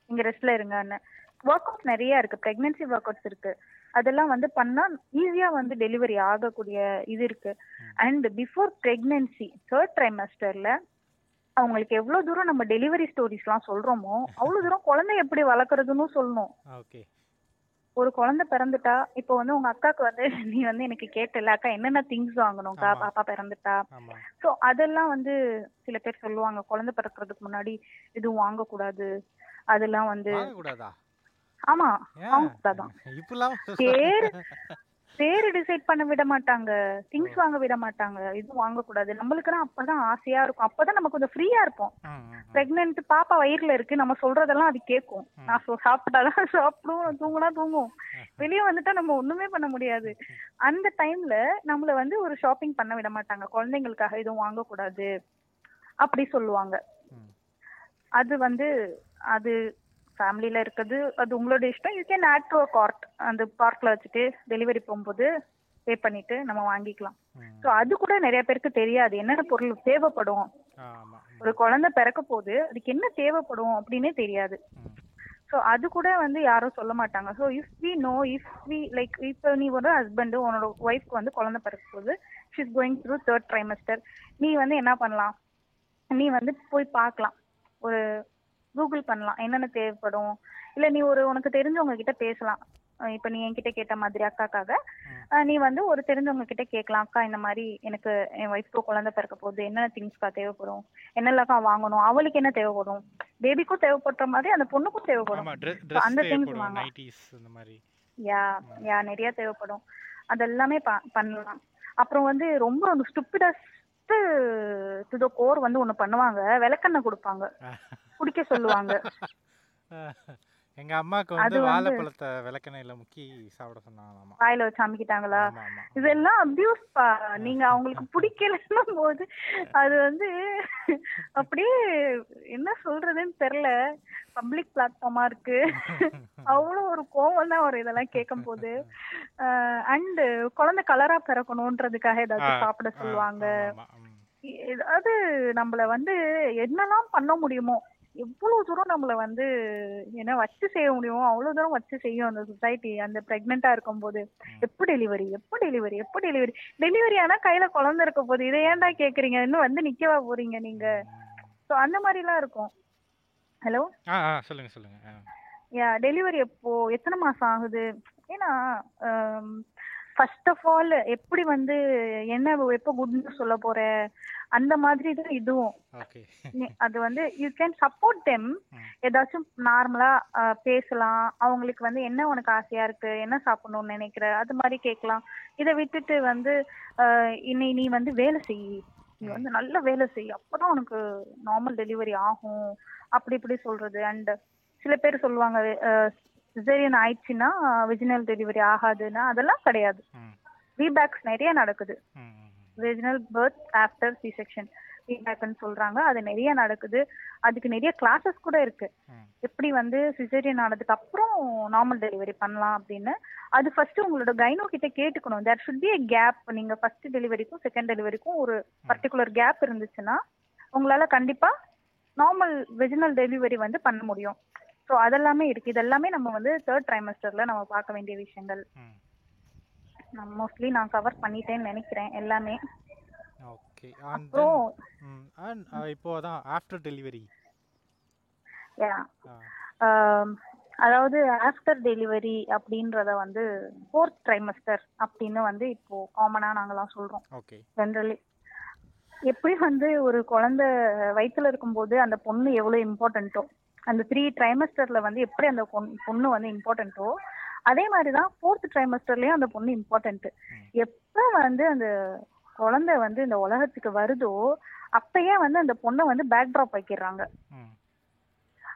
நீங்க ரெஸ்ட்ல இருங்கன்னு. ஒர்க் அவுட்ஸ் நிறைய இருக்கு. பிரெக்னன்சி ஒர்க் அவுட்ஸ் இருக்கு. அதெல்லாம் வந்து பண்ணா ஈஸியா வந்து டெலிவரி ஆகக்கூடிய இது இருக்கு. அண்ட் பிஃபோர் பிரெக்னன்சி தேர்ட் ட்ரைமஸ்டர்ல அவங்களுக்கு எவ்வளவு தூரம் நம்ம டெலிவரி ஸ்டோரிஸ்லாம் சொல்றோமோ அவ்வளவு தூரம் குழந்தை எப்படி வளர்க்குறதுன்னு சொல்லணும் ஓகே ஒரு குழந்தை பிறந்துட்டா இப்போ வந்து உங்க அக்காக்கு வந்து நீ வந்து எனக்கு கேட்டல அக்கா என்னென்ன திங்ஸ் வாங்கணும்க்கா. பாப்பா பிறந்துட்டா. ஸோ அதெல்லாம் வந்து சில பேர் சொல்லுவாங்க குழந்தை பிறக்கிறதுக்கு முன்னாடி எதுவும் வாங்கக்கூடாது. அதெல்லாம் வந்து ஆமா இப்பெல்லாம் பேரு பேரு டிசைட் பண்ண விட மாட்டாங்க. திங்ஸ் வாங்க விட மாட்டாங்க. இதுவும் வாங்கக்கூடாது. நம்மளுக்குலாம் அப்பதான் ஆசையா இருக்கும். அப்பதான் நம்ம கொஞ்சம் ஃப்ரீயா இருப்போம். பிரெக்னென்ட் பாப்பா வயிறுல இருக்கு. நம்ம சொல்றதெல்லாம் அது கேட்கும். நான் சாப்பிட்டாதான் சாப்பிடும் தூங்குனா தூங்கும் வெளியே வந்துட்டா நம்ம ஒண்ணுமே பண்ண முடியாது. அந்த டைம்ல நம்மள வந்து ஒரு ஷாப்பிங் பண்ண விட மாட்டாங்க. குழந்தைங்களுக்காக எதுவும் வாங்கக்கூடாது. அப்படி சொல்லுவாங்க. அது வந்து அது ஃபேமிலியில் இருக்குது அது உங்களோட இஷ்டம். You can add to a cart அந்த கார்ட்டில் வச்சுட்டு டெலிவரி போகும்போது பே பண்ணிட்டு நம்ம வாங்கிக்கலாம். ஸோ அது கூட நிறைய பேருக்கு தெரியாது. என்னென்ன பொருள் தேவைப்படும். ஒரு குழந்தை பிறக்க போகுது அதுக்கு என்ன தேவைப்படும் அப்படின்னே தெரியாது. ஸோ அது கூட வந்து யாரும் சொல்ல மாட்டாங்க. So if we know if we like இப்போ நீ ஒரு ஹஸ்பண்டு உன்னோட ஒய்ஃப்க்கு வந்து குழந்தை பிறக்க போகுது she's going through third trimester நீ வந்து என்ன பண்ணலாம்? நீ வந்து போய் பார்க்கலாம். ஒரு கூகுள் பண்ணலாம். என்னென்ன தேவைப்படும்? இல்லை நீ ஒரு உனக்கு தெரிஞ்சவங்க கிட்ட பேசலாம். இப்போ நீ என்கிட்ட கேட்ட மாதிரி அக்காக்காக. நீ வந்து ஒரு தெரிஞ்சவங்க கிட்ட கேட்கலாம். அக்கா இந்த மாதிரி எனக்கு என் ஒய்ஃப்க்கு குழந்தை பிறக்க போகுது. என்னென்ன திங்ஸ்க்கா தேவைப்படும்? என்னெல்லாக்கா வாங்கணும்? அவளுக்கு என்ன தேவைப்படும்? பேபிக்கும் தேவைப்படுற மாதிரி அந்த பொண்ணுக்கும் தேவைப்படும். அந்த things தேவைப்படும். வாங்க. யா யா நிறைய தேவைப்படும். அதெல்லாமே பண்ணலாம். அப்புறம் வந்து ரொம்ப ஸ்டூப்பிடஸ்ட் டு த கோர் வந்து ஒன்று பண்ணுவாங்க. விளக்கெண்ணெய் கொடுப்பாங்க. குடிக்க சொல்லுவாங்க. எங்க அம்மாக்கு வந்து வாழைப்பழத்தை விளக்கெண்ணெயில முக்கி சாப்பிட சொன்னாங்களாமா. வாயில வச்சு அமைக்கிட்டாங்களா? இதெல்லாம் அபியூஸ் நீங்க அவங்களுக்கு பிடிக்கலன்னும் போது அது வந்து அப்படியே என்ன சொல்றதுன்னு தெரியல. பப்ளிக் பிளாட்ஃபார்மா இருக்கு. அவ்வளோ ஒரு கோவம் தான் வரும் இதெல்லாம் கேட்கும் போது அண்ட் குழந்தை கலரா பிறக்கணுன்றதுக்காக ஆ, ஏதாச்சும் சாப்பிட சொல்லுவாங்க. ஏதாவது நம்மள வந்து என்னெல்லாம் பண்ண முடியுமோ எவ்வளவு தூரம் நம்மள வந்து என்ன வச்சு செய்ய முடியுமோ அவ்வளவு தூரம் வச்சு செய்யும் அந்த சொசைட்டி அந்த பிரெக்னெண்டா இருக்கும்போது. எப்போ டெலிவரி எப்போ டெலிவரி எப்போ டெலிவரி டெலிவரி ஆனா கையில குழந்தை இருக்க போகுது. இதை ஏன்டா கேக்குறீங்க? இன்னும் வந்து நிக்கவா போறீங்க நீங்க? ஸோ அந்த மாதிரிலாம் இருக்கும். ஹலோ சொல்லுங்க சொல்லுங்க. யா டெலிவரி எப்போ? எத்தனை மாசம் ஆகுது? ஏன்னா ஃபர்ஸ்ட் ஆஃப் ஆல் எப்படி வந்து என்ன எப்போ குட் நியூஸ் சொல்ல போற? அந்த மாதிரி தான் இதுவும் அது வந்து யூ கேன் சப்போர்ட் தெம். ஏதாச்சும் நார்மலா பேசலாம். அவங்களுக்கு வந்து என்ன உனக்கு ஆசையா இருக்கு? என்ன சாப்பிடணும்னு நினைக்கிற? அது மாதிரி கேட்கலாம். இதை விட்டுட்டு வந்து இன்னை நீ வந்து வேலை செய். நீ வந்து நல்ல வேலை செய். அப்பதான் உனக்கு நார்மல் டெலிவரி ஆகும். அப்படி இப்படி சொல்றது. அண்ட் சில பேர் சொல்லுவாங்க சிசேரியன் ஆயிடுச்சுன்னா விஜினல் டெலிவரி ஆகாதுன்னா அதெல்லாம் கிடையாது. ரீபேக்ஸ் நிறைய நடக்குது. Vaginal birth after C section ஃபீட்பேக்னு சொல்றாங்க. அது நிறைய நடக்குது. அதுக்கு நிறைய கிளாஸஸ் கூட இருக்கு. எப்படி வந்து சிசேரியன் ஆனதுக்கு அப்புறம் நார்மல் டெலிவரி பண்ணலாம் அப்படின்னு. அது ஃபர்ஸ்ட் உங்களோட கைனோ கிட்ட கேட்டுக்கணும். There should be a gap நீங்க ஃபர்ஸ்ட் டெலிவரிக்கும் செகண்ட் டெலிவரிக்கும் ஒரு பர்டிகுலர் கேப் இருந்துச்சுன்னா உங்களால கண்டிப்பா நார்மல் வெஜினல் டெலிவரி வந்து பண்ண முடியும். ஸோ அதெல்லாமே இருக்கு. இதெல்லாமே நம்ம வந்து தேர்ட் ட்ரைமஸ்டர்ல நம்ம பார்க்க வேண்டிய விஷயங்கள். நான் மோஸ்ட்லி நான் கவர் பண்ணிட்டேன்னு நினைக்கிறேன் எல்லாமே. ஓகே அண்ட் அப்புறம் அண்ட் இப்போ அதான் ஆஃப்டர் டெலிவரி. ஆம், அதாவது ஆஃப்டர் டெலிவரி அப்படின்றத வந்து ஃபோர்த் ட்ரைமஸ்டர் அப்படின்னு வந்து இப்போ காமனா நாங்கெல்லாம் சொல்றோம். ஓகே ஜென்ரலி எப்படி வந்து ஒரு குழந்தை வயித்துல இருக்கும்போது அந்த பொண்ணு எவ்வளவு இம்பார்ட்டண்ட்டோ அந்த த்ரீ ட்ரைமஸ்டர்ல வந்து எப்படி அந்த பொண்ணு வந்து இம்பார்ட்டண்ட்டோ அதே மாதிரி தான் ஃபோர்த் ட்ரைமஸ்டர்லயும் அந்த பொண்ணு இம்பார்ட்டன்ட் எப்ப வந்து அந்த குழந்தை வந்து இந்த உலகத்துக்கு வருதோ அப்பயே வந்து அந்த பொண்ணை வந்து பேக் ட்ராப் வைக்கிறாங்க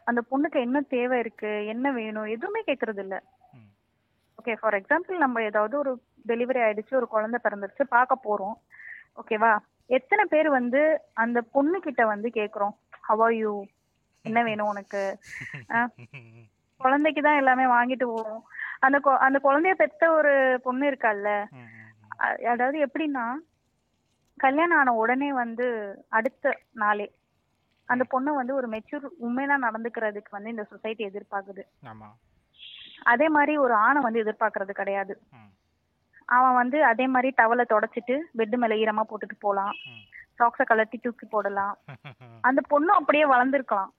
அந்த பொண்ணுக்கு என்ன தேவை இருக்கு என்ன வேணும் எதுவுமே கேட்கறது இல்ல. ஓகே ஃபார் எக்ஸாம்பிள் நம்ம ஏதாவது ஒரு டெலிவரி ஆயிடுச்சு ஒரு குழந்தை பிறந்துருச்சு பார்க்க போறோம். ஓகேவா எத்தனை பேர் வந்து அந்த பொண்ணு கிட்ட வந்து கேக்குறோம் ஹவ் யூ என்ன வேணும் உனக்கு? குழந்தைக்கு தான் எல்லாமே வாங்கிட்டு போவோம். அந்த அந்த குழந்தைய பெத்த ஒரு பொண்ணு இருக்கால்ல. அதாவது எப்படின்னா கல்யாணம் ஆன உடனே வந்து அடுத்த நாளே அந்த பொண்ணு வந்து ஒரு மெச்சூர் உண்மையா நடந்துக்கிறதுக்கு வந்து இந்த சொசைட்டி எதிர்பார்க்குது. அதே மாதிரி ஒரு ஆணை வந்து எதிர்பார்க்கறது கிடையாது. அவன் வந்து அதே மாதிரி டவலை தொடச்சிட்டு பெட் மேல ஈரமா போட்டுட்டு போலாம். சாக்ஸை கலட்டி தூக்கி போடலாம். அந்த பொண்ணு அப்படியே வளர்ந்துருக்கலாம்.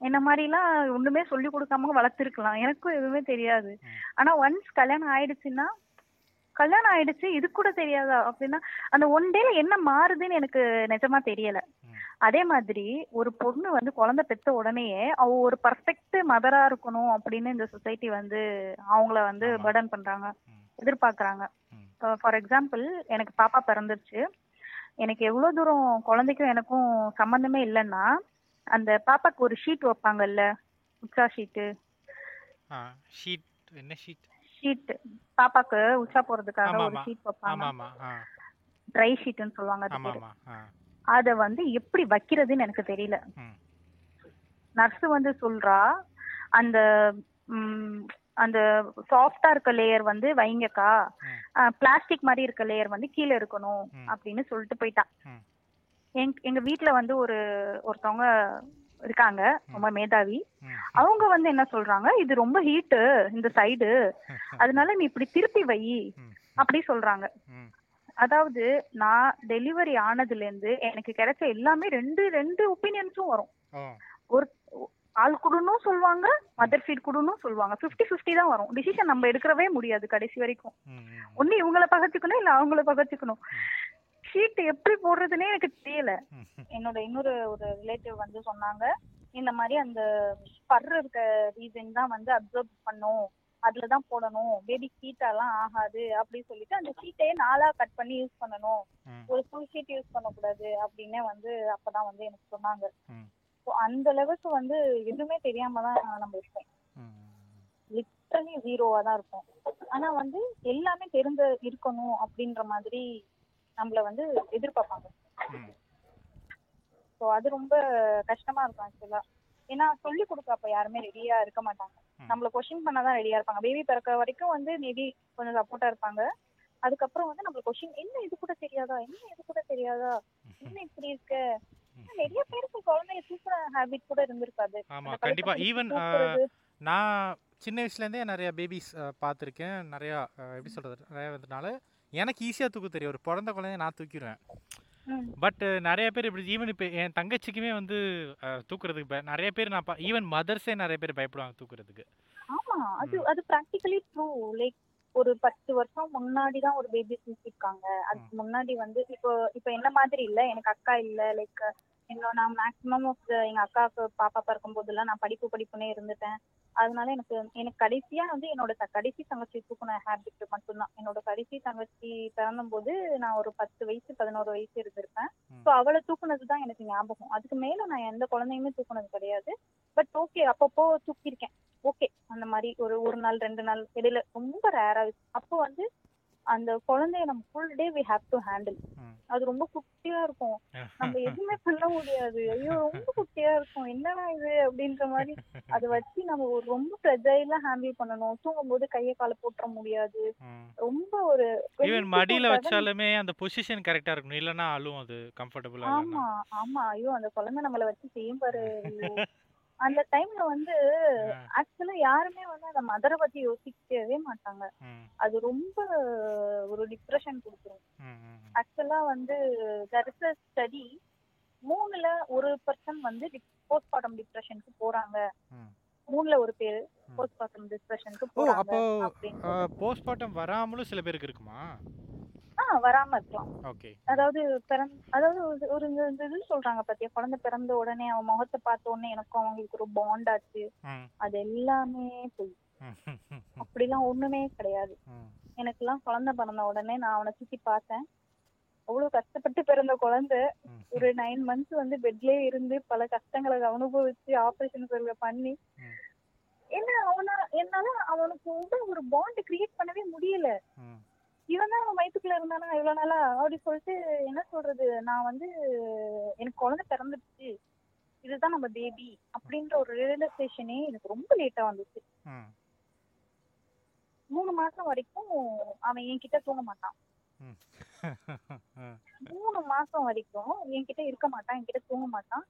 என்ன மாதிரிலாம் ஒண்ணுமே சொல்லி கொடுக்காம வளர்த்துருக்கலாம் எனக்கும் எதுவுமே தெரியாது. ஆனா ஒன்ஸ் கல்யாணம் ஆயிடுச்சுன்னா கல்யாணம் ஆயிடுச்சு இது கூட தெரியாதா அப்படின்னா அந்த ஒன் டேல என்ன மாறுதுன்னு எனக்கு நிஜமா தெரியல. அதே மாதிரி ஒரு பொண்ணு வந்து குழந்தை பெத்த உடனேயே அவ ஒரு பர்ஃபெக்ட் மதரா இருக்கணும் அப்படின்னு இந்த சொசைட்டி வந்து அவங்கள வந்து. பர்டன் பண்றாங்க. எதிர்பார்க்கறாங்க. ஃபார் எக்ஸாம்பிள் எனக்கு பாப்பா பிறந்துருச்சு எனக்கு எவ்வளவு தூரம் குழந்தைக்கும் எனக்கும் சம்பந்தமே இல்லைன்னா அந்த பாப்பாக்கு ஒரு ஷீட் வைப்பாங்கல்ல? உச்சா ஷீட்டு ஷீட் என்ன ஷீட் ஷீட் பாப்பாக்கு உச்சா போறதுக்காக ஒரு. ஷீட் வைப்பாங்க. ட்ரை ஷீட்னு சொல்லுவாங்க அது வந்து எப்படி வைக்கிறதுன்னு எனக்கு தெரியல. நர்ஸ் வந்து சொல்றா அந்த அந்த சாஃப்டா இருக்க லேயர் வந்து வைங்கக்கா. பிளாஸ்டிக் மாதிரி இருக்க லேயர் வந்து கீழே இருக்கணும். அப்படின்னு சொல்லிட்டு போயிட்டா. ம். எங் எங்க வீட்ல வந்து ஒரு ஒருத்தவங்க இருக்காங்க. ரொம்ப மேதாவி. அவங்க வந்து என்ன சொல்றாங்க? இது ரொம்ப ஹீட்டு இந்த சைடு அதனால நீ இப்படி திருப்பி வை. அப்படி சொல்றாங்க. அதாவது நான் டெலிவரி ஆனதுல இருந்து எனக்கு கிடைச்ச எல்லாமே ரெண்டு ரெண்டு ஒப்பீனியன்ஸும் வரும். ஒரு ஆள் குடுனும் சொல்லுவாங்க மதர் ஃபீட் குடுனும் சொல்லுவாங்க 50 50 தான் வரும். டிசிஷன் நம்ம எடுக்கவே முடியாது கடைசி வரைக்கும். ஒண்ணு இவங்கள பகச்சுக்கணும் இல்ல அவங்கள பகச்சுக்கணும் ஷீட் எப்படி போடுறதுனே எனக்கு தெரியல. என்னோட இன்னொரு ஒரு ரிலேட்டிவ் வந்து சொன்னாங்க இந்த மாதிரி அந்த பர் இருக்க ரீசன் தான் வந்து அப்சர்வ் பண்ணும் அதுல தான் போடணும் பேபி ஹீட்டாலாம் ஆகாது அப்படின்னு சொல்லிட்டு அந்த ஷீட்டையே நாலா கட் பண்ணி யூஸ் பண்ணணும். ஒரு ஃபுல் ஷீட் யூஸ் பண்ணக்கூடாது அப்படின்னே வந்து அப்பதான் வந்து எனக்கு சொன்னாங்க. ஸோ அந்த லெவலுக்கு வந்து எதுவுமே தெரியாம தான் நம்ம இருப்போம். லிட்டரலி ஜீரோவா தான் இருக்கும் ஆனா வந்து எல்லாமே தெரிஞ்ச இருக்கணும் அப்படின்ற மாதிரி நம்மள வந்து எதிர்பார்ப்பாங்க. ஸோ அது ரொம்ப கஷ்டமா இருக்கும் ஆக்சுவலா ஏன்னா சொல்லி கொடுக்க அப்ப யாருமே ரெடியா இருக்க மாட்டாங்க. நம்மள கொஸ்டின் பண்ணாதான் ரெடியா இருப்பாங்க. பேபி பிறக்க வரைக்கும் வந்து மேபி கொஞ்சம் சப்போர்ட்டா இருப்பாங்க. அதுக்கப்புறம் வந்து நம்மள கொஸ்டின் என்ன இது கூட தெரியாதா? என்ன இது கூட தெரியாதா? என்ன இப்படி இருக்க? நிறைய பேருக்கு குழந்தைய தூக்குற ஹாபிட் கூட இருந்திருக்காது. ஆமா கண்டிப்பா. ஈவன். நான் சின்ன வயசுலேருந்தே நிறைய பேபிஸ் பார்த்துருக்கேன். நிறையா எப்படி சொல்கிறது நிறையா வந்தனால எனக்கு ஈஸியாக தூக்க தெரியும். ஒரு பிறந்த குழந்தைய நான் தூக்கிடுவேன். பட் நிறைய பேர் இப்படி ஈவன் இப்போ என் தங்கச்சிக்குமே வந்து தூக்குறதுக்கு நிறைய பேர் நான் ஈவன் மதர்ஸே நிறைய பேர் பயப்படுவாங்க தூக்குறதுக்கு. ஆமா. அது அது ப்ராக்டிகலி ட்ரூ லைக் ஒரு பத்து வருஷம் முன்னாடி தான் ஒரு பேபி தூக்கிருக்காங்க அதுக்கு முன்னாடி வந்து இப்போ இப்போ என்ன மாதிரி இல்ல? எனக்கு அக்கா இல்ல. லைக் என்னோட நான் மேக்ஸிமம் ஆஃப் எங்க அக்காவுக்கு பாப்பா பிறக்கும் போதெல்லாம் நான் படிப்பு படிப்புனே இருந்துட்டேன். அதனால எனக்கு எனக்கு கடைசியா வந்து என்னோட கடைசி தங்கச்சி தூக்குன ஹேபிட் மட்டும்தான். என்னோட கடைசி தங்கச்சி பிறந்தும் போது நான் ஒரு பத்து வயசு பதினோரு வயசு இருந்திருப்பேன். ஸோ அவளை தூக்குனது தான் எனக்கு ஞாபகம். அதுக்கு மேல நான் எந்த குழந்தையுமே தூக்குனது கிடையாது. பட் ஓகே அப்பப்போ தூக்கியிருக்கேன். ஓகே அந்த மாதிரி ஒரு ஒரு நாள் ரெண்டு நாள் இடையில ரொம்ப ரேரா அப்போ வந்து அந்த குழந்தைய நம்ம full day we have to handle. அது ரொம்ப குட்டியா இருக்கும். நம்ம எதுவுமே பண்ண முடியாது. ஐயோ ரொம்ப குட்டியா இருக்கும். என்னடா இது அப்படின்ற மாதிரி அதை வச்சு நம்ம ஒரு ரொம்ப ஃப்ரெஜைலா ஹேண்டில் பண்ணணும். தூங்கும் போது கையை காலை போட்டுற முடியாது. ரொம்ப ஒரு ஈவன் 24/7 மடியில் வச்சாலுமே அந்த பொசிஷன் கரெக்டாக இருக்கணும். இல்லைன்னா அழுவும் அது கம்ஃபர்டபுளாக ஆமா ஆமா. ஐயோ அந்த குழந்தை நம்மள வச்சு செய்யும் பாரு. அந்த டைம்ல வந்து ஆக்சுவலா யாருமே வந்து அந்த மதரை பத்தி யோசிக்கவே மாட்டாங்க. அது ரொம்ப ஒரு டிப்ரெஷன் கொடுத்துரும். ஆக்சுவலா வந்து a ஸ்டடி மூணுல ஒரு பர்சன் வந்து போஸ்ட்மார்ட்டம் டிப்ரெஷனுக்கு போறாங்க. மூணுல ஒரு பேரு போஸ்ட்மார்ட்டம் டிப்ரெஷனுக்கு ஓ போறாங்க போஸ்ட்மார்ட்டம் வராமலும் சில பேருக்கு இருக்குமா? வராம இருக்கலாம். அதாவது பிறந்த அதாவது ஒரு- இந்த இது சொல்றாங்க பாத்தியா குழந்தை பிறந்த உடனே அவன் முகத்தை பார்த்த உடனே எனக்கும் அவங்களுக்கு ஒரு பாண்ட் ஆச்சு. அது எல்லாமே போய். அப்படிலாம் ஒண்ணுமே கிடையாது. ம். எனக்கெல்லாம் குழந்தை பிறந்த உடனே நான் அவனை சுத்தி பார்த்தேன். அவ்வளவு கஷ்டப்பட்டு பிறந்த குழந்தை. ஒரு நைன் மந்த்ஸ் வந்து பெட்லயே இருந்து பல கஷ்டங்களை அனுபவிச்சு ஆபரேஷன் பண்ணி ம். என்ன அவனா என்னால அவனுக்கு கூட ஒரு பாண்ட் கிரியேட் பண்ணவே முடியல. இவன் தான் அவன் வயித்துக்குள்ள இருந்தானா? இவ்வளவு நாளா? அப்படி சொல்லிட்டு என்ன சொல்றது? நான் வந்து எனக்கு குழந்தை பிறந்துடுச்சு. இதுதான் நம்ம பேபி அப்படின்ற ஒரு ரியலைசேஷனே எனக்கு ரொம்ப லேட்டா வந்துச்சு. மூணு மாசம் வரைக்கும் அவன் என்கிட்ட தூங்க மாட்டான். மூணு மாசம் வரைக்கும் என்கிட்ட இருக்க மாட்டான் என்கிட்ட தூங்க மாட்டான்.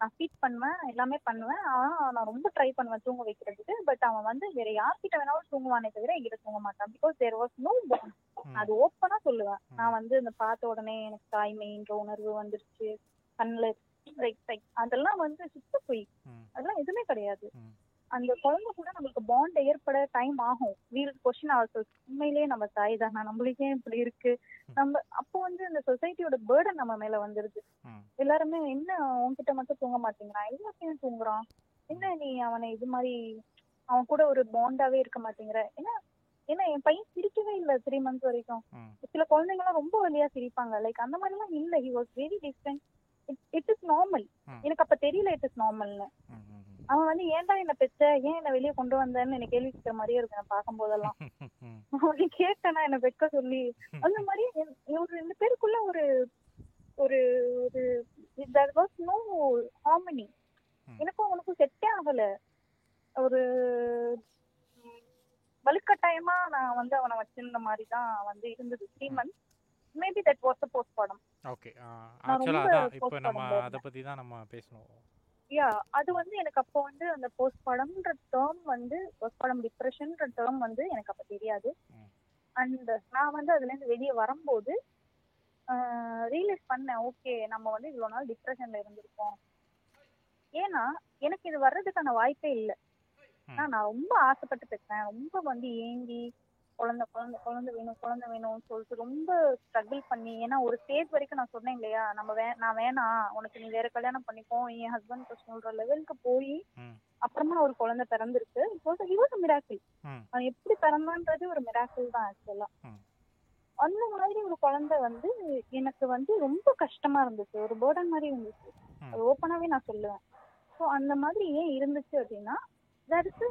நான் ஃபீட் பண்ணுவேன் எல்லாமே பண்ணுவேன். ஆனா நான் ரொம்ப ட்ரை பண்ணுவேன் தூங்க வைக்கிறதுக்கு. பட் அவன் வந்து வேற யார்கிட்ட வேணாலும் தூங்குவானே தவிர என்கிட்ட தூங்க மாட்டான். பிகாஸ் தேர் வாஸ் நோ ம். அது ஓப்பனா சொல்லுவேன். நான் வந்து இந்த பார்த்த உடனே எனக்கு தாய்மைன்ற உணர்வு வந்துருச்சு. கண்ணுல ரைட் அதெல்லாம் வந்து சுத்த போய். அதெல்லாம் எதுவுமே கிடையாது. அந்த குழந்தை கூட நம்மளுக்கு பாண்ட் ஏற்பட டைம் ஆகும். வீல் கொஸ்டின் அவர் உண்மையிலேயே நம்ம தாய் தானா? நம்மளுக்கே இப்படி இருக்கு? நம்ம அப்போ வந்து இந்த சொசைட்டியோட பேர்டன் நம்ம மேல வந்துருது. எல்லாருமே என்ன உன்கிட்ட மட்டும் தூங்க மாட்டேங்கிறான் எல்லாத்தையும் தூங்குறான். என்ன நீ அவனை இது மாதிரி அவன் கூட ஒரு பாண்டாவே இருக்க மாட்டேங்கிற? என்ன ஏன்னா என் பையன் சிரிக்கவே இல்ல த்ரீ மந்த்ஸ் வரைக்கும். சில குழந்தைங்க எல்லாம் ரொம்ப வழியா சிரிப்பாங்க. லைக் அந்த மாதிரி எல்லாம் இல்ல he was very different it is normal. எனக்கு அப்ப தெரியல இட் இஸ் நார்மல்னு. அவன் வந்து ஏன்டா என்ன பெத்த ஏன் என்ன வெளியே கொண்டு வந்தேன்னு எனக்கு கேள்வி கேட்கிற மாதிரியே இருக்கு நான் பார்க்கும் போதெல்லாம். அவனை கேட்டேனா என்ன வெக்க சொல்லி. அந்த மாதிரி ஒரு ரெண்டு பேருக்குள்ள ஒரு ஒரு ஒரு was no harmony. ம். எனக்கும் உனக்கும் செட்டே ஆகல. ஒரு வலுக்கட்டாயமா நான் வந்து அவனை வச்சிருந்த மாதிரி தான் வந்து இருந்தது. Three months maybe that was the postpartum okay ரொம்ப அதான் இப்போ நம்ம அதை பற்றி தான் நம்ம பேசணும். யா அது வந்து எனக்கு அப்போ வந்து அந்த போஸ்ட் பாடம்ன்ற டேர்ம் வந்து போஸ்ட் பாடம் டிப்ரெஷன்ன்ற டேர்ம் வந்து எனக்கு அப்போ தெரியாது. அண்ட் நான் வந்து அதுலேருந்து வெளியே வரும்போது ரியலைஸ் பண்ணேன் ஓகே நம்ம வந்து இவ்வளோ நாள் டிப்ரெஷன்ல இருந்திருக்கோம் ஏன்னா எனக்கு இது வர்றதுக்கான வாய்ப்பே இல்லை. நான் நான் ரொம்ப ஆசைப்பட்டு பேசுறேன் ரொம்ப வந்து ஏங்கி குழந்தை குழந்தை குழந்தை வேணும் குழந்தை வேணும்னு சொல்லிட்டு ரொம்ப ஸ்ட்ரகிள் பண்ணி ஏன்னா ஒரு ஸ்டேஜ் வரைக்கும் நான் சொன்னேன் இல்லையா நம்ம வே நான் வேணாம் உனக்கு நீ வேற கல்யாணம் பண்ணிக்கோ என் ஹஸ்பண்ட் சொல்ற லெவலுக்கு போய் அப்புறமா ஒரு குழந்தை பிறந்திருக்கு. இப்போ he was a miracle. ம். அவன் எப்படி பிறந்தான்றது ஒரு மிராக்கிள் தான் ஆக்சுவலா. அந்த மாதிரி ஒரு குழந்தை வந்து எனக்கு வந்து ரொம்ப கஷ்டமா இருந்துச்சு. ஒரு பேர்டன் மாதிரி இருந்துச்சு. அது ஓப்பனாவே நான் சொல்லுவேன். ஸோ அந்த மாதிரி ஏன் இருந்துச்சு அப்படின்னா தட் இஸ்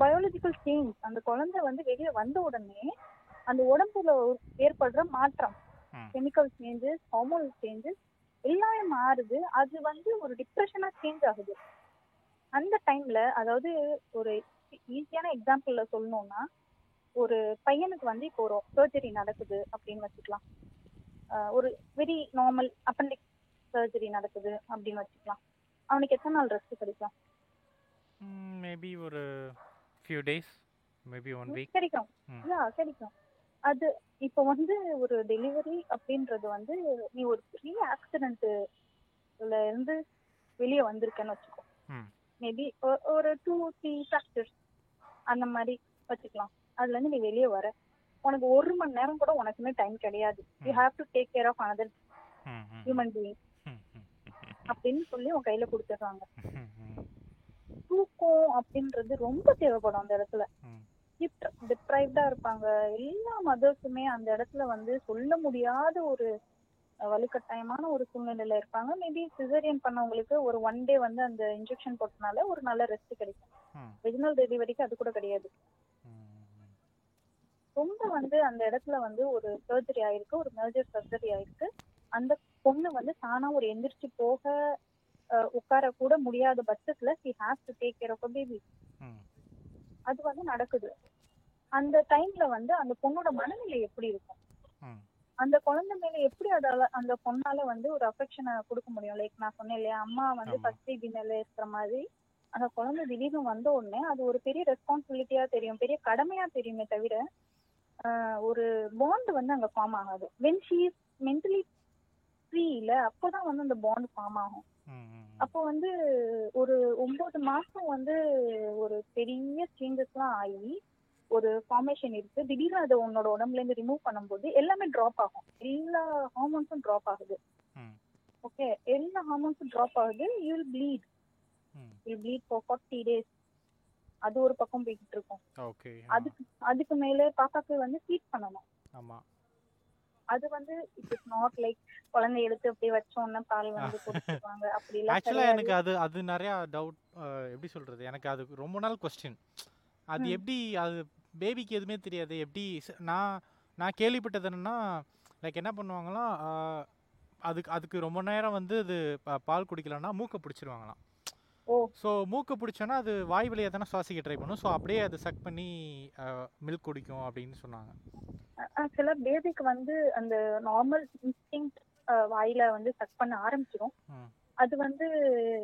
பயாலஜிக்கல் சேஞ்ச் அந்த குழந்தை வந்து வெளியே வந்த உடனே அந்த உடம்புல ஏற்படுற மாற்றம். கெமிக்கல் சேஞ்சஸ் ஹார்மோனல் சேஞ்சஸ் எல்லாமே மாறுது. அது வந்து ஒரு டிப்ரெஷனா சேஞ்ச் ஆகுது. அந்த டைம்ல அதாவது ஒரு ஈஸியான எக்ஸாம்பிள்ல சொல்லணும்னா ஒரு பையனுக்கு வந்து இப்போ ஒரு சர்ஜரி நடக்குது அப்படின்னு வச்சுக்கலாம். ஒரு வெரி நார்மல் அப்பண்டிக் சர்ஜரி நடக்குது அப்படின்னு வச்சுக்கலாம். அவனுக்கு எத்தனை நாள் ரெஸ்ட் கிடைக்கும்? மேபி ஒரு few days maybe one week கிடைக்கும். யா கிடைக்கும். அது இப்போ வந்து ஒரு டெலிவரி அப்படின்றது வந்து நீ ஒரு பெரிய ஆக்சிடென்ட்ல இருந்து வெளியே வந்திருக்கேன்னு வச்சுக்கோ. மேபி ஒரு டூ த்ரீ ஃபேக்டர்ஸ் அந்த மாதிரி வச்சுக்கலாம். அதுல இருந்து நீ வெளியே வர. உனக்கு ஒரு மணி நேரம் கூட உனக்குமே டைம் கிடையாது. You. Have to take care of um human being அப்படின்னு சொல்லி உன் கையில கொடுத்துடுறாங்க. தூக்கம் அப்படின்றது ரொம்ப தேவைப்படும் அந்த இடத்துல. டிப்ரைவ்டா இருப்பாங்க. எல்லா மதர்ஸுமே அந்த இடத்துல வந்து சொல்ல முடியாத ஒரு வலுக்கட்டாயமான ஒரு சூழ்நிலையில இருப்பாங்க. மேபி சிசரியன் பண்ணவங்களுக்கு ஒரு ஒன் டே வந்து அந்த இன்ஜெக்ஷன் போட்டனால ஒரு நல்ல ரெஸ்ட் கிடைக்கும். ம். வெஜினல் டெலிவரிக்கு அது கூட கிடையாது. ரொம்ப வந்து அந்த இடத்துல வந்து ஒரு சர்ஜரி ஆயிருக்கு. ஒரு மேஜர் சர்ஜரி ஆயிருக்கு. அந்த பொண்ணு வந்து தானா ஒரு எந்திரிச்சு போக உட்கார கூட முடியாத பட்சத்துல she has to take care of baby அது வந்து நடக்குது. அந்த டைம்ல வந்து அந்த பொண்ணோட மனநிலை எப்படி இருக்கும்? அந்த குழந்தை மேல எப்படி அதால அந்த பொண்ணால வந்து ஒரு அஃபெக்ஷனை கொடுக்க முடியும்? லைக் நான் சொன்னேன் இல்லையா அம்மா வந்து. ஃபர்ஸ்ட் மேல இருக்கிற மாதிரி அந்த குழந்தை திடீர்னு வந்த உடனே அது ஒரு பெரிய ரெஸ்பான்சிபிலிட்டியா தெரியும் பெரிய கடமையா தெரியுமே தவிர ஒரு பாண்ட் வந்து அங்க ஃபார்ம் ஆகாது. When she is mentally free இல்ல அப்போதான் வந்து அந்த பாண்ட் ஃபார்ம் ஆகும். அப்போ வந்து ஒரு ஒன்பது மாசம் வந்து ஒரு பெரிய சேஞ்சஸ்லாம் ஆகி ஒரு ஃபார்மேஷன் இருக்கு. திடீர்னு அதை உன்னோட உடம்புல இருந்து ரிமூவ் பண்ணும்போது எல்லாமே ட்ராப் ஆகும். எல்லா ஹார்மோன்ஸும் ட்ராப் ஆகுது. ஓகே எல்லா ஹார்மோன்ஸும் ட்ராப் ஆகுது. You will bleed you bleed for forty days அது ஒரு பக்கம் போய்கிட்டு இருக்கும். ஓகே அதுக்கு அதுக்கு மேல பாப்பாக்கு வந்து ஃபீட் பண்ணணும். ஆமாம் அது வந்து இட் இஸ் நாட் லைக் குழந்தை எடுத்து அப்படியே வச்சோன்னே பால் வந்து கொடுத்துருவாங்க. அப்படி ஆக்சுவலாக எனக்கு அது அது நிறையா டவுட் எப்படி சொல்கிறது எனக்கு அது ரொம்ப நாள் கொஸ்டின் அது. எப்படி அது பேபிக்கு எதுவுமே தெரியாது. எப்படி நான் நான் கேள்விப்பட்டது என்னன்னா லைக் என்ன பண்ணுவாங்களாம் அதுக்கு அதுக்கு ரொம்ப நேரம் வந்து அது பால் குடிக்கலன்னா மூக்கை பிடிச்சிருவாங்களாம். ஸோ மூக்கை பிடிச்சோன்னா அது வாய் வழியாக தானே சுவாசிக்க ட்ரை பண்ணும். ஸோ அப்படியே அது சக் பண்ணி மில்க் குடிக்கும் அப்படின்னு சொன்னாங்க. ஆக்சுவலா பேபிக்கு வந்து அந்த நார்மல் இன்ஸ்டிங் வாயில வந்து சக் பண்ண ஆரம்பிச்சிடும் அது வந்து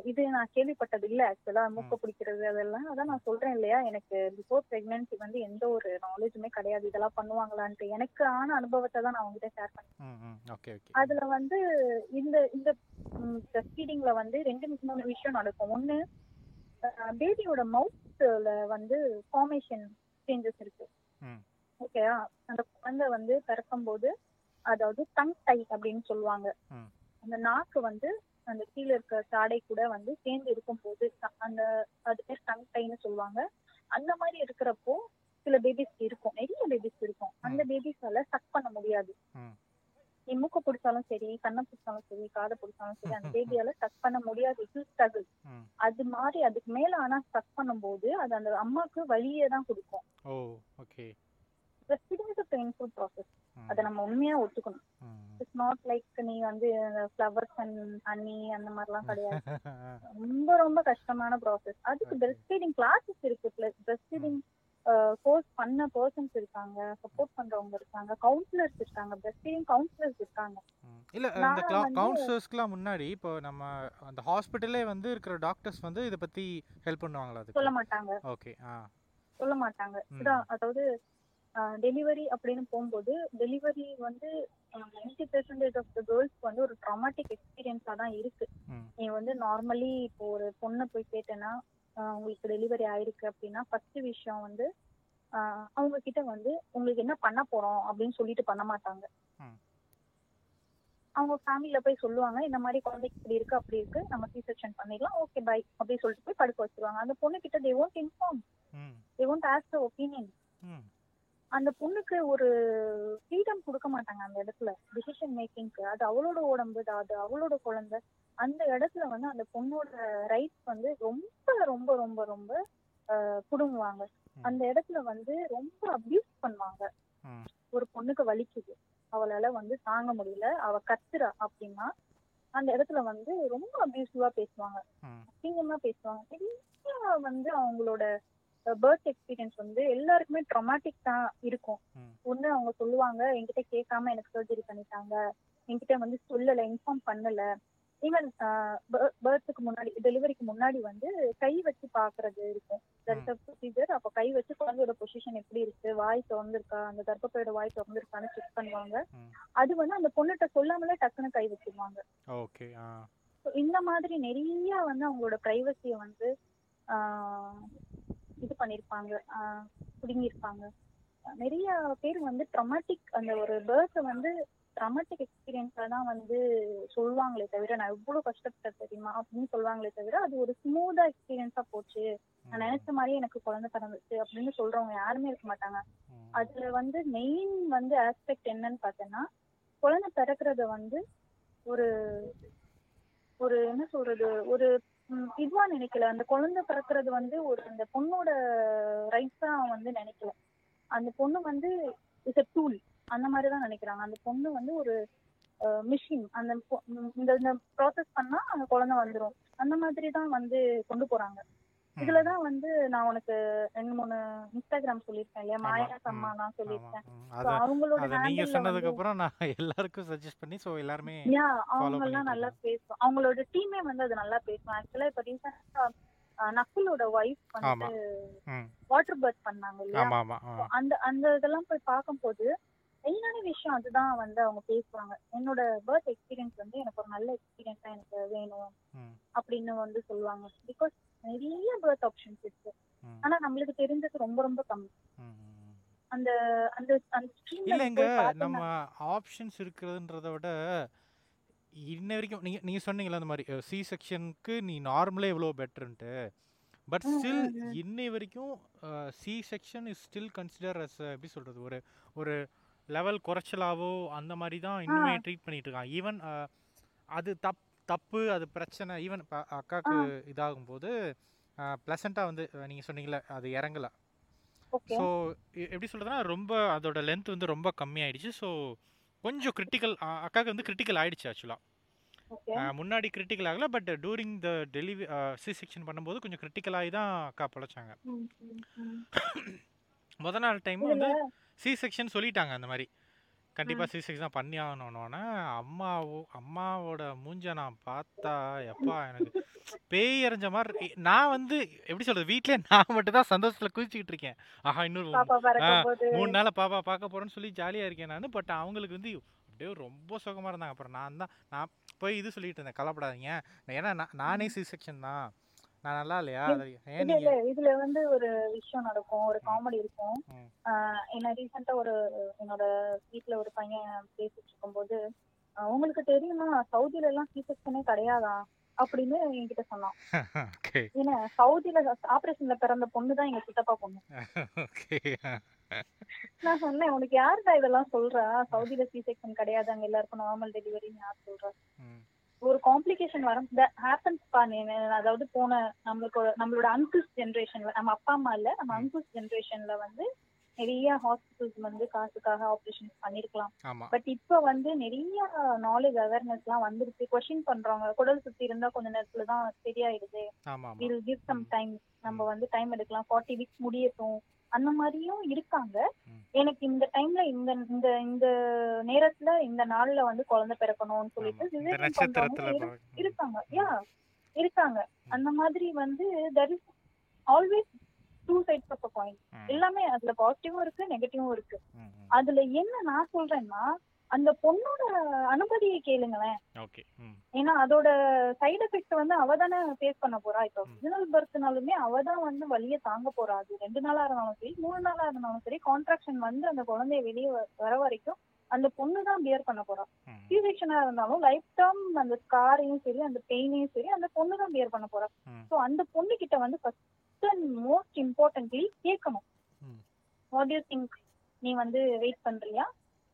இது நான் கேள்விப்பட்டது இல்ல ஆக்சுவலா மூக்க பிடிக்கிறது அதெல்லாம். அதான் நான் சொல்றேன் இல்லையா எனக்கு பிஃபோர் பிரெக்னன்சி வந்து எந்த ஒரு நாலேஜுமே கிடையாது. இதெல்லாம் பண்ணுவாங்களான்ட்டு எனக்கு ஆன அனுபவத்தை தான் நான் உங்ககிட்ட ஷேர் பண்ணேன். அதுல வந்து இந்த இந்த பிரஸ்ட் வந்து ரெண்டு மூணு விஷயம் நடக்கும். ஒண்ணு பேபியோட மவுத்ல வந்து ஃபார்மேஷன் சேஞ்சஸ் இருக்கு. ம் ஓகேயா? அந்த குழந்தை வந்து பிறக்கும்போது அதாவது டங் டை அப்படின்னு சொல்லுவாங்க. அந்த நாக்கு வந்து அந்த கீழே இருக்க தாடை கூட வந்து சேர்ந்து இருக்கும் போது அந்த அது பேர் டங் டைன்னு சொல்லுவாங்க. அந்த மாதிரி இருக்கிறப்போ சில பேபிஸ் இருக்கும். நிறைய பேபிஸ் இருக்கும். அந்த பேபிஸால சக் பண்ண முடியாது. நீ மூக்க பிடிச்சாலும் சரி கண்ணை பிடிச்சாலும் சரி காதை பிடிச்சாலும் சரி அந்த பேபியால சக் பண்ண முடியாது. ஸ்ட்ரகிள் அது மாதிரி அதுக்கு மேல ஆனா சக் பண்ணும்போது அது அந்த அம்மாக்கு வலியை தான் கொடுக்கும் ஓ okay breastfeeding is painful process அதை நம்ம உண்மையா ஒத்துக்கணும். இட்ஸ் நாட் லைக் நீ வந்து ஃப்ளவர்ஸ் அண்ட் ஹனி அந்த மாதிரிலாம் கிடையாது. ரொம்ப ரொம்ப கஷ்டமான ப்ராசஸ் அதுக்கு. பிரெஸ்ட் ஃபீடிங் கிளாஸஸ் இருக்கு. பிளஸ் பிரெஸ்ட் ஃபீடிங் கோர்ஸ் பண்ண பர்சன்ஸ் இருக்காங்க சப்போர்ட் பண்றவங்க இருக்காங்க கவுன்சிலர்ஸ் இருக்காங்க பிரெஸ்ட் ஃபீடிங் கவுன்சிலர்ஸ் இருக்காங்க. ம். இல்ல இந்த கவுன்சிலர்ஸ்க்குலாம் முன்னாடி இப்போ நம்ம அந்த ஹாஸ்பிட்டலே வந்து இருக்கிற டாக்டர்ஸ் வந்து இதை பத்தி ஹெல்ப் பண்ணுவாங்களா சொல்ல மாட்டாங்க. ஓகே சொல்ல மாட்டாங்க. இதான் அதாவது டெலிவரி அப்படின்னு போகும்போது டெலிவரி வந்து நைன்டி பெர்சன்டேஜ் ஆஃப் த கேர்ள்ஸ்க்கு வந்து ஒரு ட்ராமாட்டிக் எக்ஸ்பீரியன்ஸாக தான் இருக்கு. நீ வந்து நார்மலி இப்போ ஒரு பொண்ணை போய் கேட்டேன்னா உங்களுக்கு டெலிவரி ஆயிருக்கு அப்படின்னா ஃபர்ஸ்ட் விஷயம் வந்து அவங்க கிட்ட வந்து உங்களுக்கு என்ன பண்ண போறோம்? அப்படின்னு சொல்லிட்டு பண்ண மாட்டாங்க. அவங்க ஃபேமிலியில போய் சொல்லுவாங்க இந்த மாதிரி குழந்தைக்கு இப்படி இருக்கு அப்படி இருக்கு. நம்ம சி செக்ஷன் பண்ணிடலாம். ஓகே பை அப்படி சொல்லிட்டு போய் படுக்க வச்சிருவாங்க. அந்த பொண்ணு கிட்ட they won't inform they won't ask opinion அந்த பொண்ணுக்கு ஒரு ஃப்ரீடம் கொடுக்க மாட்டாங்க அந்த இடத்துல டிசிஷன் மேக்கிங்க்கு அது அவளோட உடம்பு அது அவளோட குழந்தை. அந்த இடத்துல வந்து அந்த பொண்ணோட ரைட்ஸ் வந்து ரொம்ப ரொம்ப ரொம்ப ரொம்ப ம். அந்த இடத்துல வந்து ரொம்ப அபியூஸ் பண்ணுவாங்க. ஒரு பொண்ணுக்கு வலிக்குது. அவளால வந்து தாங்க முடியல. அவ கத்துறா அப்படின்னா அந்த இடத்துல வந்து ரொம்ப அபியூசிவா பேசுவாங்க. அசிங்கமா பேசுவாங்க. நிறைய வந்து அவங்களோட பர்த் எக்ஸ்பீரியன்ஸ் வந்து எல்லாருக்குமே ட்ரமாட்டிக் தான் இருக்கும். ஒண்ணு அவங்க சொல்லுவாங்க என்கிட்ட கேட்காம எனக்கு சர்ஜரி பண்ணிட்டாங்க. என்கிட்ட வந்து சொல்லல இன்ஃபார்ம் பண்ணல. ஈவன் பர்த்துக்கு முன்னாடி டெலிவரிக்கு முன்னாடி வந்து கை வச்சு பாக்குறது இருக்கும். ப்ரொசீஜர் அப்ப கை வச்சு குழந்தையோட பொசிஷன் எப்படி இருக்கு? வாய் திறந்திருக்கா? அந்த கர்ப்பப்பையோட வாய் திறந்திருக்கான்னு செக் பண்ணுவாங்க. அது வந்து அந்த பொண்ணுகிட்ட சொல்லாமலே டக்குன்னு கை வச்சிருவாங்க. இந்த மாதிரி நிறைய வந்து அவங்களோட பிரைவசியை வந்து இது பண்ணிருப்பாங்க பிடுங்கிருப்பாங்க நிறைய பேர் வந்து ட்ரமாட்டிக் அந்த ஒரு பேர்த்தை வந்து ட்ரமாட்டிக் எக்ஸ்பீரியன்ஸா தான் வந்து சொல்லுவாங்களே தவிர நான் எவ்வளவு கஷ்டப்பட்டேன் தெரியுமா அப்படின்னு சொல்லுவாங்களே தவிர அது ஒரு ஸ்மூதா எக்ஸ்பீரியன்ஸா போச்சு. நான் நினைச்ச மாதிரியே எனக்கு குழந்தை பிறந்துச்சு அப்படின்னு சொல்றவங்க யாருமே இருக்க மாட்டாங்க. அதுல வந்து மெயின் வந்து ஆஸ்பெக்ட் என்னன்னு பார்த்தேன்னா குழந்தை பிறக்கிறத வந்து ஒரு ஒரு என்ன சொல்றது ஒரு இதுவா நினைக்கல. அந்த குழந்தை பிறக்கிறது வந்து ஒரு அந்த பொண்ணோட ரைட்ஸா வந்து நினைக்கல. அந்த பொண்ணு வந்து இஸ் அ டூல் அந்த மாதிரி தான் நினைக்கிறாங்க. அந்த பொண்ணு வந்து ஒரு மிஷின் அந்த பொ- இந்த ப்ராசஸ் பண்ணா அந்த குழந்தை வந்துரும். அந்த மாதிரி தான் வந்து கொண்டு போறாங்க. இதுலதான் வந்து நான் உனக்கு ரெண்டு மூணு இன்ஸ்டாகிராம் சொல்லியிருக்கேன் இல்லையா. மாயா ம். சம்மா நான் ஆமா. சொல்லியிருக்கேன் ம். So, அத அவங்களோட நீங்க சொன்னதுக்கு அப்புறம் நான் எல்லாருக்கும் சஜஸ்ட் பண்ணி சோ எல்லாருமே யா அவங்க எல்லாம் நல்லா. பேசும் அவங்களோட டீமே வந்து அது நல்லா பேசும் ஆக்சுவலா இப்ப ரீசெண்டா நக்குலோட ஆமா வந்து வாட்டர் பர்த் பண்ணாங்க இல்லையா அந்த அந்த இதெல்லாம் போய் பார்க்கும்போது மெயினான விஷயம் அதுதான் வந்து அவங்க பேசுவாங்க. என்னோட பர்த் எக்ஸ்பீரியன்ஸ் வந்து எனக்கு ஒரு நல்ல எக்ஸ்பீரியன்ஸா எனக்கு வேணும் அப்படின்னு வந்து சொல்லுவாங்க. பிகாஸ் நிறைய பர்த் ஆப்ஷன்ஸ் இருக்கு. ஆனா நம்மளுக்கு தெரிஞ்சது ரொம்ப ரொம்ப கம்மி. அந்த அந்த அந்த இல்லைங்க நம்ம ஆப்ஷன்ஸ் இருக்கிறதுன்றத விட இன்ன வரைக்கும் நீங்க நீங்க சொன்னீங்களா அந்த மாதிரி சி செக்ஷனுக்கு நீ நார்மலே இவ்வளோ பெட்டர்ன்ட்டு பட் ஸ்டில். இன்னை வரைக்கும் C section is still consider as எப்படி சொல்றது ஒரு ஒரு லெவல் குறைச்சலாவோ அந்த மாதிரி தான் இன்னுமே ட்ரீட் பண்ணிட்டு இருக்காங்க. ஈவன் அது தப் தப்பு அது பிரச்சனை ஈவன் அக்காவுக்கு இதாகும் போது ப்ளசண்ட்டாக வந்து அஹ், நீங்க சொன்னீங்களே அது இறங்கல. ஸோ எப்படி சொல்றதுன்னா ரொம்ப அதோட லென்த் வந்து ரொம்ப கம்மியாயிடுச்சு. ஸோ கொஞ்சம் கிரிட்டிக்கல் அக்காவுக்கு வந்து கிரிட்டிக்கல் ஆயிடுச்சு ஆக்சுவலாக முன்னாடி கிரிட்டிக்கல் ஆகல but during the delivery C section பண்ணும்போது கொஞ்சம் கிரிட்டிக்கல் ஆகி தான் அக்கா பிழைச்சாங்க. முத நாள் டைம் வந்து சி செக்ஷன் சொல்லிட்டாங்க அந்த மாதிரி. கண்டிப்பாக சி செக்ஷன் தான் பண்ணி ஆகணும்னோடனே அம்மாவோ அம்மாவோட மூஞ்ச நான் பார்த்தா எப்பா எனக்கு பேய் எறிஞ்ச மாதிரி நான் வந்து எப்படி சொல்றது வீட்லயே நான் மட்டும் தான் சந்தோஷத்துல குதிச்சுக்கிட்டு இருக்கேன். ஆஹா இன்னொரு மூணு நாள் பாப்பா பார்க்க போறேன்னு சொல்லி ஜாலியா இருக்கேன் நான். பட் அவங்களுக்கு வந்து அப்படியே ரொம்ப சுகமா இருந்தாங்க. அப்புறம் நான் தான் நான் போய் இது சொல்லிட்டு இருந்தேன் கவலைப்படாதீங்க. ஏன்னா நான் நானே சி செக்ஷன் தான். நான் நல்லா இல்லையா? இதுல வந்து ஒரு விஷயம் நடக்கும். ஒரு காமெடி இருக்கும். என்ன ரீசெண்டா ஒரு என்னோட வீட்ல ஒரு பையன் பேசிட்டு இருக்கும்போது உங்களுக்கு தெரியுமா? சவுதில எல்லாம் சி செக்ஷனே கிடையாதா? அப்படின்னு என்கிட்ட சொன்னான். ஏன்னா சவுதில ஆபரேஷன்ல பிறந்த பொண்ணு தான் எங்க சித்தப்பா பொண்ணு. நான் சொன்னேன் உனக்கு யாருடா இதெல்லாம் சொல்றா? சவுதில சி செக்ஷன் கிடையாது. அங்க எல்லாருக்கும் நார்மல் டெலிவரின்னு யார் சொல்றா? ஒரு காம்ப்ளிகேஷன் வர ஹேப்பன்ஸ் பா நீ அதாவது போன நம்மளுக்கு நம்மளோட அங்கிள்ஸ் ஜென்ரேஷன்ல நம்ம அப்பா அம்மா இல்ல நம்ம அங்கிள்ஸ் ஜென்ரேஷன்ல வந்து நிறைய ஹாஸ்பிட்டல்ஸ் வந்து காசுக்காக ஆப்ரேஷன் பண்ணிருக்கலாம். பட் இப்போ வந்து நிறைய நாலேஜ் அவேர்னஸ் எல்லாம் வந்துருச்சு. கொஸ்டின் பண்றாங்க குடல் சுத்தி இருந்தா கொஞ்ச நேரத்துல தான் சரியாயிடுது. வில் கிவ் சம் டைம் நம்ம வந்து டைம் எடுக்கலாம். ஃபார்ட்டி வீக்ஸ் முடியட்டும். அந்த மாதிரியும் இருக்காங்க. எனக்கு இந்த டைம்ல இந்த இந்த இந்த நேரத்துல இந்த நாள்ல வந்து குழந்தை பிறக்கணும்னு சொல்லிட்டு இருக்காங்க. யா இருக்காங்க. அந்த மாதிரி வந்து there is always two sides of point எல்லாமே அதுல பாசிட்டிவும் இருக்கு நெகட்டிவும் இருக்கு. அதுல என்ன நான் சொல்றேன்னா அந்த பொண்ணோட அனுமதியை கேளுங்களேன். ஓகே ஏன்னா அதோட சைடு எஃபெக்ட் வந்து அவ தானே ஃபேஸ் பண்ண போறா. இப்போ. ஒரிஜினல் பர்த்னாலுமே அவ தான் வந்து வலிய தாங்க போறா. அது ரெண்டு நாளா இருந்தாலும் சரி மூணு நாளா இருந்தாலும் சரி கான்ட்ராக்ஷன் வந்து அந்த குழந்தைய வெளியே வர வரைக்கும் அந்த பொண்ணு தான் பியர் பண்ண போறா. சி செக்ஷனா இருந்தாலும் லைஃப் டைம் அந்த ஸ்காரையும் சரி அந்த பெயினையும் சரி அந்த பொண்ணு தான் பியர் பண்ண போறா. ஸோ அந்த பொண்ணு கிட்ட வந்து ஃபர்ஸ்ட் அண்ட் மோஸ்ட் இம்பார்ட்டன்ட்லி கேட்கணும். வாட் யூ திங்க் நீ வந்து வெயிட் பண்றியா?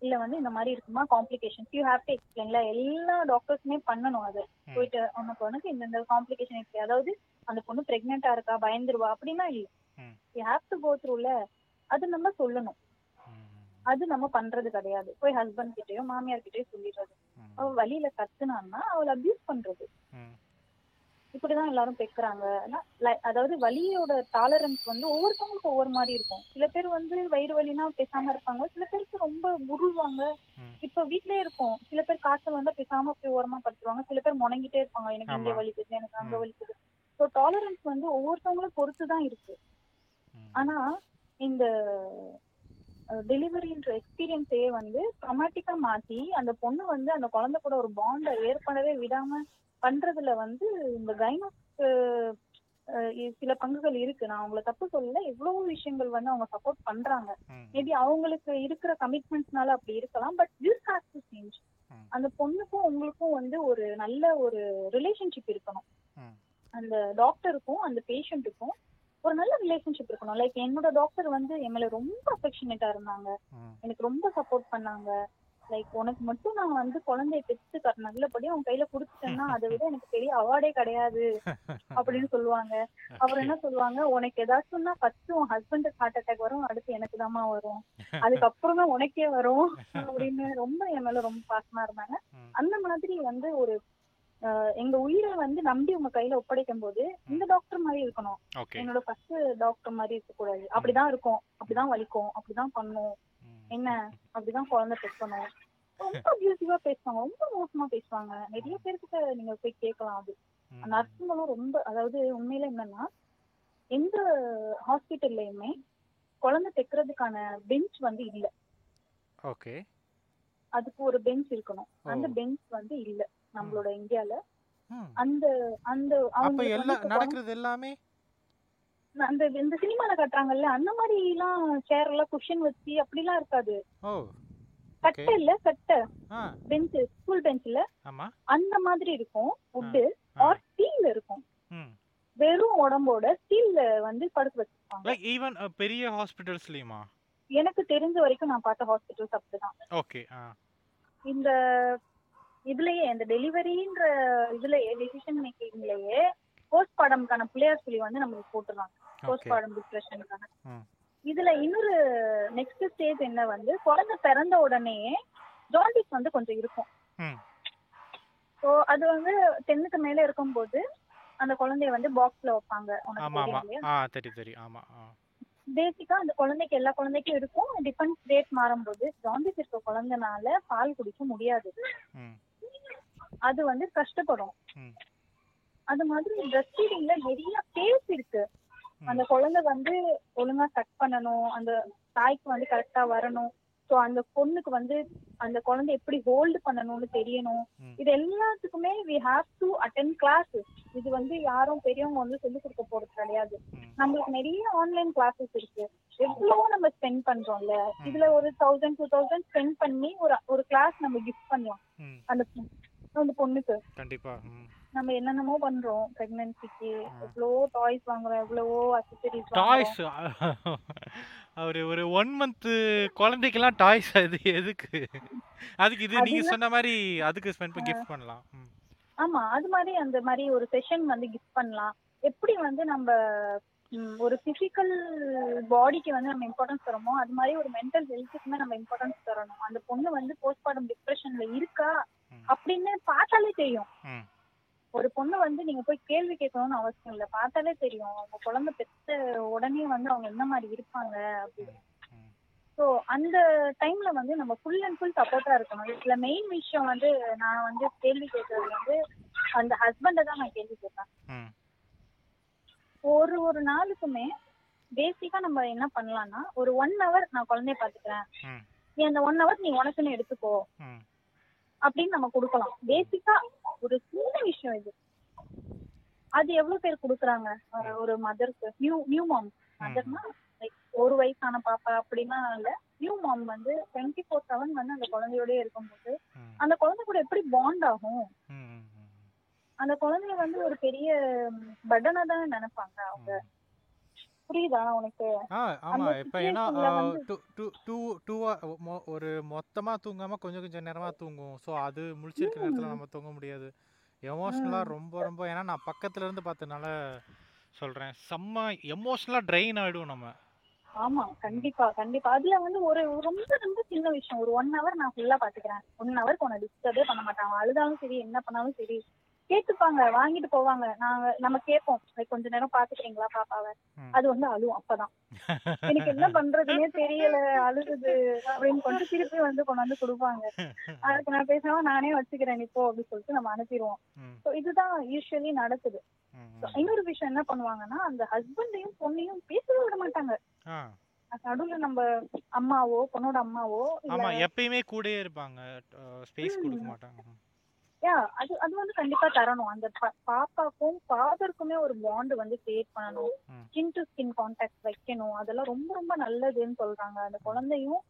இல்ல வந்து இந்த மாதிரி இருக்குமா? காம்ப்ளிகேஷன்ஸ் யூ ஹேவ் டு எக்ஸ்பிளைன்ல எல்லா டாக்டர்ஸுமே பண்ணணும் அது. போயிட்டு உனக்கு உனக்கு இந்த காம்ப்ளிகேஷன் இருக்கு. அதாவது அந்த பொண்ணு பிரெக்னெண்டா இருக்கா? பயந்துருவா? அப்படின்னா இல்ல. யூ ஹேவ் டு கோ த்ரூல அது நம்ம சொல்லணும். அது நம்ம பண்றது கிடையாது. போய் ஹஸ்பண்ட் கிட்டயோ மாமியார் கிட்டயோ சொல்லிடுறது. அவ வழியில கத்துனான்னா அவளை அபியூஸ் பண்றது. இப்படிதான் எல்லாரும் பெக்குறாங்க. அதாவது வலியோட டாலரன்ஸ் வந்து ஒவ்வொருத்தவங்களுக்கும் ஒவ்வொரு மாதிரி இருக்கும். சில பேர் வந்து வயிறு வலினா பேசாம இருப்பாங்க. சில பேருக்கு ரொம்ப உருவாங்க. ம். இப்ப வீட்லயே இருக்கும். சில பேர் காய்ச்சல் வந்தா பேசாம போய் ஓரமா படுத்துருவாங்க. சில பேர் முணங்கிட்டே இருப்பாங்க. எனக்கு இங்க. வலிக்குது எனக்கு அங்க. வலிக்குது ஸோ டாலரன்ஸ் வந்து ஒவ்வொருத்தவங்களும் பொறுத்து தான் இருக்கு. ஆனா இந்த டெலிவரின்ற எக்ஸ்பீரியன்ஸையே வந்து ட்ரமாட்டிக்கா மாத்தி அந்த பொண்ணு வந்து அந்த குழந்தை கூட ஒரு பாண்டை ஏற்படவே விடாம பண்றதுல வந்து இந்த கைனோக்கு சில பங்குகள் இருக்கு. நான் அவங்கள தப்பு சொல்லல. எவ்வளவோ விஷயங்கள் வந்து அவங்க சப்போர்ட் பண்றாங்க. மேபி அவங்களுக்கு இருக்கிற கமிட்மெண்ட்ஸ்னால அப்படி இருக்கலாம். But this has to change. அந்த பொண்ணுக்கும் உங்களுக்கும் வந்து ஒரு நல்ல ஒரு ரிலேஷன்ஷிப் இருக்கணும். அந்த டாக்டருக்கும் அந்த பேஷண்ட்டுக்கும் ஒரு நல்ல ரிலேஷன்ஷிப் இருக்கணும். லைக் என்னோட டாக்டர் வந்து மேல ரொம்ப அஃபெக்ஷனேட்டா இருந்தாங்க. எனக்கு ரொம்ப சப்போர்ட் பண்ணாங்க. லைக் உனக்கு மட்டும் நான் வந்து குழந்தைய பெற்று கட்ட நல்லபடி உன் கையில கொடுத்துட்டேன்னா அதை விட எனக்கு பெரிய அவார்டே கிடையாது அப்படின்னு சொல்லுவாங்க. அப்புறம் என்ன சொல்லுவாங்க? உனக்கு ஏதாச்சும்னா ஃபர்ஸ்ட் உன் ஹஸ்பண்டுக்கு ஹார்ட் அட்டாக் வரும் அடுத்து எனக்கு தாமா வரும். அதுக்கப்புறம் தான் உனக்கே வரும் அப்படின்னு ரொம்ப என் மேல ரொம்ப பாசமா இருந்தாங்க. அந்த மாதிரி வந்து ஒரு எங்க உயிரை வந்து நம்பி உங்க கையில ஒப்படைக்கும் போது இந்த டாக்டர் மாதிரி இருக்கணும். என்னோட ஃபர்ஸ்ட் டாக்டர் மாதிரி இருக்கக்கூடாது. அப்படிதான் இருக்கும். அப்படிதான் வலிக்கும். அப்படிதான் பண்ணும். என்ன? அப்படிதான் குழந்தை பெக்கணும் ரொம்ப அபியூசிவா பேசுவாங்க. ரொம்ப மோசமா பேசுவாங்க. நிறைய பேர்கிட்ட நீங்க போய் கேட்கலாம் அது. நர்ஸுங்களும் ரொம்ப அதாவது உண்மையில என்னன்னா எந்த ஹாஸ்பிட்டல்லையுமே குழந்தை தைக்கிறதுக்கான பெஞ்ச் வந்து இல்ல. ஓகே. அதுக்கு ஒரு பெஞ்ச் இருக்கணும். அந்த. பெஞ்ச் வந்து இல்ல. நம்மளோட இந்தியால. அந்த அந்த வந்து நடக்கிறது எல்லாமே அந்த இந்த சினிமால காட்டுறாங்கல்ல அந்த மாதிரி எல்லாம் சேர் எல்லாம் குஷன் வச்சு அப்படிலாம் இருக்காது. கட்டை இல்ல கட்டை. பெஞ்ச் ஸ்கூல் பெஞ்ச்ல அந்த மாதிரி இருக்கும் ஆ. ஆர் ஸ்டீல் இருக்கும். வெறும் உடம்போட ஸ்டீல்ல வந்து படுக்க வச்சிருப்பாங்க. லைக் ஈவன் பெரிய ஹாஸ்பிட்டல்ஸ்லயுமா எனக்கு தெரிஞ்ச வரைக்கும் நான் பார்த்த ஹாஸ்பிட்டல்ஸ் அப்படிதான். ஓகே இந்த இதுலயே இந்த டெலிவரின்ற இதுலயே டெசிஷன் மேக்கிங்லயே போஸ்ட் பார்டம்க்கான பிள்ளையார் சொல்லி வந்து நம்மளுக்கு போட்டுருவாங்க. போஸ்ட் ஓகே பார்டம் டிப்ரெஷனுக்கான ம். இதுல இன்னொரு நெக்ஸ்ட் ஸ்டேஜ் என்ன வந்து குழந்தை பிறந்த உடனே ஜாண்டிஸ் வந்து கொஞ்சம் இருக்கும். ஸோ அது வந்து டென்னுக்கு மேல இருக்கும்போது அந்த குழந்தைய வந்து பாக்ஸ்ல வைப்பாங்க. பேசிக்கா அந்த குழந்தைக்கு எல்லா குழந்தைக்கும் இருக்கும். டிஃபென்ஸ் ரேட் மாறும்போது ஜாண்டிஸ் இருக்க குழந்தைனால பால் குடிக்க முடியாது. அது வந்து கஷ்டப்படும். அது மாதிரி பிரஸ்ட் ஃபீடிங்ல நிறைய பேஸ் இருக்கு. அந்த குழந்தை வந்து ஒழுங்கா கட் பண்ணணும். அந்த தாய்க்கு வந்து கரெக்டா வரணும். ஸோ அந்த பொண்ணுக்கு வந்து அந்த குழந்தை எப்படி ஹோல்டு பண்ணணும்னு தெரியணும். இது எல்லாத்துக்குமே we have to attend classes இது வந்து யாரும் பெரியவங்க வந்து சொல்லிக் கொடுக்க போறது கிடையாது. நம்மளுக்கு நிறைய ஆன்லைன் கிளாஸஸ் இருக்கு. எவ்வளவோ நம்ம ஸ்பெண்ட் பண்றோம்ல. இதுல ஒரு தௌசண்ட் டூ தௌசண்ட் ஸ்பெண்ட் பண்ணி ஒரு ஒரு கிளாஸ் நம்ம கிஃப்ட் பண்ணலாம். அந்த அந்த பொண்ணுக்கு. கண்டிப்பா. நம்ம என்னென்னமோ பண்றோம் பிரெக்னன்சிக்கு எவ்வளவோ டாய்ஸ் வாங்குறோம் எவ்வளவோ அக்சசரிஸ் டாய்ஸ் ஒரு ஒரு ஒன் மந்த் குழந்தைக்கெல்லாம் டாய்ஸ் அது எதுக்கு? அதுக்கு இது நீங்க சொன்ன மாதிரி அதுக்கு ஸ்பெண்ட் பண்ணி கிஃப்ட் பண்ணலாம். ஆமா அது மாதிரி அந்த மாதிரி ஒரு செஷன் வந்து கிஃப்ட் பண்ணலாம். எப்படி வந்து நம்ம ஒரு பிசிக்கல் பாடிக்கு வந்து நம்ம இம்பார்ட்டன்ஸ் தரோமோ அது மாதிரி ஒரு மென்டல் ஹெல்த்துக்குமே நம்ம இம்பார்ட்டன்ஸ் தரணும். அந்த பொண்ணு வந்து போஸ்ட்மார்டம் டிப்ரெஷன்ல இருக்கா. அப்படின்னு பார்த்தாலே தெரியும். ஒரு பொண்ணு வந்து நீங்க போய் கேள்வி கேட்கணும்னு அவசியம் இல்லை. பார்த்தாலே தெரியும். அவங்க குழந்தை பெத்த உடனே வந்து அவங்க என்ன மாதிரி இருப்பாங்க அப்படின்னு. ஸோ அந்த டைம்ல வந்து நம்ம ஃபுல் அண்ட் ஃபுல் சப்போர்ட்டா இருக்கணும். இதுல மெயின் விஷயம் வந்து நான் வந்து கேள்வி கேட்கறது வந்து அந்த ஹஸ்பண்டை தான் நான் கேள்வி கேட்பேன் ஒரு ஒரு நாளுக்குமே பேசிக்கா நம்ம என்ன பண்ணலாம்னா ஒரு ஒன் ஹவர் நான் குழந்தைய பாத்துக்கிறேன் நீ அந்த ஒன் ஹவர் நீ உனக்குன்னு எடுத்துக்கோ. அப்படின்னு நம்ம கொடுக்கலாம். பேசிக்கா ஒரு சின்ன விஷயம் இது. அது எவ்வளவு பேர் கொடுக்குறாங்க? ஒரு- மதருக்கு நியூ நியூ மாம் மதர்னா லைக் ஒரு வயசான பாப்பா அப்படின்னா இல்ல நியூ மாம் வந்து டுவெண்ட்டி ஃபோர் செவன் வந்து அந்த குழந்தையோடய இருக்கும்போது அந்த குழந்தை கூட எப்படி பாண்ட் ஆகும்? அந்த குழந்தைய வந்து ஒரு பெரிய பட்டனை தானே நினைப்பாங்க அவங்க? புரியுதா உனக்கு? ஆ ஆமா. இப்போ ஏன்னா ஒரு மொத்தமா தூங்காம கொஞ்சம் கொஞ்சம் நேரமா தூங்கும் ஸோ அது முழிச்சிருக்க நேரத்துல நம்ம தூங்க முடியாது. எமோஷ்னலா ரொம்ப ரொம்ப ஏன்னா நான் பக்கத்துல இருந்து பார்த்தனால சொல்றேன். செம்ம எமோஷ்னலா ட்ரெயின் ஆயிடும் நம்ம. ஆமா. கண்டிப்பா கண்டிப்பா. அதுல வந்து ஒரு ரொம்ப ரொம்ப சின்ன விஷயம். ஒரு ஒன் ஹவர் நான் ஃபுல்லா பாத்துக்கிறேன் ஒன் ஹவருக்கு உன்னை டிஸ்டர்பே பண்ண மாட்டாங்க அழுதாலும் சரி என்ன பண்ணாலும் சரி கேட்டுப்பாங்க வாங்கிட்டு போவாங்க. நாங்க நம்ம கேட்போம் "like, கொஞ்ச நேரம் பாத்துக்கிறீங்களா பாப்பாவை. அது வந்து அழுவும் அப்பதான். எனக்கு என்ன பண்றதுன்னே தெரியல அழுகுது அப்படின்னு கொண்டு திருப்பி வந்து கொண்டு வந்து கொடுப்பாங்க. அதுக்கு நான் பேசாம நானே வச்சுக்கிறேன் இப்போ அப்படின்னு சொல்லிட்டு நம்ம அனுப்பிடுவோம். ஸோ இதுதான் யூஸ்வலி நடக்குது. இன்னொரு விஷயம் என்ன பண்ணுவாங்கன்னா அந்த ஹஸ்பண்டையும் பொண்ணையும் பேசவே விட மாட்டாங்க. நடுவுல நம்ம அம்மாவோ பொண்ணோட அம்மாவோ ஆமா எப்பயுமே கூடயே இருப்பாங்க. ஸ்பேஸ் கொடுக்க மாட்டாங்க. யா அது அது வந்து கண்டிப்பா தரணும். அந்த பாப்பாக்கும் ஃபாதருக்குமே ஒரு பாண்ட் வந்து கிரியேட் பண்ணணும். ஸ்கின் டு ஸ்கின் கான்டாக்ட் வைக்கணும். அதெல்லாம் ரொம்ப ரொம்ப நல்லதுன்னு சொல்றாங்க. அந்த குழந்தையும்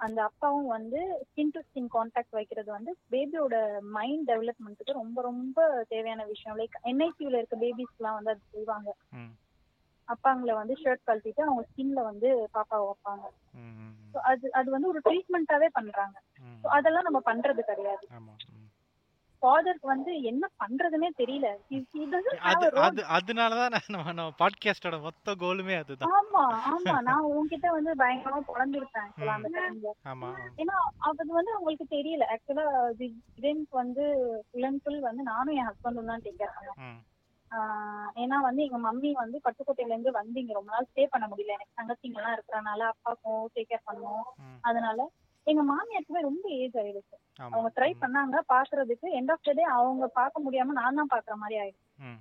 அந்த அப்பாவும் வந்து ஸ்கின் டு ஸ்கின் கான்டாக்ட் வைக்கிறது வந்து பேபியோட மைண்ட் டெவலப்மெண்ட்டுக்கு ரொம்ப ரொம்ப தேவையான விஷயம். லைக் என்ஐசியூல இருக்க பேபிஸ்லாம் வந்து அது செய்வாங்க. அப்பாங்களை வந்து ஷர்ட் கழட்டிட்டு அவங்க ஸ்கின்ல வந்து பாப்பாவை வைப்பாங்க. அது அது வந்து ஒரு ட்ரீட்மெண்ட்டாவே பண்றாங்க. அதெல்லாம் நம்ம பண்றது கிடையாது. ஃபாதருக்கு வந்து என்ன பண்றதுனே தெரியல. அது அதனால தான் நம்ம நம்ம பாட்காஸ்டோட மொத்த கோலுமே அதுதான். ஆமா ஆமா. நான் உன்கிட்ட வந்து பயங்கரமா டைம்ல ஆமா ஏன்னா அது வந்து அவங்களுக்கு தெரியல. ஆக்சுவலா ஜென்ஸ் வந்து ஃபுல் அண்ட் ஃபுல் வந்து நானும் என் ஹஸ்பண்டும் தான் டேக் ஏன்னா வந்து எங்க மம்மி வந்து பட்டுக்கோட்டையில இருந்து வந்து இங்க ரொம்ப நாள் ஸ்டே பண்ண முடியல. எனக்கு தங்கச்சிங்க எல்லாம் இருக்கிறனால அப்பாக்கும் டேக் கேர் பண்ணோம். அதனால எங்க மாமியாருக்குமே ரொம்ப ஏஜ் ஆயிடுச்சு. அவங்க ட்ரை பண்ணாங்க பாக்குறதுக்கு. எண்ட் ஆஃப் த டே அவங்க பார்க்க முடியாம நான் தான் பாக்குற மாதிரி ஆயிடுச்சு. ம்.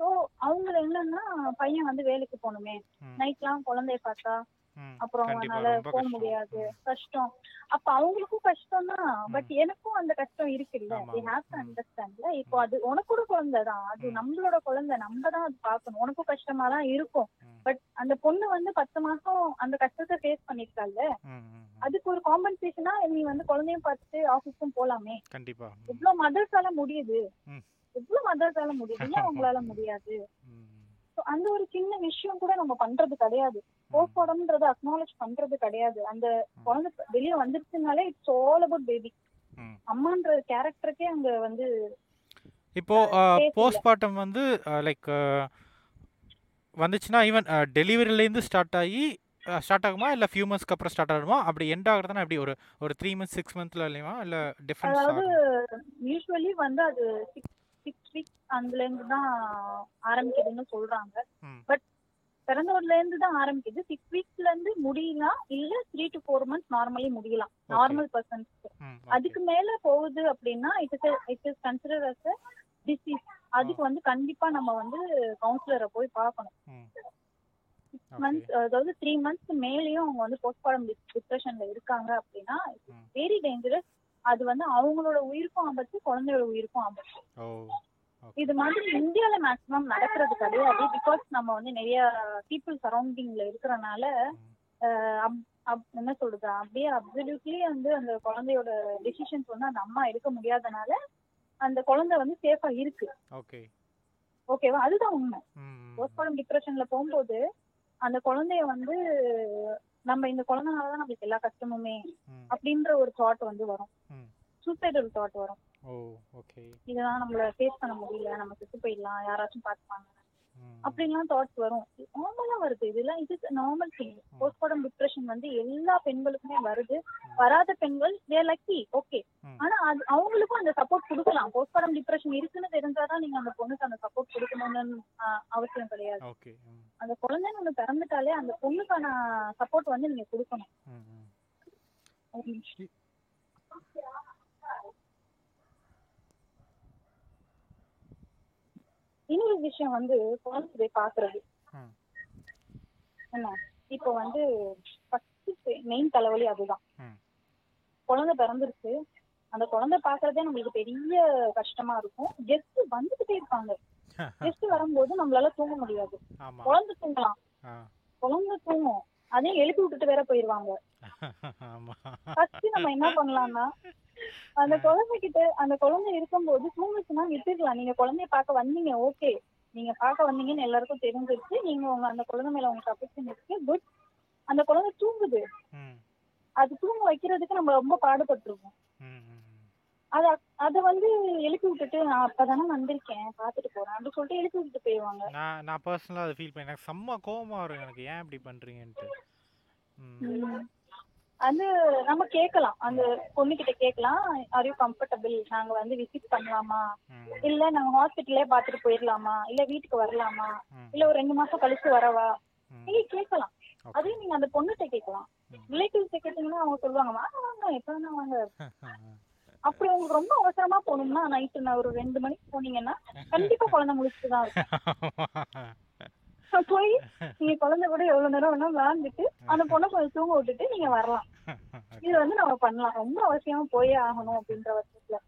ஸோ அவங்க என்னன்னா பையன் வந்து வேலைக்கு போகணுமே. ம். நைட்லாம் குழந்தைய பார்த்தா அப்புறம் அவனால போக முடியாது. கஷ்டம். அப்ப அவங்களுக்கும் கஷ்டம் தான் பட் எனக்கும் அந்த கஷ்டம் இருக்குல்ல. We have to. அண்டர்ஸ்டாண்ட்ல இப்போ அது உனக்கூட குழந்தை தான். அது. நம்மளோட குழந்தை. நம்ம தான் அது பார்க்கணும். உனக்கும் கஷ்டமா தான் இருக்கும். பட் அந்த பொண்ணு வந்து பத்து மாசம் அந்த கஷ்டத்தை ஃபேஸ் பண்ணிருக்கால. அதுக்கு ஒரு காம்பன்சேஷனா நீ வந்து குழந்தையும் பார்த்துட்டு ஆஃபீஸ்க்கும் போலாமே? கண்டிப்பா. ம், எவ்வளவு மதர்ஸால முடியுது. ம். எவ்வளவு மதர்ஸால முடியுது. ஏன் அவங்களால முடியாது? So, அந்த ஒரு சின்ன விஷயம் கூட நம்ம பண்றது கிடையாது. போஸ்ட்மார்டம்ன்றது அக்னாலேஜ் பண்றது கிடையாது. அந்த குழந்தை வெளியே வந்துருச்சுனாலே இட்ஸ் ஆல் அபவுட் பேபி. அம்மான்ற கேரக்டருக்கே அங்க வந்து இப்போ. போஸ்ட்மார்ட்டம் வந்து லைக் வந்துச்சுன்னா ஈவன் டெலிவரிலேருந்து ஸ்டார்ட் ஆகி ஸ்டார்ட் ஆகுமா? இல்லை ஃபியூ மந்த்ஸ்க்கு அப்புறம் ஸ்டார்ட் ஆகுமா அப்படி எண்ட் ஆகுறதுனா எப்படி? ஒரு ஒரு த்ரீ மந்த்ஸ் சிக்ஸ் மந்த்ல இல்லையா? இல்லை டிஃப்ரென்ஸ் அதாவது யூஸ்வலி வந்து அது சிக்ஸ் சிக்ஸ் வீக்ஸ் அதுல இருந்து தான் ஆரம்பிக்குதுன்னு சொல்றாங்க. பட் பிறந்தவர்ல இருந்து தான் ஆரம்பிக்குது. சிக்ஸ் வீக்ஸ்ல இருந்து முடியலாம் இல்ல three to four months normally முடியலாம். நார்மல் பர்சன்ஸ்க்கு அதுக்கு மேல போகுது அப்படின்னா it is it is consider as disease அதுக்கு வந்து கண்டிப்பா நம்ம வந்து கவுன்சிலரை போய் பார்க்கணும். சிக்ஸ் மந்த்ஸ் அதாவது த்ரீ மந்த்ஸ்க்கு மேலேயும் அவங்க வந்து போஸ்ட்மார்டம் டிப்ரெஷன்ல இருக்காங்க அப்படின்னா. வெரி டேஞ்சரஸ் அது வந்து அவங்களோட உயிருக்கும் ஆபத்து குழந்தையோட உயிருக்கும் ஆபத்து. இது மாதிரி இந்தியால மேக்ஸிமம் நடக்கிறது கிடையாது. பிகாஸ் நம்ம வந்து நிறைய பீப்புள் சரௌண்டிங்ல இருக்கிறனால என்ன சொல்றது? அப்படியே அப்சல்யூட்லி வந்து அந்த குழந்தையோட டெசிஷன்ஸ் வந்து அந்த அம்மா எடுக்க முடியாதனால அந்த குழந்தை வந்து சேஃபா இருக்கு. ஓகே ஓகேவா அதுதான் உண்மை. போஸ்ட்மார்டம் டிப்ரெஷன்ல போகும்போது அந்த குழந்தைய வந்து நம்ம இந்த குழந்தைனாலதான் நம்மளுக்கு எல்லா கஷ்டமுமே அப்படின்ற ஒரு தாட் வந்து வரும். சூசைடல் தாட் வரும். ஓ ஓகே இதெல்லாம் நம்மள ஃபேஸ் பண்ண முடியல நம்ம செத்து போயிடலாம் யாராச்சும் பார்த்துப்பாங்க. ம், அப்படின்லாம் தாட்ஸ் வரும். நார்மலா வருது. இதெல்லாம் இது நார்மல் திங் போஸ்ட்மார்டம் டிப்ரெஷன் வந்து எல்லா பெண்களுக்குமே வருது. வராத பெண்கள் தேர் லக்கி ஓகே. ஆனா அது அவங்களுக்கும் அந்த சப்போர்ட் கொடுக்கலாம். போஸ்ட்மார்டம் டிப்ரெஷன் இருக்குன்னு தெரிஞ்சாதான் நீங்க அந்த பொண்ணுக்கு அந்த சப்போர்ட் கொடுக்கணும்னு அவசியம் கிடையாது. அந்த குழந்தைன்னு ஒண்ணு பிறந்துட்டாலே அந்த பொண்ணுக்கான சப்போர்ட் வந்து நீங்க கொடுக்கணும் ம், ம். ஒரு நிமிஷம். இன்னொரு விஷயம் வந்து குழந்தை பாக்குறது. என்ன இப்போ வந்து மெயின் தலைவலி அதுதான். குழந்தை பிறந்துருச்சு. அந்த குழந்தை பாக்குறதே நம்மளுக்கு பெரிய கஷ்டமா இருக்கும். கெஸ்ட் வந்துகிட்டே இருப்பாங்க. கெஸ்ட் வரும்போது நம்மளால தூங்க முடியாது. குழந்தை தூங்கலாம். குழந்தை தூங்கும். அதையும் எழுப்பி விட்டுட்டு வேற போயிருவாங்க. ஃபர்ஸ்ட் நம்ம என்ன பண்ணலாம்னா அந்த குழந்தைகிட்ட அந்த குழந்தை இருக்கும்போது தூங்குச்சுன்னா விட்டுக்கலாம் நீங்க குழந்தைய பார்க்க வந்தீங்க ஓகே நீங்க பார்க்க வந்தீங்கன்னு எல்லாருக்கும் தெரிஞ்சிருச்சு. நீங்க உங்க அந்த குழந்தை மேல உங்களுக்கு அஃபெக்ஷன் இருக்கு குட் அந்த குழந்தை தூங்குது. அது தூங்க வைக்கிறதுக்கு நம்ம ரொம்ப பாடுபட்டிருக்கோம். அத அத வந்து எழுப்பி விட்டுட்டு நான் அப்பதானே வந்திருக்கேன் பாத்துட்டு போறேன் அப்படி சொல்லிட்டு எழுப்பி விட்டுட்டு போயிடுவாங்க நான் நான் பர்சனலாக அதை ஃபீல் பண்ணேன். எனக்கு செம்ம கோவமா வரும் எனக்கு. ஏன் இப்படி உம். அது நம்ம கேட்கலாம். அந்த பொண்ணுகிட்ட கேட்கலாம். ஆர் யூ கம்ஃபர்டபுள் நாங்க வந்து விசிட் பண்ணலாமா? இல்ல நாங்க ஹாஸ்பிட்டல்லே பாத்துட்டு போயிடலாமா இல்ல வீட்டுக்கு வரலாமா? இல்ல ஒரு ரெண்டு மாசம் கழிச்சு வரவா. நீங்க கேட்கலாம். அதையும் நீங்க அந்த பொண்ணுகிட்ட கேட்கலாம். ரிலேட்டிவ்ஸ் கேட்டீங்கன்னா அவங்க சொல்லுவாங்க வாங்க வாங்க எப்ப வேணா வாங்க. அப்படி உங்களுக்கு ரொம்ப அவசரமா போகணும்னா நைட்டு நான் ஒரு ரெண்டு மணிக்கு போனீங்கன்னா கண்டிப்பா குழந்தை முடிச்சுட்டு தான் இருக்கும் போய் நீங்க குழந்தை கூட எவ்வளவு நேரம் வேணா விளாண்டுட்டு அந்த பொண்ணை கொஞ்சம் தூங்க விட்டுட்டு நீங்க வரலாம். இது வந்து நம்ம பண்ணலாம். ரொம்ப அவசியமா போயே ஆகணும் அப்படின்ற பட்சத்துல.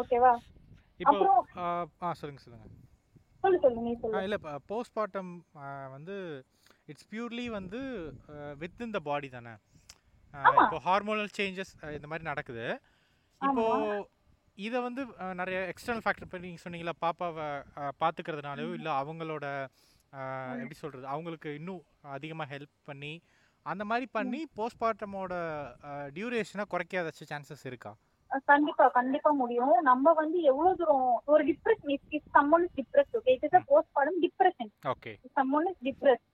ஓகேவா? அப்புறம் சொல்லுங்க சொல்லுங்க. சொல்லு சொல்லு நீ ஆ சொல்லு இல்லை போஸ்ட்மார்ட்டம் வந்து இட்ஸ் பியூர்லி வந்து வித்தின் த பாடி தானே. இப்போ ஹார்மோனல் சேஞ்சஸ் இந்த மாதிரி நடக்குது. இப்போ இதை வந்து நிறைய எக்ஸ்டர்னல் ஃபேக்டர் இப்போ நீங்கள் சொன்னீங்களா பாப்பாவை பார்த்துக்கிறதுனாலயோ இல்லை அவங்களோட எப்படி சொல்கிறது அவங்களுக்கு இன்னும் அதிகமாக ஹெல்ப் பண்ணி அந்த மாதிரி பண்ணி போஸ்ட்மார்ட்டமோட டியூரேஷனை குறைக்க ஏதாச்சும் சான்சஸ் இருக்கா? கண்டிப்பா கண்டிப்பா முடியும். நம்ம வந்து எவ்வளவு தூரம் ஒரு depression if someone is depressed okay it is a postpartum depression okay. Someone is depressed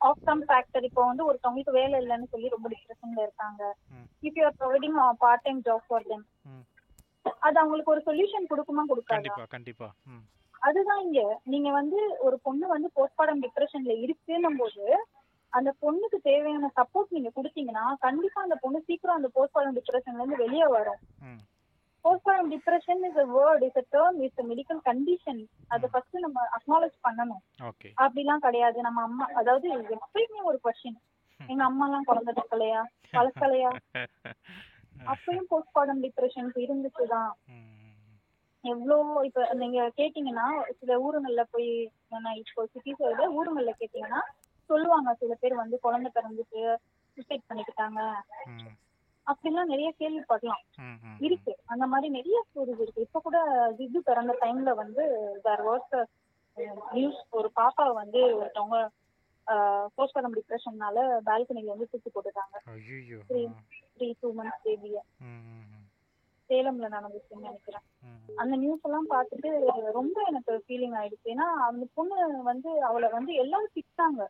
of some factor இப்போ வந்து ஒருத்தவங்களுக்கு வேலை இல்லைன்னு சொல்லி ரொம்ப டிப்ரெஷன்ல இருக்காங்க. If you are providing part time job for them அது அவங்களுக்கு ஒரு சொல்யூஷன் கொடுக்குமா கொடுக்காதா? ம். அதுதான் இங்க. நீங்க வந்து ஒரு பொண்ணு வந்து போஸ்ட்மார்டம் டிப்ரெஷன்ல இருக்குன்னும் போது அந்த பொண்ணுக்கு தேவையான சப்போர்ட் நீங்க கொடுத்தீங்கன்னா கண்டிப்பா அந்த பொண்ணு சீக்கிரம் அந்த போஸ்ட்மார்டம் டிப்ரெஷன்ல இருந்து வெளியே வரும். ம் postpartum depression is a word is a term is a medical condition அதை ஃபர்ஸ்ட் நம்ம அக்னாலேஜ் பண்ணணும். அப்படிலாம் கிடையாது. நம்ம அம்மா அதாவது எப்பயுமே ஒரு கொஸ்டின் எங்க அம்மா எல்லாம் குழந்தை தக்கலையா வளர்க்கலையா? அப்பயும் போஸ்ட்மார்டம் டிப்ரெஷன் இருந்துச்சுதான். ம் எவ்வளோ இப்ப நீங்க கேட்டீங்கன்னா சில ஊருங்கள்ல போய் நான் இப்போ சிட்டிஸ் விட ஊருங்கள்ல கேட்டீங்கன்னா சொல்லுவாங்க. சில பேர் வந்து குழந்தை பிறந்துட்டு சூசைட் பண்ணிக்கிட்டாங்க. ம் அப்படிலாம் நிறைய கேள்விப்படலாம். இருக்கு. அந்த மாதிரி நிறைய ஸ்டோரிஸ் இருக்கு. இப்ப கூட இது பிறந்த டைம்ல வந்து தேர் வாஸ் நியூஸ் ஒரு பாப்பா வந்து ஒருத்தவங்க போஸ்ட்மார்டம் டிப்ரெஷன்னால பால்கனில வந்து தூக்கி போட்டுட்டாங்க. த்ரீ டூ மந்த்ஸ் பேபிய சேலம்ல நடந்துச்சுன்னு நினைக்கிறேன். அந்த நியூஸ் எல்லாம் பார்த்துட்டு ரொம்ப எனக்கு ஃபீலிங் ஆயிடுச்சு. ஏன்னா அந்த பொண்ணு வந்து அவளை வந்து எல்லாரும் திட்டாங்க.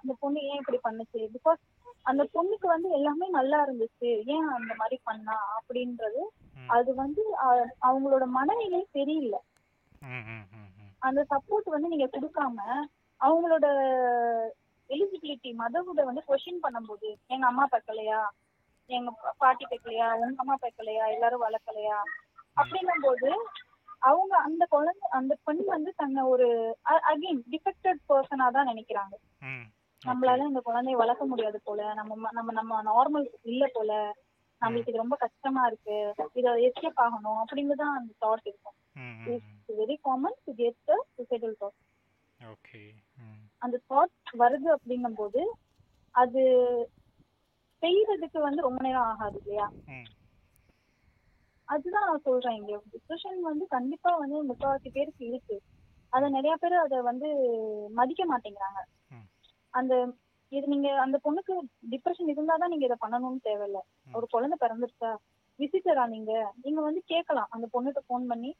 அந்த பொண்ணு ஏன் இப்படி பண்ணுச்சு? பிகாஸ் அந்த பொண்ணுக்கு வந்து எல்லாமே நல்லா இருந்துச்சு. ஏன் அந்த மாதிரி பண்ணா? அப்படின்றது. அது வந்து அவங்களோட மனநிலை சரியில்லை. ம் அந்த சப்போர்ட் வந்து நீங்க கொடுக்காம அவங்களோட எலிஜிபிலிட்டி மதரோட வந்து கொஸ்டின் பண்ணும்போது எங்க அம்மா பார்க்கலையா? எங்க பாட்டி பார்க்கலையா? உங்க அம்மா பார்க்கலையா? எல்லாரும் வளர்க்கலையா? அப்படின்னும் போது அவங்க அந்த குழந்தை அந்த பெண் வந்து தன்னை ஒரு அகைன் டிஃபெக்டட் பர்சனா தான் நினைக்கிறாங்க. நம்மளால இந்த குழந்தைய வளர்க்க முடியாது போல. நம்ம நம்ம நம்ம நார்மல் இல்ல போல. நம்மளுக்கு இது ரொம்ப கஷ்டமா இருக்கு. இத எஸ்கேப் ஆகணும் அப்படின்னு தான் அந்த தாட் இருக்கும். It's very common to get the suicidal thought okay அந்த தாட் வருது அப்படின்னும் போது அது செய்யறதுக்கு வந்து ரொம்ப நேரம் ஆகாது இல்லையா? அதுதான் நான் சொல்றேன் இங்க. டிப்ரெஷன் வந்து கண்டிப்பா வந்து முக்காவாசி பேருக்கு இருக்கு. அத நிறைய பேர் அத வந்து மதிக்க மாட்டேங்கிறாங்க. அந்த இது நீங்க அந்த பொண்ணுக்கு டிப்ரெஷன் இருந்தாதான் நீங்க இதை பண்ணணும்னு தேவையில்ல. ஒரு குழந்தை பிறந்துருச்சா? விசிட்டரா நீங்க? நீங்க வந்து கேட்கலாம். அந்த பொண்ணுகிட்ட ஃபோன் பண்ணி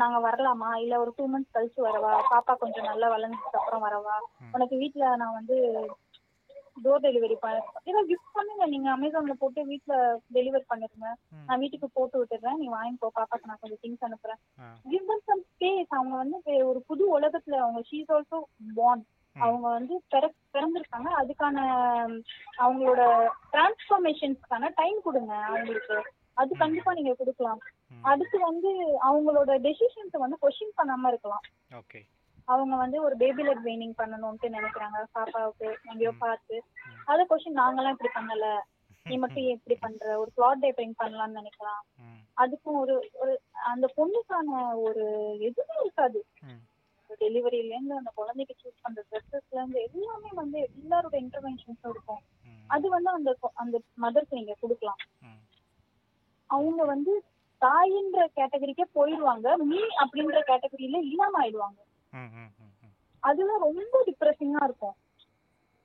நாங்க வரலாமா? இல்ல ஒரு டூ மந்த்ஸ் கழிச்சு வரவா? பாப்பா கொஞ்சம் நல்லா வளர்ந்ததுக்கு அப்புறம் வரவா. உனக்கு வீட்ல நான் வந்து டோர் டெலிவரி ஏதோ கிஃப்ட் பண்ணுங்க. நீங்க அமேசான்ல போட்டு வீட்ல டெலிவரி பண்ணிருங்க. நான் வீட்டுக்கு போட்டு விட்டுறேன். நீ வாங்கிக்கோ பாப்பாக்கு நான் கொஞ்சம் திங்ஸ் அனுப்புறேன். கிவ் தம் சம் ஸ்பேஸ் அவங்க வந்து ஒரு புது உலகத்துல அவங்க ஷீஸ் ஆல்சோ பார்ன். அவங்க வந்து பிற பிறந்திருக்காங்க. அதுக்கான அவங்களோட டிரான்ஸ்ஃபர்மேஷன்ஸ்க்கான டைம் கொடுங்க அவங்களுக்கு. அது கண்டிப்பா நீங்க கொடுக்கலாம். அடுத்து வந்து அவங்களோட டெசிஷன்ஸை வந்து கொஸ்டின் பண்ணாம இருக்கலாம். ஓகே. அவங்க வந்து ஒரு பேபி லெக் வெயினிங் பண்ணணும்ட்டு நினைக்கிறாங்க. பாப்பாவுக்கு எங்கேயோ பார்த்து. அதை கொஸ்டின் நாங்கெல்லாம் இப்படி பண்ணல. நீ மட்டும் ஏன் இப்படி பண்ற? ஒரு பிளாட் டைப்பிங் பண்ணலாம்னு நினைக்கலாம். அதுக்கும் ஒரு ஒரு அந்த பொண்ணுக்கான ஒரு எதுவுமே இருக்காது. ம். டெலிவரியில இருந்து அந்த குழந்தைக்கு சூஸ் பண்ற ட்ரெஸ்ஸஸ்ல இருந்து எல்லாமே வந்து எல்லாரோட இன்டர்வென்ஷன்ஸும் இருக்கும். அது வந்து அந்த அந்த மதருக்கு நீங்க கொடுக்கலாம். அவங்க வந்து தாயின்ற கேட்டகரிக்கே போயிடுவாங்க மீ அப்படின்ற கேட்டகரியில இல்லாம ஆயிடுவாங்க. அதுதான் ரொம்ப டிப்ரெசிங்கா இருக்கும்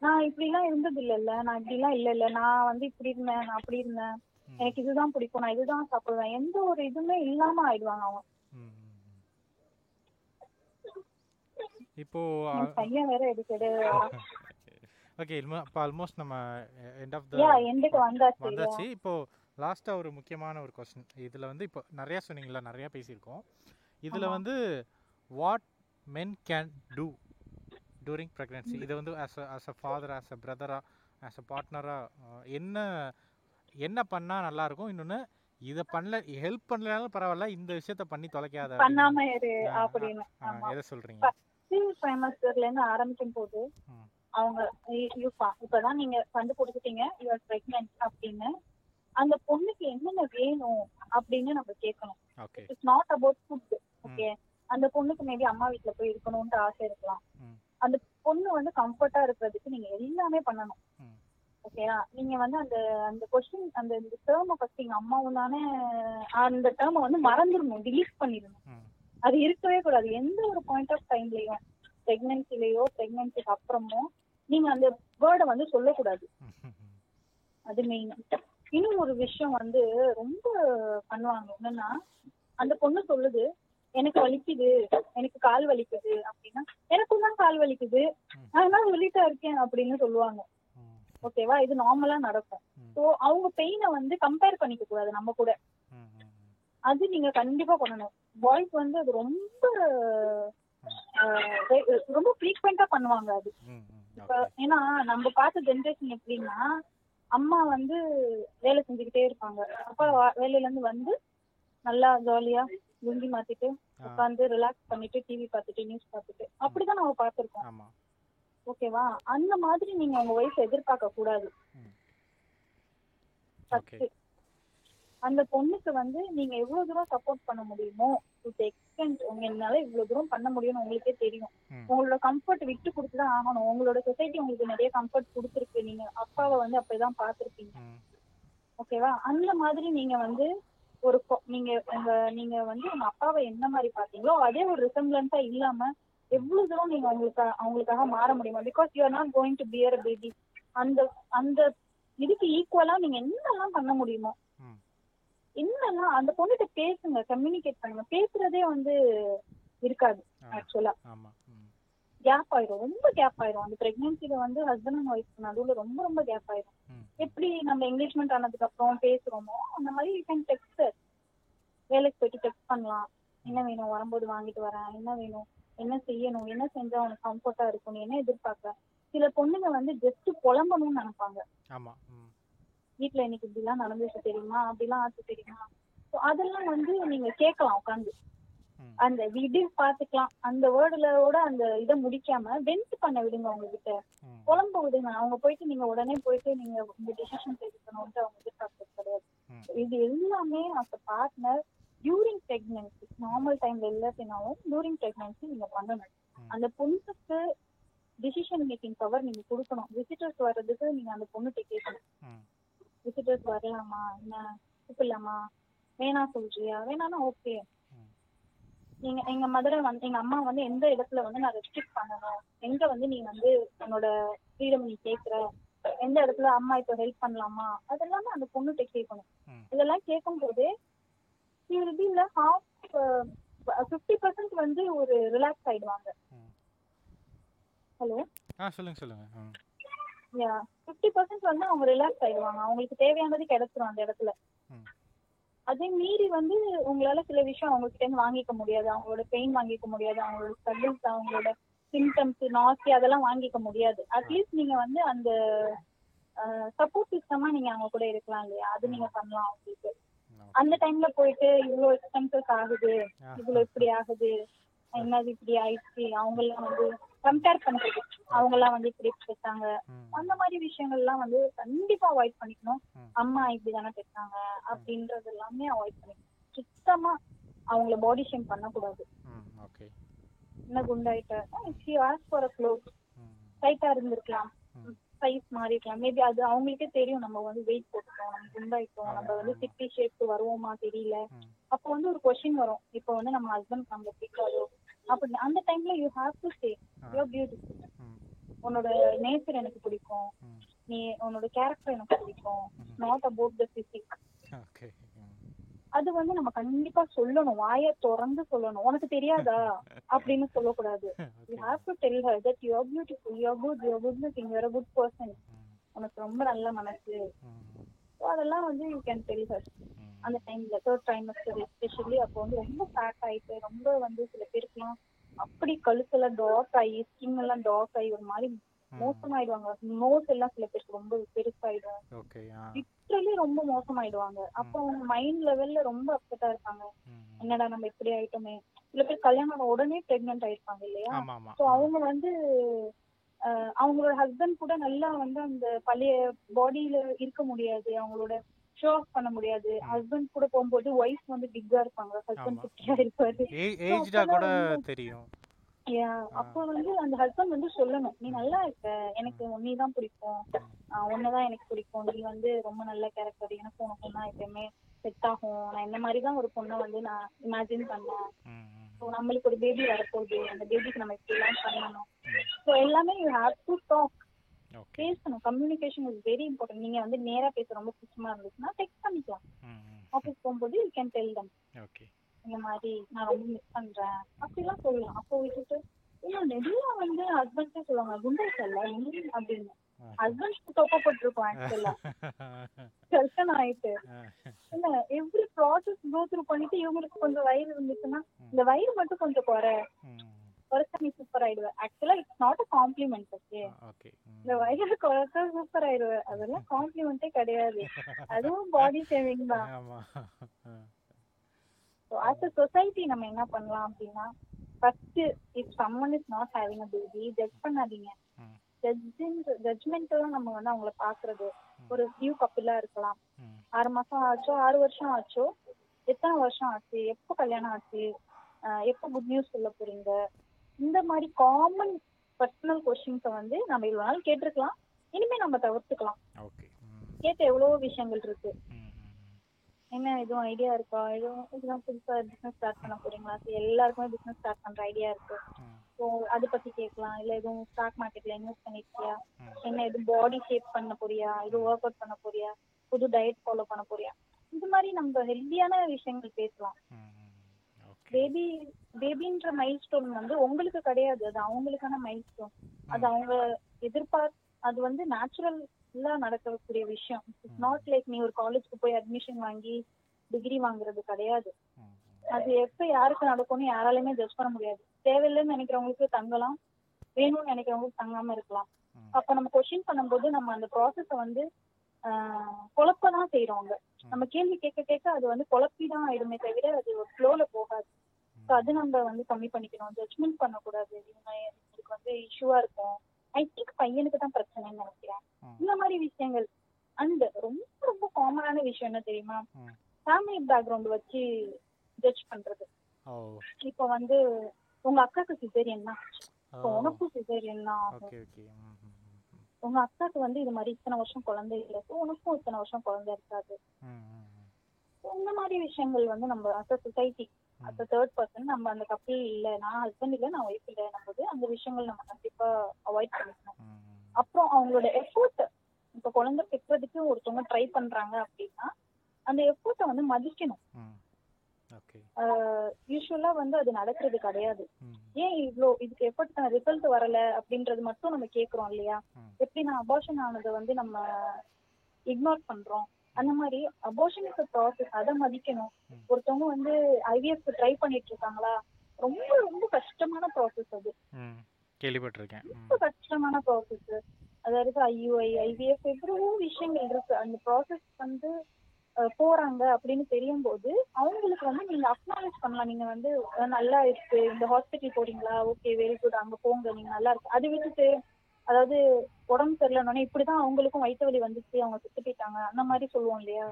நான் இப்படிலாம் இருந்தது இல்லைல்ல நான் இப்படிலாம் இல்ல இல்ல நான் வந்து இப்படி இருந்தேன் நான் அப்படி இருந்தேன். எனக்கு இதுதான் பிடிக்கும் நான் இதுதான் சாப்பிடுவேன் எந்த ஒரு இதுவுமே இல்லாம ஆயிடுவாங்க அவங்க ம். ம். இப்போ பையன் வேற எடுக்கடு ஓகே இப்போ ஆல்மோஸ்ட் நம்ம எண்ட் ஆஃப் த யா எண்டுக்கு வந்தாச்சு வந்தாச்சு. இப்போ லாஸ்ட்டாக ஒரு முக்கியமான ஒரு கொஸ்டின் இதில் வந்து இப்போ நிறையா சொன்னீங்களா நிறையா பேசியிருக்கோம். இதில். வந்து what men can do during pregnancy இதை வந்து as a as a father as a பிரதரா as a பார்ட்னராக என்ன என்ன பண்ணால் நல்லாயிருக்கும் இன்னொன்று இதை பண்ணல ஹெல்ப் பண்ணலனாலும் பரவாயில்ல இந்த விஷயத்த பண்ணி தொலைக்காத அப்படின்னு. பண்ணாம இரு ஆ, அப்படின்னு. ஆ, ஆமா. சொல்கிறீங்க ட்ரைமஸ்டர்ல இருந்து ஆரம்பிக்கும் போது. அவங்க இப்பதான் நீங்க கண்டுபிடிச்சிட்டீங்க யூஆர் பிரெக்னென்ட் அப்படின்னு. அந்த பொண்ணுக்கு என்னென்ன வேணும் அப்படின்னு நம்ம கேட்கணும். It's not about food okay அந்த பொண்ணுக்கு மேபி அம்மா வீட்ல போய் இருக்கணும்னு ஆசை இருக்கலாம். அந்த பொண்ணு வந்து கம்ஃபர்ட்டா இருக்கிறதுக்கு நீங்க எல்லாமே பண்ணணும். ஓகேயா நீங்க வந்து அந்த அந்த கொஸ்டின் அந்த இந்த டேர்மை ஃபர்ஸ்ட் எங்க அம்மாவும் தானே அந்த டேர்மை வந்து மறந்துடணும் delete பண்ணிடணும். அது இருக்கவே கூடாது. எந்த ஒரு பாயிண்ட் ஆஃப் டைம்லயும் பிரெக்னன்சிலயோ பிரெக்னன்சிக்கு அப்புறமோ நீங்க அந்த வேர்டை வந்து சொல்லக்கூடாது. அது மெயின் இன்னும் ஒரு விஷயம் வந்து ரொம்ப பண்ணுவாங்க. என்னன்னா அந்த பொண்ணு சொல்லுது எனக்கு வலிக்குது. எனக்கு கால் வலிக்குது. அப்படின்னா எனக்கும் தான் கால் வலிக்குது. தான் சொல்லிட்டா இருக்கேன்? அப்படின்னு சொல்லுவாங்க. ஓகேவா இது நார்மலா நடக்கும். ஸோ அவங்க பெயினை வந்து கம்பேர் பண்ணிக்க கூடாது நம்ம கூட. அது நீங்க கண்டிப்பா பண்ணணும். பாய்ஸ் வந்து அது ரொம்ப ரொம்ப ஃப்ரீக்வெண்டா பண்ணுவாங்க அது. இப்ப ஏன்னா நம்ம பார்த்த ஜென்ரேஷன் எப்படின்னா அம்மா வந்து வேலை செஞ்சுக்கிட்டே இருப்பாங்க. அப்பா வேலையில இருந்து வந்து நல்லா ஜாலியா லுங்கி மாத்திட்டு உட்காந்து ரிலாக்ஸ் பண்ணிட்டு டிவி பார்த்துட்டு நியூஸ் பார்த்துட்டு அப்படிதான் நம்ம பார்த்திருக்கோம். ஓகேவா அந்த மாதிரி நீங்க உங்க ஒய்ஃப் எதிர்பார்க்க கூடாது அந்த பொண்ணுக்கு வந்து நீங்க எவ்வளவு தூரம் சப்போர்ட் பண்ண முடியுமோ டு எக்ஸ்டென்ட் உங்க என்னால இவ்வளவு தூரம் பண்ண முடியும்னு உங்களுக்கே தெரியும். உங்களோட கம்ஃபர்ட் விட்டு கொடுத்து தான் ஆகணும். உங்களோட சொசைட்டி உங்களுக்கு நிறைய கம்ஃபர்ட் கொடுத்துருக்கு. நீங்க அப்பாவை வந்து அப்படிதான் பார்த்திருப்பீங்க. ம், ஓகேவா அந்த மாதிரி நீங்க வந்து ஒரு நீங்க உங்க நீங்க வந்து உங்க அப்பாவை என்ன மாதிரி பாத்தீங்களோ அதே ஒரு ரிசம்பிளன்ஸா இல்லாம எவ்வளவு தூரம் நீங்க உங்களுக்கு அவங்களுக்காக மாற முடியுமா because you are not going to bear baby அந்த அந்த இதுக்கு ஈக்குவலா நீங்க என்னெல்லாம் பண்ண முடியுமோ என்னெல்லாம் அந்த பொண்ணுகிட்ட பேசுங்க கம்யூனிகேட் பண்ணுங்க. பேசுறதே வந்து இருக்காது ஆக்சுவலா கேப் ஆயிரும் ரொம்ப கேப் ஆயிரும். அந்த பிரெக்னன்சில வந்து ஹஸ்பண்ட் அண்ட் ஒய்ஃப் நடுவுல ரொம்ப ரொம்ப கேப் ஆயிரும். எப்படி நம்ம என்கேஜ்மெண்ட் ஆனதுக்கு அப்புறம் பேசுறோமோ அந்த மாதிரி யூ கேன் டெக்ஸ்ட் வேலைக்கு போயிட்டு டெக்ஸ்ட் பண்ணலாம். என்ன வேணும் வரும்போது வாங்கிட்டு வரேன். என்ன வேணும் என்ன செய்யணும் என்ன செஞ்சா உனக்கு கம்ஃபர்ட்டா இருக்கும் என்ன எதிர்பார்க்க சில பொண்ணுங்க வந்து ஜஸ்ட் புலம்பணும்னு நினைப்பாங்க. வீட்ல இன்னைக்கு இப்படிலாம் நடந்துச்சு தெரியுமா? அப்படிலாம் ஆச்சு தெரியுமா? ஸோ அதெல்லாம் வந்து நீங்க கேட்கலாம் உட்காந்து அந்த விடு பாத்துக்கலாம் அந்த வேர்டுலோட அந்த இதை முடிக்காம வெண்ட் பண்ண விடுங்க உங்ககிட்ட. ம், புலம்ப விடுங்க. அவங்க போயிட்டு நீங்க உடனே போயிட்டு நீங்க இந்த டிசிஷன் எடுக்கணும்ட்டு அவங்க எதிர்பார்க்கறது கிடையாது. இது எல்லாமே as partner during pregnancy normal டைம்ல இல்லாட்டினாலும் டியூரிங் பிரெக்னன்சி நீங்க பண்ணணும். அந்த பொண்ணுக்கு டிசிஷன் மேக்கிங் பவர் நீங்க கொடுக்கணும். விசிட்டர்ஸ் வர்றதுக்கு நீங்க அந்த பொண்ணுகிட்ட கேட்கணும் விசிட்டர்ஸ் வரலாமா? என்ன? கூப்பிடலாமா? வேணாம் சொல்றியா? வேணாம்னா ஓகே. நீங்க எங்க மதுரை வந்து எங்க அம்மா வந்து எந்த இடத்துல வந்து நான் ரெஸ்ட்ரிக்ட் பண்ணணும் எங்க வந்து நீ வந்து உன்னோட ஃப்ரீடம் நீ கேக்குற எந்த இடத்துல அம்மா இப்போ ஹெல்ப் பண்ணலாமா? அதெல்லாமே அந்த பொண்ணுகிட்ட கேட்கணும். இதெல்லாம் கேட்கும் போதே be in the half வந்து ஒரு ரிலாக்ஸ் ஆயிடுவாங்க. ஹலோ ஆ சொல்லுங்க சொல்லுங்க. யா ஃபிஃப்டி பர்சன்ட் வந்து அவங்க ரிலாக்ஸ் ஆயிடுவாங்க. அவங்களுக்கு தேவையானது கிடைச்சிரும் அந்த இடத்துல. அதே மீறி வந்து உங்களால சில விஷயம் அவங்க கிட்ட இருந்து வாங்கிக்க முடியாது. அவங்களோட பெயின் வாங்கிக்க முடியாது. அவங்களோட ஸ்ட்ரகிள்ஸ் அவங்களோட சிம்டம்ஸ் நாசி அதெல்லாம் வாங்கிக்க முடியாது. அட்லீஸ்ட் நீங்க வந்து அந்த சப்போர்ட் சிஸ்டமா நீங்க அவங்க கூட இருக்கலாம் இல்லையா? அது நீங்க பண்ணலாம் அவங்களுக்கு. அந்த டைம்ல போயிட்டு இவ்வளவு எக்ஸ்பென்சஸ் ஆகுது. இவ்வளவு இப்படி ஆகுது. என்னது இப்படி ஆயிடுச்சு? அவங்க எல்லாம் வந்து கம்பேர் பண்றது. அவங்க எல்லாம் வந்து இப்படி பேசாங்க அந்த மாதிரி விஷயங்கள்லாம் வந்து கண்டிப்பா அவாய்ட் பண்ணிக்கணும். அம்மா இப்படி தானே பேசாங்க அப்படின்றது எல்லாமே அவாய்ட் பண்ணிக்கணும். சுத்தமா அவங்கள பாடி ஷேம் பண்ணக்கூடாது. என்ன குண்டாயிட்ட? You ask for a cloth டைட்டா இருந்திருக்கலாம். சைஸ் மாறிக்கலாம் மேபி அது அவங்களுக்கே தெரியும். நம்ம வந்து வெயிட் போட்டுட்டோம் நம்ம குண்டாயிட்டோம் நம்ம வந்து சிட்டி ஷேப்க்கு வருவோமா தெரியல. அப்போ வந்து ஒரு கொஸ்டின் வரும். இப்போ வந்து நம்ம ஹஸ்பண்ட் நம்மள பிடிக்காதோ அப்படி அந்த டைம்ல you have to say you beautiful உன்னோட நேச்சர் எனக்கு பிடிக்கும். நீ உன்னோட கேரக்டர் எனக்கு பிடிக்கும். நாட் அபவுட் த பிசிக் அது வந்து நம்ம கண்டிப்பா சொல்லணும். வாயை திறந்து சொல்லணும். உனக்கு தெரியாதா? அப்படின்னு சொல்லக்கூடாது. You have to tell her that you are beautiful you are good you are good looking you are good person உனக்கு ரொம்ப நல்ல மனசு. அதெல்லாம் வந்து யூ கேன் டெல் ஹர் அந்த டைம்ல தேர்ட் ட்ரைமஸ்டர் எஸ்பெஷலி அப்போ வந்து ரொம்ப ஃபேட் ஆயிட்டு ரொம்ப வந்து சில பேருக்குலாம் அப்படி கழுத்துல டார்க் ஆகி ஸ்கின் எல்லாம் டார்க் ஆகி ஒரு மாதிரி மோசமாயிடுவாங்க. நோஸ் எல்லாம் சில பேருக்கு ரொம்ப பெருசாயிடும். லிட்ரலி ரொம்ப மோசமாயிடுவாங்க. அப்போ அவங்க மைண்ட் லெவல்ல ரொம்ப அப்செட்டா இருப்பாங்க. என்னடா நம்ம இப்படி ஆயிட்டோமே. சில பேர் கல்யாணம் ஆன உடனே பிரெக்னென்ட் ஆயிருப்பாங்க இல்லையா? ஸோ அவங்க வந்து அவங்களோட ஹஸ்பண்ட் கூட நல்லா வந்து அந்த பழைய பாடியில இருக்க முடியாது. அவங்களோட ஷோ ஆஃப் பண்ண முடியாது. ஹஸ்பண்ட் கூட போகும்போது ஒய்ஃப் வந்து பிக்கா இருப்பாங்க. ஹஸ்பண்ட். குட்டியா இருப்பாரு. ஏஜ்டா கூட தெரியும். அப்போ வந்து அந்த ஹஸ்பண்ட் வந்து சொல்லணும் நீ நல்லா இருக்க. எனக்கு உன்னை தான் பிடிக்கும். உன்னதான் எனக்கு பிடிக்கும். நீ வந்து ரொம்ப நல்ல கேரக்டர் எனக்கு உனக்கு தான் எப்பயுமே செட் ஆகும். நான் இந்த மாதிரி தான் ஒரு பொண்ணை வந்து நான் இமேஜின் பண்ணேன். ஸோ நம்மளுக்கு ஒரு பேபி வரப்போகுது. அந்த பேபிக்கு நம்ம இப்படிலாம் பண்ணணும். ம். ஸோ எல்லாமே யூ ஹேவ் டு டாக் பேசணும் கம்யூனிகேஷன் இஸ் வெரி இம்பார்ட்டன்ட் நீங்க வந்து நேரா பேச ரொம்ப கஷ்டமா இருந்துச்சுன்னா டெக்ஸ்ட் பண்ணிக்கலாம். ஆஃபீஸ் போகும்போது யூ கேன் டெல் தம் இந்த மாதிரி நான் ரொம்ப மிஸ் பண்றேன். அப்படிலாம் சொல்லலாம். அப்போ விட்டுட்டு இன்னும் நிறைய வந்து ஹஸ்பண்ட்ஸே சொல்லுவாங்க குண்டாயிட்டல்ல நீ? அப்படின்னு. ஹஸ்பண்ட் தொப்பப்பட்டிருக்கோம் ஆக்சுவலா டென்ஷன் ஆயிட்டு. இல்ல எவ்ரி ப்ராசஸ் கோ த்ரூ பண்ணிட்டு இவங்களுக்கு கொஞ்சம் வயிறு இருந்துச்சுன்னா இந்த வயிறு மட்டும் கொஞ்சம் குறை. குறைச்சா நீ சூப்பர் ஆயிடுவ. ஆக்சுவலா it's not a compliment okay இந்த வயிறு குறைச்சா சூப்பர் ஆயிடுவ. அதெல்லாம் காம்ப்ளிமெண்டே கிடையாது. அதுவும் பாடி ஷேவிங் தான். ஆஸ் அ சொசைட்டி நம்ம என்ன பண்ணலாம் அப்படின்னா first if someone is not having a baby judge பண்ணாதீங்க. ஜட்ஜ்மெண்ட்லாம் நம்ம வந்து அவங்கள பாக்குறது ஒரு நியூ கப்பிலா இருக்கலாம். ஆறு மாசம் ஆச்சோ ஆறு வருஷம் ஆச்சோ எத்தனை வருஷம் ஆச்சு எப்போ கல்யாணம் ஆச்சு எப்போ குட் நியூஸ் சொல்ல போறீங்க? இந்த மாதிரி காமன் பர்சனல் கொஸ்டின்ஸை வந்து நம்ம இவ்வளவு நாள் கேட்டிருக்கலாம். இனிமே நம்ம தவிர்த்துக்கலாம். கேட்ட எவ்வளவோ விஷயங்கள் இருக்கு. என்ன எதுவும் ஐடியா இருக்கா? எதுவும் இதெல்லாம் புதுசா பிசினஸ் ஸ்டார்ட் பண்ண போறீங்களா? எல்லாருக்குமே பிசினஸ் ஸ்டார்ட் பண்ற ஐடியா இருக்கு. ஸோ அதை பத்தி கேட்கலாம். இல்ல எதுவும் ஸ்டாக் மார்க்கெட்ல இன்வெஸ்ட் பண்ணிருக்கியா. என்ன எதுவும் பாடி ஷேப் பண்ண போறியா? எதுவும் ஒர்க் அவுட் பண்ண போறியா? புது டயட் ஃபாலோ பண்ண போறியா? இந்த மாதிரி நம்ம ஹெல்த்தியான விஷயங்கள் பேசலாம். பேபி பேபின்ற மைல் ஸ்டோன் வந்து உங்களுக்கு கிடையாது. அது அவங்களுக்கான மைல் ஸ்டோன் அது அவங்க எதிர்பார் அது வந்து நேச்சுரலா நடக்கக்கூடிய விஷயம். இட்ஸ் நாட் லைக் நீ ஒரு காலேஜ்க்கு போய் அட்மிஷன் வாங்கி டிகிரி வாங்குறது கிடையாது. அது எப்ப யாருக்கு நடக்கும்னு யாராலையுமே ஜட்ஜ் பண்ண முடியாது. தேவையில்லைன்னு நினைக்கிறவங்களுக்கு தங்கலாம். வேணும்னு நினைக்கிறவங்களுக்கு தங்காம இருக்கலாம். அப்ப நம்ம கொஸ்டின் பண்ணும்போது நம்ம அந்த ப்ராசஸ வந்து குழப்ப தான் செய்யறோங்க நம்ம கேள்வி கேட்க கேட்க அது வந்து குழப்பி தான் ஆயிடுமே தவிர அது ஒரு ஃப்ளோல போகாது. ஸோ அது நம்ம வந்து கம்மி பண்ணிக்கணும். ஜட்ஜ்மெண்ட் பண்ணக்கூடாது. இவங்க இதுக்கு வந்து இஷ்யூவா இருக்கும். ஐ திங்க் பையனுக்கு தான் பிரச்சனைன்னு நினைக்கிறேன். இந்த மாதிரி விஷயங்கள். அண்ட் ரொம்ப ரொம்ப காமனான விஷயம் என்ன தெரியுமா. ஃபேமிலி பேக்ரவுண்ட் வச்சு ஜட்ஜ் பண்றது. இப்போ வந்து உங்க அக்காக்கு சிசேரியன் தான். உனக்கும் சிசேரியன் தான் உங்க அக்காக்கு வந்து இது மாதிரி இத்தனை வருஷம் குழந்தை இல்லை. so உனக்கும் இத்தனை வருஷம் குழந்தை இருக்காது. இந்த மாதிரி விஷயங்கள் வந்து நம்ம society as a third person நம்ம அந்த கப்பல் இல்ல. நான் ஹஸ்பண்ட் இல்ல நான் ஒய்ஃப் இல்லைன்னும் போது அந்த விஷயங்கள் நம்ம கண்டிப்பா அவாய்ட் பண்ணிக்கணும். அப்புறம் அவங்களோட எஃபோர்ட் இப்ப குழந்தை பெற்றதுக்கு ஒருத்தவங்க ட்ரை பண்றாங்க அப்படின்னா அந்த எஃபோர்ட்டை வந்து மதிக்கணும். யூஸ்வலா வந்து அது நடக்கிறது கிடையாது. ஏன் இவ்ளோ இதுக்கு எஃபர்ட் ரிசல்ட் வரல அப்படின்றது மட்டும் நம்ம கேக்குறோம் இல்லையா. எப்படி நான் அபார்ஷன் ஆனதை வந்து நம்ம இக்னோர் பண்றோம்? அந்த மாதிரி அபார்ஷன் இஸ் ப்ராசஸ் அதை மதிக்கணும். ஒருத்தவங்க வந்து ஐவிஎஃப் ட்ரை பண்ணிட்டு இருக்காங்களா? ரொம்ப ரொம்ப கஷ்டமான ப்ராசஸ் அது. கேள்விப்பட்டிருக்கேன். ரொம்ப கஷ்டமான ப்ராசஸ் அதாவது ஐயூஐ ஐவிஎஃப் எவ்வளவோ விஷயங்கள் இருக்கு. அந்த ப்ராசஸ் வந்து போறாங்க அப்படின்னு தெரியும் போது அவங்களுக்கு வந்து நீங்க அக்னாலேஜ் பண்ணலாம். நீங்க வந்து நல்லா இருக்கு. இந்த ஹாஸ்பிட்டல் போறீங்களா? ஓகே வெரி குட் அங்க போங்க. நீங்க நல்லா இருக்கு. அது விட்டுட்டு அதாவது உடம்பு சரியில்லைன்னு இப்படிதான் அவங்களுக்கும் வயிற்று வலி வந்துச்சு அவங்க செத்து போயிட்டாங்க அந்த மாதிரி சொல்லுவோம் இல்லையா?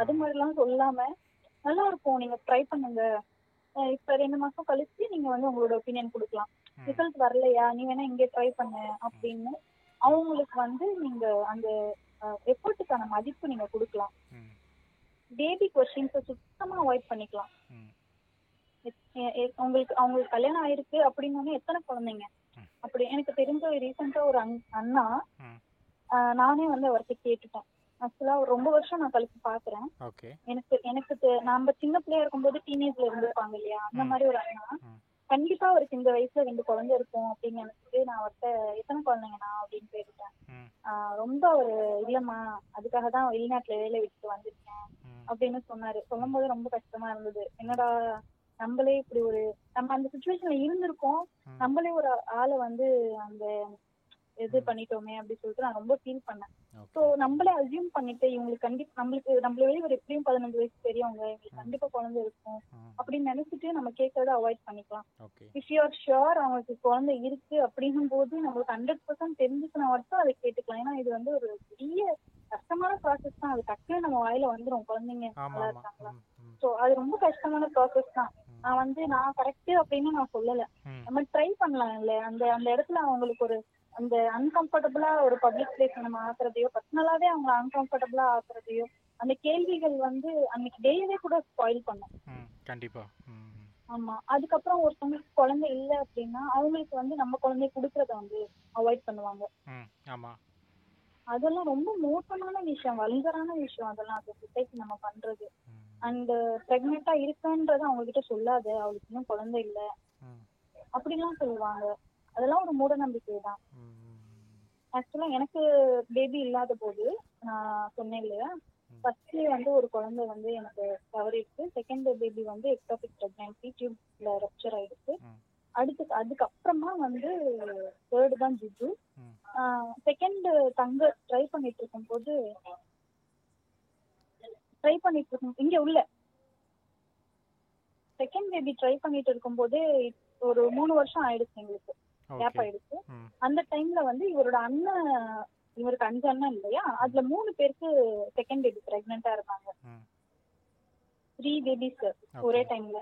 அது மாதிரிலாம் சொல்லாம நல்லா இருக்கும். நீங்க ட்ரை பண்ணுங்க. இப்ப ரெண்டு மாசம் கழிச்சு நீங்க வந்து உங்களோட ஒப்பீனியன் கொடுக்கலாம். ரிசல்ட் வரலையா? நீ வேணா இங்கே ட்ரை பண்ணு அப்படின்னு அவங்களுக்கு வந்து நீங்க அந்த எஃபர்ட்டுக்கான மதிப்பு நீங்க கொடுக்கலாம். பேபி கொஸ்டின்ஸை சுத்தமா அவாய்ட் பண்ணிக்கலாம். உங்களுக்கு அவங்களுக்கு கல்யாணம் ஆயிருக்கு அப்படின்னு எத்தனை குழந்தைங்க. அப்படி எனக்கு தெரிஞ்ச ரீசெண்டா ஒரு அண்- அண்ணா நானே வந்து அவர்கிட்ட கேட்டுட்டேன். ஆக்சுவலா ஒரு ரொம்ப வருஷம் நான் கழிச்சு பாக்குறேன். எனக்கு எனக்கு நம்ம சின்ன பிள்ளையா இருக்கும்போது டீனேஜ்ல இருந்திருப்பாங்க இல்லையா? அந்த. மாதிரி ஒரு அண்ணா. கண்டிப்பா அவருக்கு இந்த வயசுல ரெண்டு குழந்தை இருக்கும் அப்படின்னு நினைச்சிட்டு நான் அவர்கிட்ட எத்தனை குழந்தைங்கண்ணா? அப்படின்னு கேட்டுட்டேன். ரொம்ப ஒரு இல்லம்மா அதுக்காக தான் வெளிநாட்டுல வேலை விட்டுட்டு வந்திருக்கேன். அப்படின்னு சொன்னாரு. சொல்லும் போது ரொம்ப கஷ்டமா இருந்தது. என்னடா நம்மளே இப்படி ஒரு நம்ம அந்த சுச்சுவேஷன்ல இருந்திருக்கோம். நம்மளே ஒரு ஆளை வந்து அந்த இது. பண்ணிட்டோமே அப்படின்னு சொல்லிட்டு நான் ரொம்ப ஃபீல் பண்ணேன். ஸோ ஓகே நம்மளே அசியூம் பண்ணிட்டு இவங்களுக்கு கண்டிப்பா நம்மளுக்கு நம்மள வெளியே ஒரு எப்படியும் பதினஞ்சு வயசு பெரியவங்க இவங்களுக்கு. கண்டிப்பா குழந்தை இருக்கும் அப்படின்னு நினைச்சிட்டு நம்ம கேட்கறத அவாய்ட் பண்ணிக்கலாம். இஃப் யூ ஆர் ஷுர் அவங்களுக்கு குழந்தை இருக்கு அப்படின்னும் போது நம்மளுக்கு ஹண்ட்ரட் பர்சன்ட் தெரிஞ்சுக்கணும் மட்டும் அதை கேட்டுக்கலாம். ஏன்னா இது வந்து ஒரு பெரிய கஷ்டமான ப்ராசஸ் தான். அது டக்குன்னு நம்ம வாயில வந்துரும். குழந்தைங்க நல்லா இருக்காங்களா? ஸோ அது ரொம்ப கஷ்டமான ப்ராசஸ் தான். நான் வந்து நான் கரெக்ட் அப்படின்னு நான் சொல்லல. நம்ம ட்ரை பண்ணலாம் இல்ல. அந்த அந்த இடத்துல அவங்களுக்கு ஒரு அந்த அன்கம்ஃபர்டபுளா ஒரு பப்ளிக் பிளேஸ் நம்ம ஆக்குறதையோ பர்சனலாவே அவங்க அன்கம்ஃபர்டபுளா ஆக்குறதையோ அந்த கேள்விகள் வந்து அன்னைக்கு டேவே கூட ஸ்பாயில் பண்ணும். ம். ஆமா. அதுக்கப்புறம் ஒருத்தவங்களுக்கு குழந்தை இல்ல அப்படின்னா அவங்களுக்கு வந்து நம்ம குழந்தை கொடுக்கறத வந்து அவாய்ட் பண்ணுவாங்க. ம் ஆமாம் அதெல்லாம் ரொம்ப மோசமான விஷயம் வல்கரான விஷயம் அதெல்லாம் அந்த சொசைட்டி நம்ம பண்றது. அண்ட் பிரெக்னெண்டா இருக்கன்றத அவங்க கிட்ட சொல்லாத. அவளுக்கு இன்னும் குழந்தை இல்ல. அப்படிலாம் சொல்லுவாங்க. அதெல்லாம் ஒரு மூட நம்பிக்கை தான் ஆக்சுவலா எனக்கு பேபி இல்லாத போது நான் சொன்னேன் இல்லையா? ஃபர்ஸ்ட் வந்து ஒரு குழந்தை வந்து எனக்கு தவறிடுச்சு. செகண்ட் பேபி வந்து எக்டாபிக் பிரெக்னன்சி டியூப்ல ரப்சர் ஆயிடுச்சு. அடுத்து அதுக்கப்புறமா வந்து தேர்டு தான் ஜிஜு. செகண்ட் தங்க ட்ரை பண்ணிட்டு இருக்கும்போது ட்ரை பண்ணிட்டு இருக்கும் இங்க உள்ள. செகண்ட் பேபி ட்ரை பண்ணிட்டு இருக்கும்போது ஒரு மூணு வருஷம் ஆயிடுச்சு எங்களுக்கு. கேப் ஆயிடுச்சு. அந்த டைம்ல வந்து இவரோட அண்ணன் இவருக்கு அஞ்சு அண்ணன் இல்லையா? அதுல மூணு பேருக்கு செகண்ட் பேபி பிரெக்னெண்டா இருந்தாங்க. த்ரீ பேபிஸ் ஒரே டைம்ல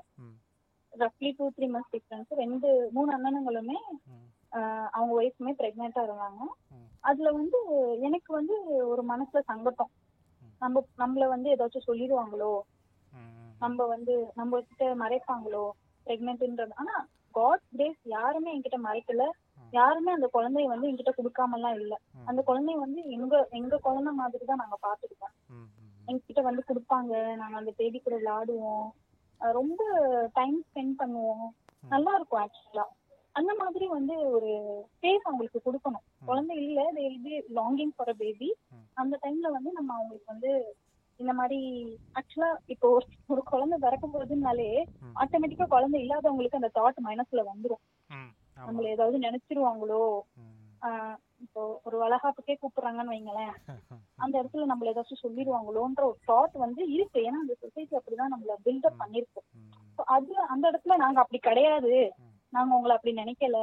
ரஃப்லி டூ த்ரீ மந்த்ஸ் டிஃபரன்ஸ் ரெண்டு மூணு அண்ணனுங்களுமே அவங்க ஒய்ஃபுமே பிரெக்னெண்டா இருந்தாங்க. அதுல வந்து எனக்கு வந்து ஒரு மனசுல சங்கட்டம். நம்ம நம்மள வந்து ஏதாச்சும் சொல்லிடுவாங்களோ? நம்ம வந்து நம்ம கிட்ட மறைப்பாங்களோ? பிரெக்னென்ட்ன்றது ஆனா காட் கிரேஸ் யாருமே என்கிட்ட மறைக்கல. யாருமே அந்த குழந்தைய வந்து என்கிட்ட கொடுக்காமலாம் இல்ல. ம். அந்த குழந்தைய வந்து எங்க எங்க குழந்தை மாதிரி தான் நாங்க பாத்துக்கிட்டோம் எங்ககிட்ட வந்து கொடுப்பாங்க. நாங்க அந்த பேபி கூட விளையாடுவோம். ரொம்ப டைம் ஸ்பெண்ட் பண்ணுவோம். நல்லா இருக்கும் ஆக்சுவலா அந்த மாதிரி வந்து ஒரு ஸ்பேஸ் அவங்களுக்கு கொடுக்கணும். குழந்தை இல்ல they will be longing for a baby. அந்த டைம்ல வந்து நம்ம அவங்களுக்கு வந்து இந்த மாதிரி ஆக்சுவலா இப்போ ஒரு குழந்தை பிறக்கும் போதுனாலே. ஆட்டோமேட்டிக்கா குழந்தை இல்லாதவங்களுக்கு அந்த தாட் மைனஸ்ல வந்துரும். நம்மள ஏதாவது நினைச்சிருவாங்களோ? இப்போ ஒரு வளகாப்புக்கே கூப்பிடுறாங்கன்னு வைங்களேன். அந்த இடத்துல நம்மள ஏதாச்சும் சொல்லிடுவாங்களோன்ற ஒரு தாட் வந்து இருக்கு. ஏன்னா அந்த சொசைட்டி அப்படிதான் நம்மள பில்டப் ம். பண்ணிருக்கு ம். So அது அந்த இடத்துல நாங்க அப்படி கிடையாது. நாங்க உங்களை அப்படி நினைக்கல.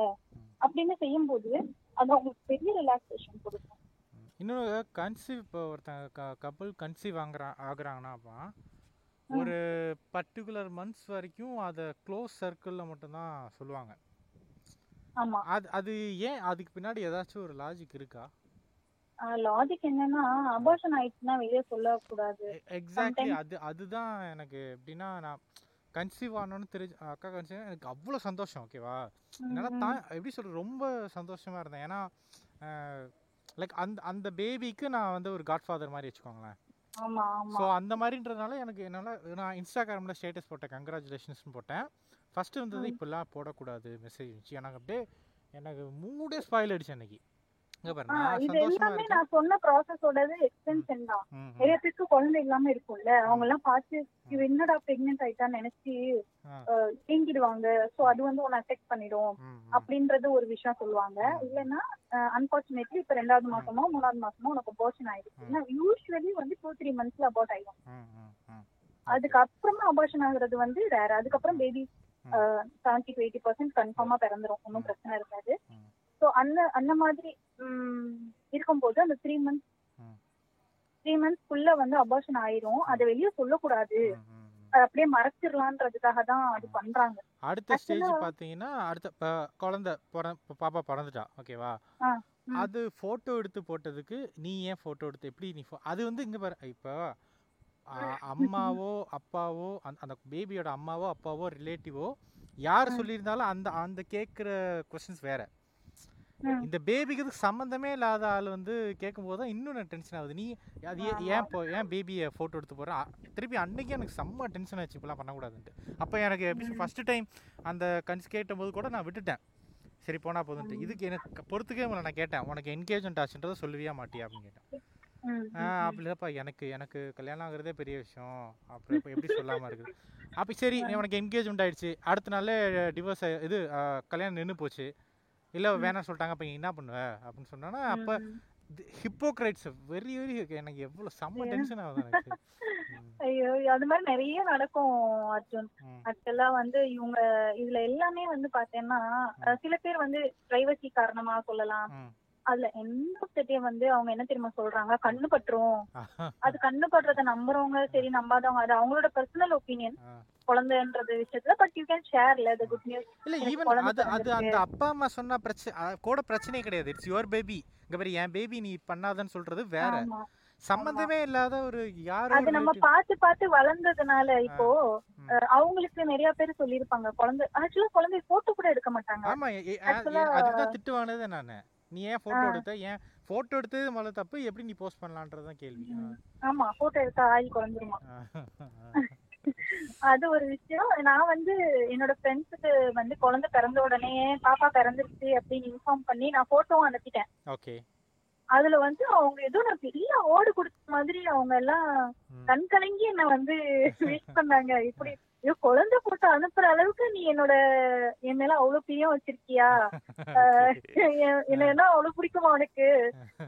அப்படின்னு செய்யும்போது அது அவங்களுக்கு பெரிய ரிலாக்ஸேஷன் கொடுக்கும். ம். இன்னொன்று கன்சீவ் இப்போ ஒருத்தங்க கப்பல் கன்சீவ் ஆகுறா ஆகுறாங்கன்னா அப்போ ஒரு பர்டிகுலர் மந்த்ஸ் வரைக்கும் அதை க்ளோஸ் சர்க்கிளில் மட்டும்தான் சொல்லுவாங்க. ஆமா. அது அது ஏன் அதுக்கு பின்னாடி ஏதாச்சும் ஒரு லாஜிக் இருக்கா? லாஜிக் என்னன்னா அபார்ஷன் ஆயிடுச்சுன்னா வெளியே சொல்லக்கூடாது. எக்ஸாக்ட்லி அது அதுதான் எனக்கு எப்படின்னா நான் கன்சீவ் ஆனோன்னு தெரிஞ்சு அக்கா கன்சீவ் எனக்கு அவ்வளோ சந்தோஷம் ஓகேவா என்னால் தான் எப்படி சொல்கிறது ரொம்ப சந்தோஷமாக இருந்தேன். ஏன்னா லைக் அந்த அந்த பேபிக்கு நான் வந்து ஒரு காட்ஃபாதர் மாதிரி வச்சுக்கோங்களேன். ஸோ அந்த மாதிரின்றதுனால எனக்கு என்னால் நான் இன்ஸ்டாகிராமில் ஸ்டேட்டஸ் போட்டேன் கங்க்ராச்சுலேஷன்ஸ்னு போட்டேன். ஃபஸ்ட்டு வந்தது ம். இப்படிலாம் போடக்கூடாது மெசேஜ் இருந்துச்சு. எனக்கு அப்படியே எனக்கு மூடே ஸ்பாயில் ஆயிடுச்சு அன்னைக்கு. இது எல்லாமே நான் சொன்ன ப்ராசஸோடது எக்ஸ்டென்ஷன் தான். நிறைய பேருக்கு குழந்தை இல்லாம இருக்கும்ல. அவங்க எல்லாம் பார்த்து இவ என்னடா பிரெக்னென்ட் ஆயிட்டான்னு நினைச்சு ஏங்கிடுவாங்க. சோ அது வந்து உன்னை அஃபெக்ட் பண்ணிடும் அப்படின்றது ஒரு விஷயம் சொல்லுவாங்க. இல்லைன்னா அன்பார்ச்சுனேட்லி இப்ப ரெண்டாவது மாசமோ மூணாவது மாசமோ உனக்கு போர்ஷன் ஆயிடுச்சு. யூஸ்வலி வந்து டூ த்ரீ மந்த்ஸ்ல அபார்ட் ஆயிடும். அதுக்கப்புறமா அபார்ஷன் ஆகுறது வந்து ரேர் அதுக்கப்புறம் baby. Seventy to eighty percent கன்ஃபார்மா பிறந்துரும். ஒன்றும் பிரச்சனை இருக்காது. ஸோ அந்த அந்த மாதிரி இருக்கும்போது அந்த த்ரீ மந்த்ஸ். த்ரீ மந்த்ஸ்க்குள்ள வந்து அபார்ஷன் ஆயிரும் அதை வெளியே சொல்லக்கூடாது அப்படியே மறைச்சிடலான்றதுக்காக தான் அது பண்றாங்க அடுத்த ஸ்டேஜ் பார்த்தீங்கன்னா அடுத்த குழந்த பாப்பா பிறந்துட்டா ஓகேவா. அது ஃபோட்டோ எடுத்து போட்டதுக்கு நீ ஏன் ஃபோட்டோ எடுத்து எப்படி நீ அது வந்து இங்கே பாரு இப்போ அம்மாவோ அப்பாவோ அந்த பேபியோட அம்மாவோ அப்பாவோ ரிலேட்டிவோ யார். சொல்லியிருந்தாலும் அந்த அந்த கேட்குற கொஸ்டின்ஸ் வேற. இந்த பேபிக்கு இதுக்கு சம்மந்தமே இல்லாத ஆள் வந்து கேட்கும்போது தான் இன்னும் நான் டென்ஷன் ஆகுது. நீ அது ஏன் ஏன் போ ஏன் பேபியை ஃபோட்டோ எடுத்து போகிறேன் திருப்பி அன்னைக்கு எனக்கு செம்ம டென்ஷன் ஆச்சு இப்படிலாம் பண்ணக்கூடாதுன்ட்டு. அப்போ எனக்கு எப்படி ஃபஸ்ட்டு டைம் அந்த கன்ஸ் கேட்டபோது கூட நான் விட்டுட்டேன். சரி போனா போதுன்ட்டு. இதுக்கு எனக்கு பொறுத்துக்கே முடியல. நான் கேட்டேன் உனக்கு என்கேஜ்மெண்ட் ஆச்சுன்றதை சொல்லுவியா மாட்டியா? அப்படின்னு கேட்டேன். அப்படி இல்லைப்பா எனக்கு எனக்கு கல்யாணம் ஆகுறதே பெரிய விஷயம். அப்புறம் இப்போ எப்படி சொல்லாமல் இருக்குது? அப்போ சரி உனக்கு என்கேஜ்மெண்ட் ஆயிடுச்சு. அடுத்த நாளே டிவோர்ஸ் இது கல்யாணம் நின்று போச்சு. இல்லை வேணாம் சொல்லிட்டாங்க. அப்போ என்ன பண்ணுவ? அப்படின்னு சொன்னோன்னா அப்போ. ஹிப்போக்ரைட்ஸ் வெரி வெரி எனக்கு எவ்வளோ செம்ம டென்ஷன் ஆகுது எனக்கு. ஐயோ அது மாதிரி நிறைய நடக்கும் அர்ஜுன். ஆக்சுவலா வந்து இவங்க இதுல எல்லாமே வந்து பாத்தீங்கன்னா சில பேர் வந்து பிரைவசி காரணமா சொல்லலாம். அதுல எந்த செட்டிய வந்து அவங்க என்ன தெரியுமா சொல்றாங்க? கண்ணு பட்டுரும். அது கண்ணு படுறத நம்புறவங்க சரி நம்பாதவங்க அது அவங்களோட பர்சனல் ஒப்பீனியன். குழந்தைன்றது விஷயத்துல பட் யூ கேன் ஷேர்ல த குட் நியூஸ் இல்ல ஈவன் அது அது அந்த. அப்பா அம்மா சொன்னா பிரச்சனை கூட பிரச்சனையே கிடையாது. இட்ஸ் யுவர் பேபி இங்க பாரு என் பேபி நீ பண்ணாதன்னு சொல்றது வேற. சம்பந்தமே இல்லாத ஒரு யாரோ அது நம்ம பார்த்து பார்த்து வளர்ந்ததுனால இப்போ அவங்களுக்கு நிறைய பேர் சொல்லியிருப்பாங்க. குழந்தை ஆக்சுவலா குழந்தை போட்டோ கூட எடுக்க மாட்டாங்க. ஆமா அதுதான் திட்டு வாங்கினது நானு. நீ ஏன் போட்டோ. எடுத்த ஏன் போட்டோ எடுத்தது முதல்ல தப்பு எப்படி நீ போஸ்ட் பண்ணலான்றதுதான் கேள்வி. ஆமா போட்டோ எடுத்தா ஆயில் குழஞ்சிருமா ஆ. அது ஒரு விஷயம் நான் வந்து என்னோட ஃப்ரெண்ட்ஸுக்கு வந்து குழந்தை பிறந்த உடனே பாப்பா பிறந்துருச்சு அப்படின்னு இன்ஃபார்ம் பண்ணி நான் போட்டோவும் அனுப்பிட்டேன் ஓகே அதுல வந்து அவங்க ஏதோ நான் பெரிய அவார்டு கொடுத்த மாதிரி அவங்க எல்லாம். கண் கலங்கி என்ன வந்து விஷ் பண்ணாங்க இப்படி ஐயோ குழந்தை போட்டோ அனுப்புற அளவுக்கு நீ என்னோட என் மேல அவ்வளவு பிரியம் வச்சிருக்கியா? என்ன அவ்வளவு பிடிக்குமா உனக்கு?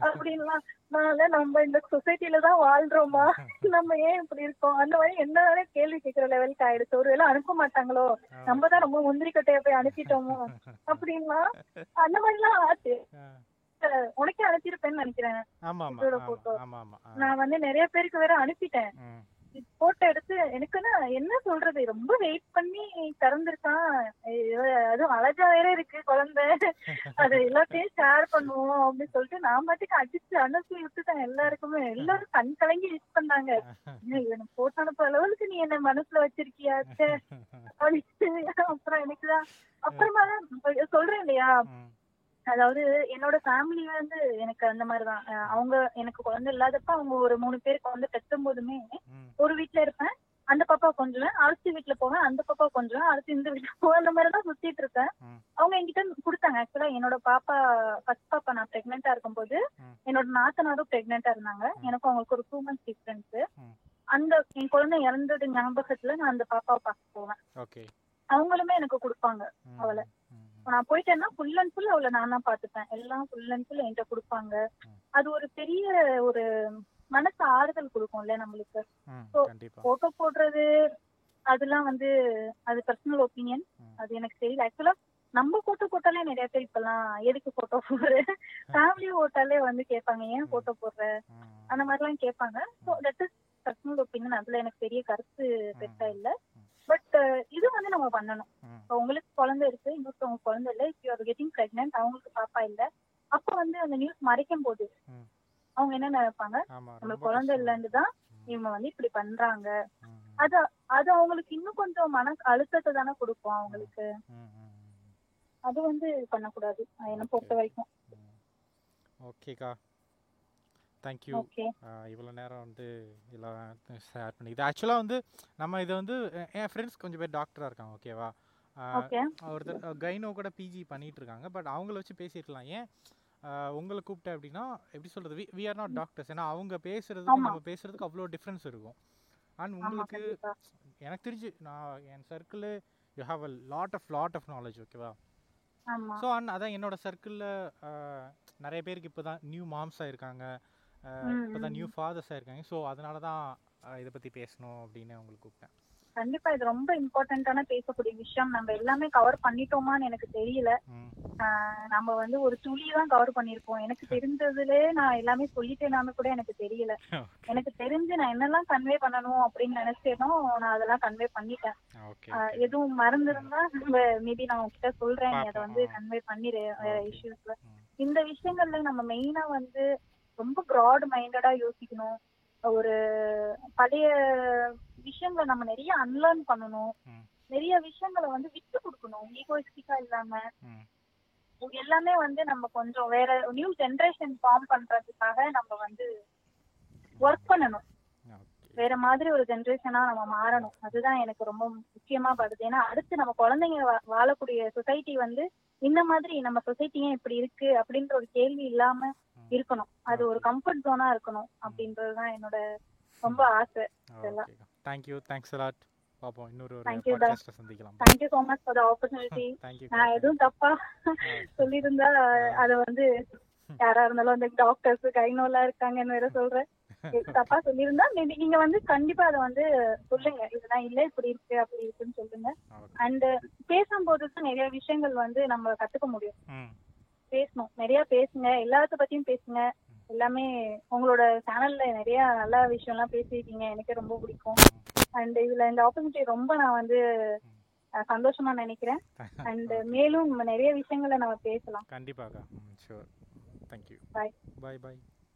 அப்படின்லாம். நான் நம்ம இந்த சொசைட்டில தான் வாழ்றோமா? நம்ம ஏன் இப்படி இருக்கோம்? அந்த மாதிரி என்ன கேள்வி கேட்கிற லெவலுக்கு ஆயிடுச்சு. ஒருவேளை அனுப்ப மாட்டாங்களோ? நம்ம தான் ரொம்ப முந்திரி கட்டைய போய் அனுப்பிட்டோமோ? அப்படின்னா அந்த மாதிரிலாம் ஆச்சு. ஆ. அஹ், உனக்கே அனுப்பியிருப்பேன்னு நினைக்கிறேன். நான் வந்து நிறைய பேருக்கு வேற அனுப்பிட்டேன். போட்டோ எடுத்து எனக்குன்னா என்ன சொல்றது? ரொம்ப வெயிட் பண்ணி திறந்திருக்கான். அதுவும் அழகா வேற இருக்கு குழந்தை. அது எல்லாத்தையும் ஷேர் பண்ணுவோம் அப்படின்னு சொல்லிட்டு நான் பாட்டுக்கு அடிச்சு அனுப்பி விட்டுட்டேன் எல்லாருக்குமே. எல்லாரும் கண் கலங்கி விஷ் பண்ணாங்க. எனக்கு போட்டோ அனுப்புற அளவுக்கு நீ என்ன மனசுல வச்சிருக்கியா அப்படின்னு. அப்புறம் எனக்குதான். அப்புறமா தான் சொல்றேன் இல்லையா? அதாவது என்னோட ஃபேமிலி வந்து எனக்கு அந்த மாதிரிதான். அவங்க எனக்கு குழந்தை இல்லாதப்ப அவங்க ஒரு மூணு பேர் குழந்தை பெற்றும் போதுமே. ஒரு வீட்ல இருப்பேன். அந்த பாப்பா கொஞ்சம் அடுத்த வீட்ல போவேன். அந்த பாப்பா கொஞ்சம் அடுத்து இந்த வீட்ல போவேன். அந்த மாதிரி தான் சுத்திட்டு இருக்கேன். அவங்க என்கிட்ட கொடுத்தாங்க. ஆக்சுவலா என்னோட பாப்பா ஃபர்ஸ்ட் பாப்பா நான் பிரெக்னெண்டா இருக்கும்போது. என்னோட நாத்தனாரும் பிரெக்னெண்டா இருந்தாங்க. எனக்கும் அவங்களுக்கு ஒரு டூ மந்த்ஸ் டிஃபரன்ஸ். அந்த என் குழந்தை இறந்தது ஞாபகத்துல நான் அந்த பாப்பாவை பார்க்க போவேன். அவங்களுமே எனக்கு கொடுப்பாங்க. அவளை. நான் போயிட்டேன்னா ஃபுல் அண்ட் ஃபுல் அவளை நான் தான் பாத்துப்பேன் எல்லாம் ஃபுல் அண்ட் ஃபுல் என்கிட்ட கொடுப்பாங்க. அது ஒரு பெரிய ஒரு மனசு ஆறுதல் கொடுக்கும்ல நம்மளுக்கு. கண்டிப்பா. போட்டோ போடுறது அதெல்லாம் வந்து அது பர்சனல் ஒப்பீனியன். அது எனக்கு தெரியல. ஆக்சுவலா நம்ம போட்டோ போட்டாலே நிறைய பேர் இப்பெல்லாம் எதுக்கு போட்டோ போடுற? ஃபேமிலி போட்டாலே வந்து கேட்பாங்க ஏன் போட்டோ போடுற. அந்த மாதிரிலாம் கேட்பாங்க. So that is personal opinion அதுல எனக்கு பெரிய கருத்து பெருசா இல்ல. பட் இது வந்து நம்ம பண்ணணும். இப்போ உங்களுக்கு குழந்தை இருக்கு இன்னொருத்தவங்க குழந்தை இல்ல இஃப் யூஆர் கெட்டிங் பிரெக்னென்ட் அவங்களுக்கு பாப்பா இல்ல அப்ப வந்து அந்த நியூஸ் மறைக்கும் போது. அவங்க என்ன நினைப்பாங்க நம்ம குழந்தை. இல்லைன்னு தான். இவங்க வந்து இப்படி பண்றாங்க. அது அது அவங்களுக்கு இன்னும் கொஞ்சம் மன அழுத்தத்தை தானே கொடுக்கும் அவங்களுக்கு. அது வந்து பண்ணக்கூடாது என்ன பொறுத்த வரைக்கும். ஓகேக்கா தேங்க்யூ இவ்வளோ நேரம் வந்து எல்லாம் ஷேர் பண்ணி இது ஆக்சுவலாக வந்து நம்ம இதை வந்து என் ஃப்ரெண்ட்ஸ் கொஞ்சம் பேர் டாக்டராக இருக்காங்க ஓகேவா ஓகே ஒருத்தர் கைனோ கூட பிஜி பண்ணிட்டு இருக்காங்க. பட் அவங்கள வச்சு பேசியிருக்கலாம். ஏன்? உங்களை கூப்பிட்டேன் அப்படின்னா எப்படி சொல்கிறது வி ஆர் நாட் டாக்டர்ஸ் ஏன்னா அவங்க பேசுறதுக்கு. நம்ம பேசுறதுக்கு அவ்வளோ டிஃப்ரென்ஸ் இருக்கும். அண்ட் உங்களுக்கு எனக்கு தெரிஞ்சு நான் என் circle you have a lot of lot of knowledge ஓகேவா ஸோ அண்ட் அதான் என்னோட சர்க்கிளில் நிறைய பேருக்கு இப்போ தான் நியூ மாம்ஸ் ஆயிருக்காங்க. ம், இப்போ தான். நியூ ஃபாதர்ஸ் ஆயிருக்காங்க ஸோ அதனால தான் இதை பற்றி பேசணும் அப்படின்னு உங்களுக்கு கூப்பிட்டேன். கண்டிப்பா இது ரொம்ப இம்பார்ட்டன்டான பேசக்கூடிய விஷயம். நம்ம எல்லாமே கவர் பண்ணிட்டோமான்னு எனக்கு தெரியல. நம்ம வந்து ஒரு துளி தான் கவர் பண்ணிருப்போம் எனக்கு தெரிஞ்சதுலே நான் எல்லாமே சொல்லிட்டேனான்னு கூட எனக்கு தெரியல. எனக்கு தெரிஞ்சு நான் என்னெல்லாம் கன்வே பண்ணணும் அப்படின்னு நினைச்சேனோ நான் அதெல்லாம் கன்வே பண்ணிட்டேன். எதுவும் மறந்துருந்தா மேபி நான் உங்ககிட்ட சொல்றேன். அதை வந்து. கன்வே பண்ணிடு. இஷ்யூஸ்ல. இந்த விஷயங்கள்ல நம்ம மெயினா வந்து ரொம்ப ப்ராட் மைண்டடா யோசிக்கணும். ஒரு பழைய விஷயங்களை நம்ம நிறைய அன்லேர்ன் பண்ணணும். நிறைய விஷயங்களை வந்து விட்டு கொடுக்கணும். ஈகோயிஸ்டிக்கா இல்லாம. எல்லாமே வந்து நம்ம கொஞ்சம் வேற நியூ ஜெனரேஷன் ஃபார்ம் பண்றதுக்காக நம்ம வந்து ஒர்க் பண்ணணும். வேற மாதிரி ஒரு ஜெனரேஷனா நம்ம மாறணும். அதுதான் எனக்கு ரொம்ப முக்கியமா படுது. ஏன்னா அடுத்து நம்ம குழந்தைங்க வாழக்கூடிய சொசைட்டி வந்து இந்த மாதிரி நம்ம சொசைட்டி ஏன் இப்படி இருக்கு? அப்படின்ற ஒரு கேள்வி இல்லாம இருக்கணும். அது ஒரு கம்ஃபர்ட் ஜோனா இருக்கணும் அப்படின்றதுதான் என்னோட ரொம்ப ஆசை. இதெல்லாம். ஓகே தேங்க்யூ தேங்க்ஸ் அலாட் பார்ப்போம் இன்னொரு ஒரு. பாட்காஸ்ட்டில் சந்திக்கலாம். Thank you so much for the opportunity thank you நான் எதுவும் தப்பா சொல்லியிருந்தா அதை வந்து யாரா இருந்தாலும் அந்த டாக்டர்ஸ் கைனோலாம் இருக்காங்கன்னு வேற சொல்றேன். தப்பா சொல்லியிருந்தா மேபி நீங்க வந்து கண்டிப்பா அதை வந்து சொல்லுங்க. இதுதான் இல்ல இப்படி இருக்கு அப்படி இருக்குன்னு சொல்லுங்க. அண்ட் பேசும்போது தான் நிறைய விஷயங்கள் வந்து நம்ம கத்துக்க முடியும். பேசணும். நிறைய பேசுங்க. எல்லாத்த பத்தியும் பேசுங்க. எல்லாமே உங்களோட சேனல்ல நிறைய நல்ல விஷயம்லாம் பேசியிருக்கீங்க. எனக்கு ரொம்ப பிடிக்கும். அண்ட் இதுல இந்த ஆப்பர்ச்சுனிட்டி ரொம்ப நான் வந்து சந்தோஷமா நினைக்கிறேன். அண்ட் மேலும் நிறைய விஷயங்களை நம்ம பேசலாம். கண்டிப்பாக sure thank you Bye. Bye bye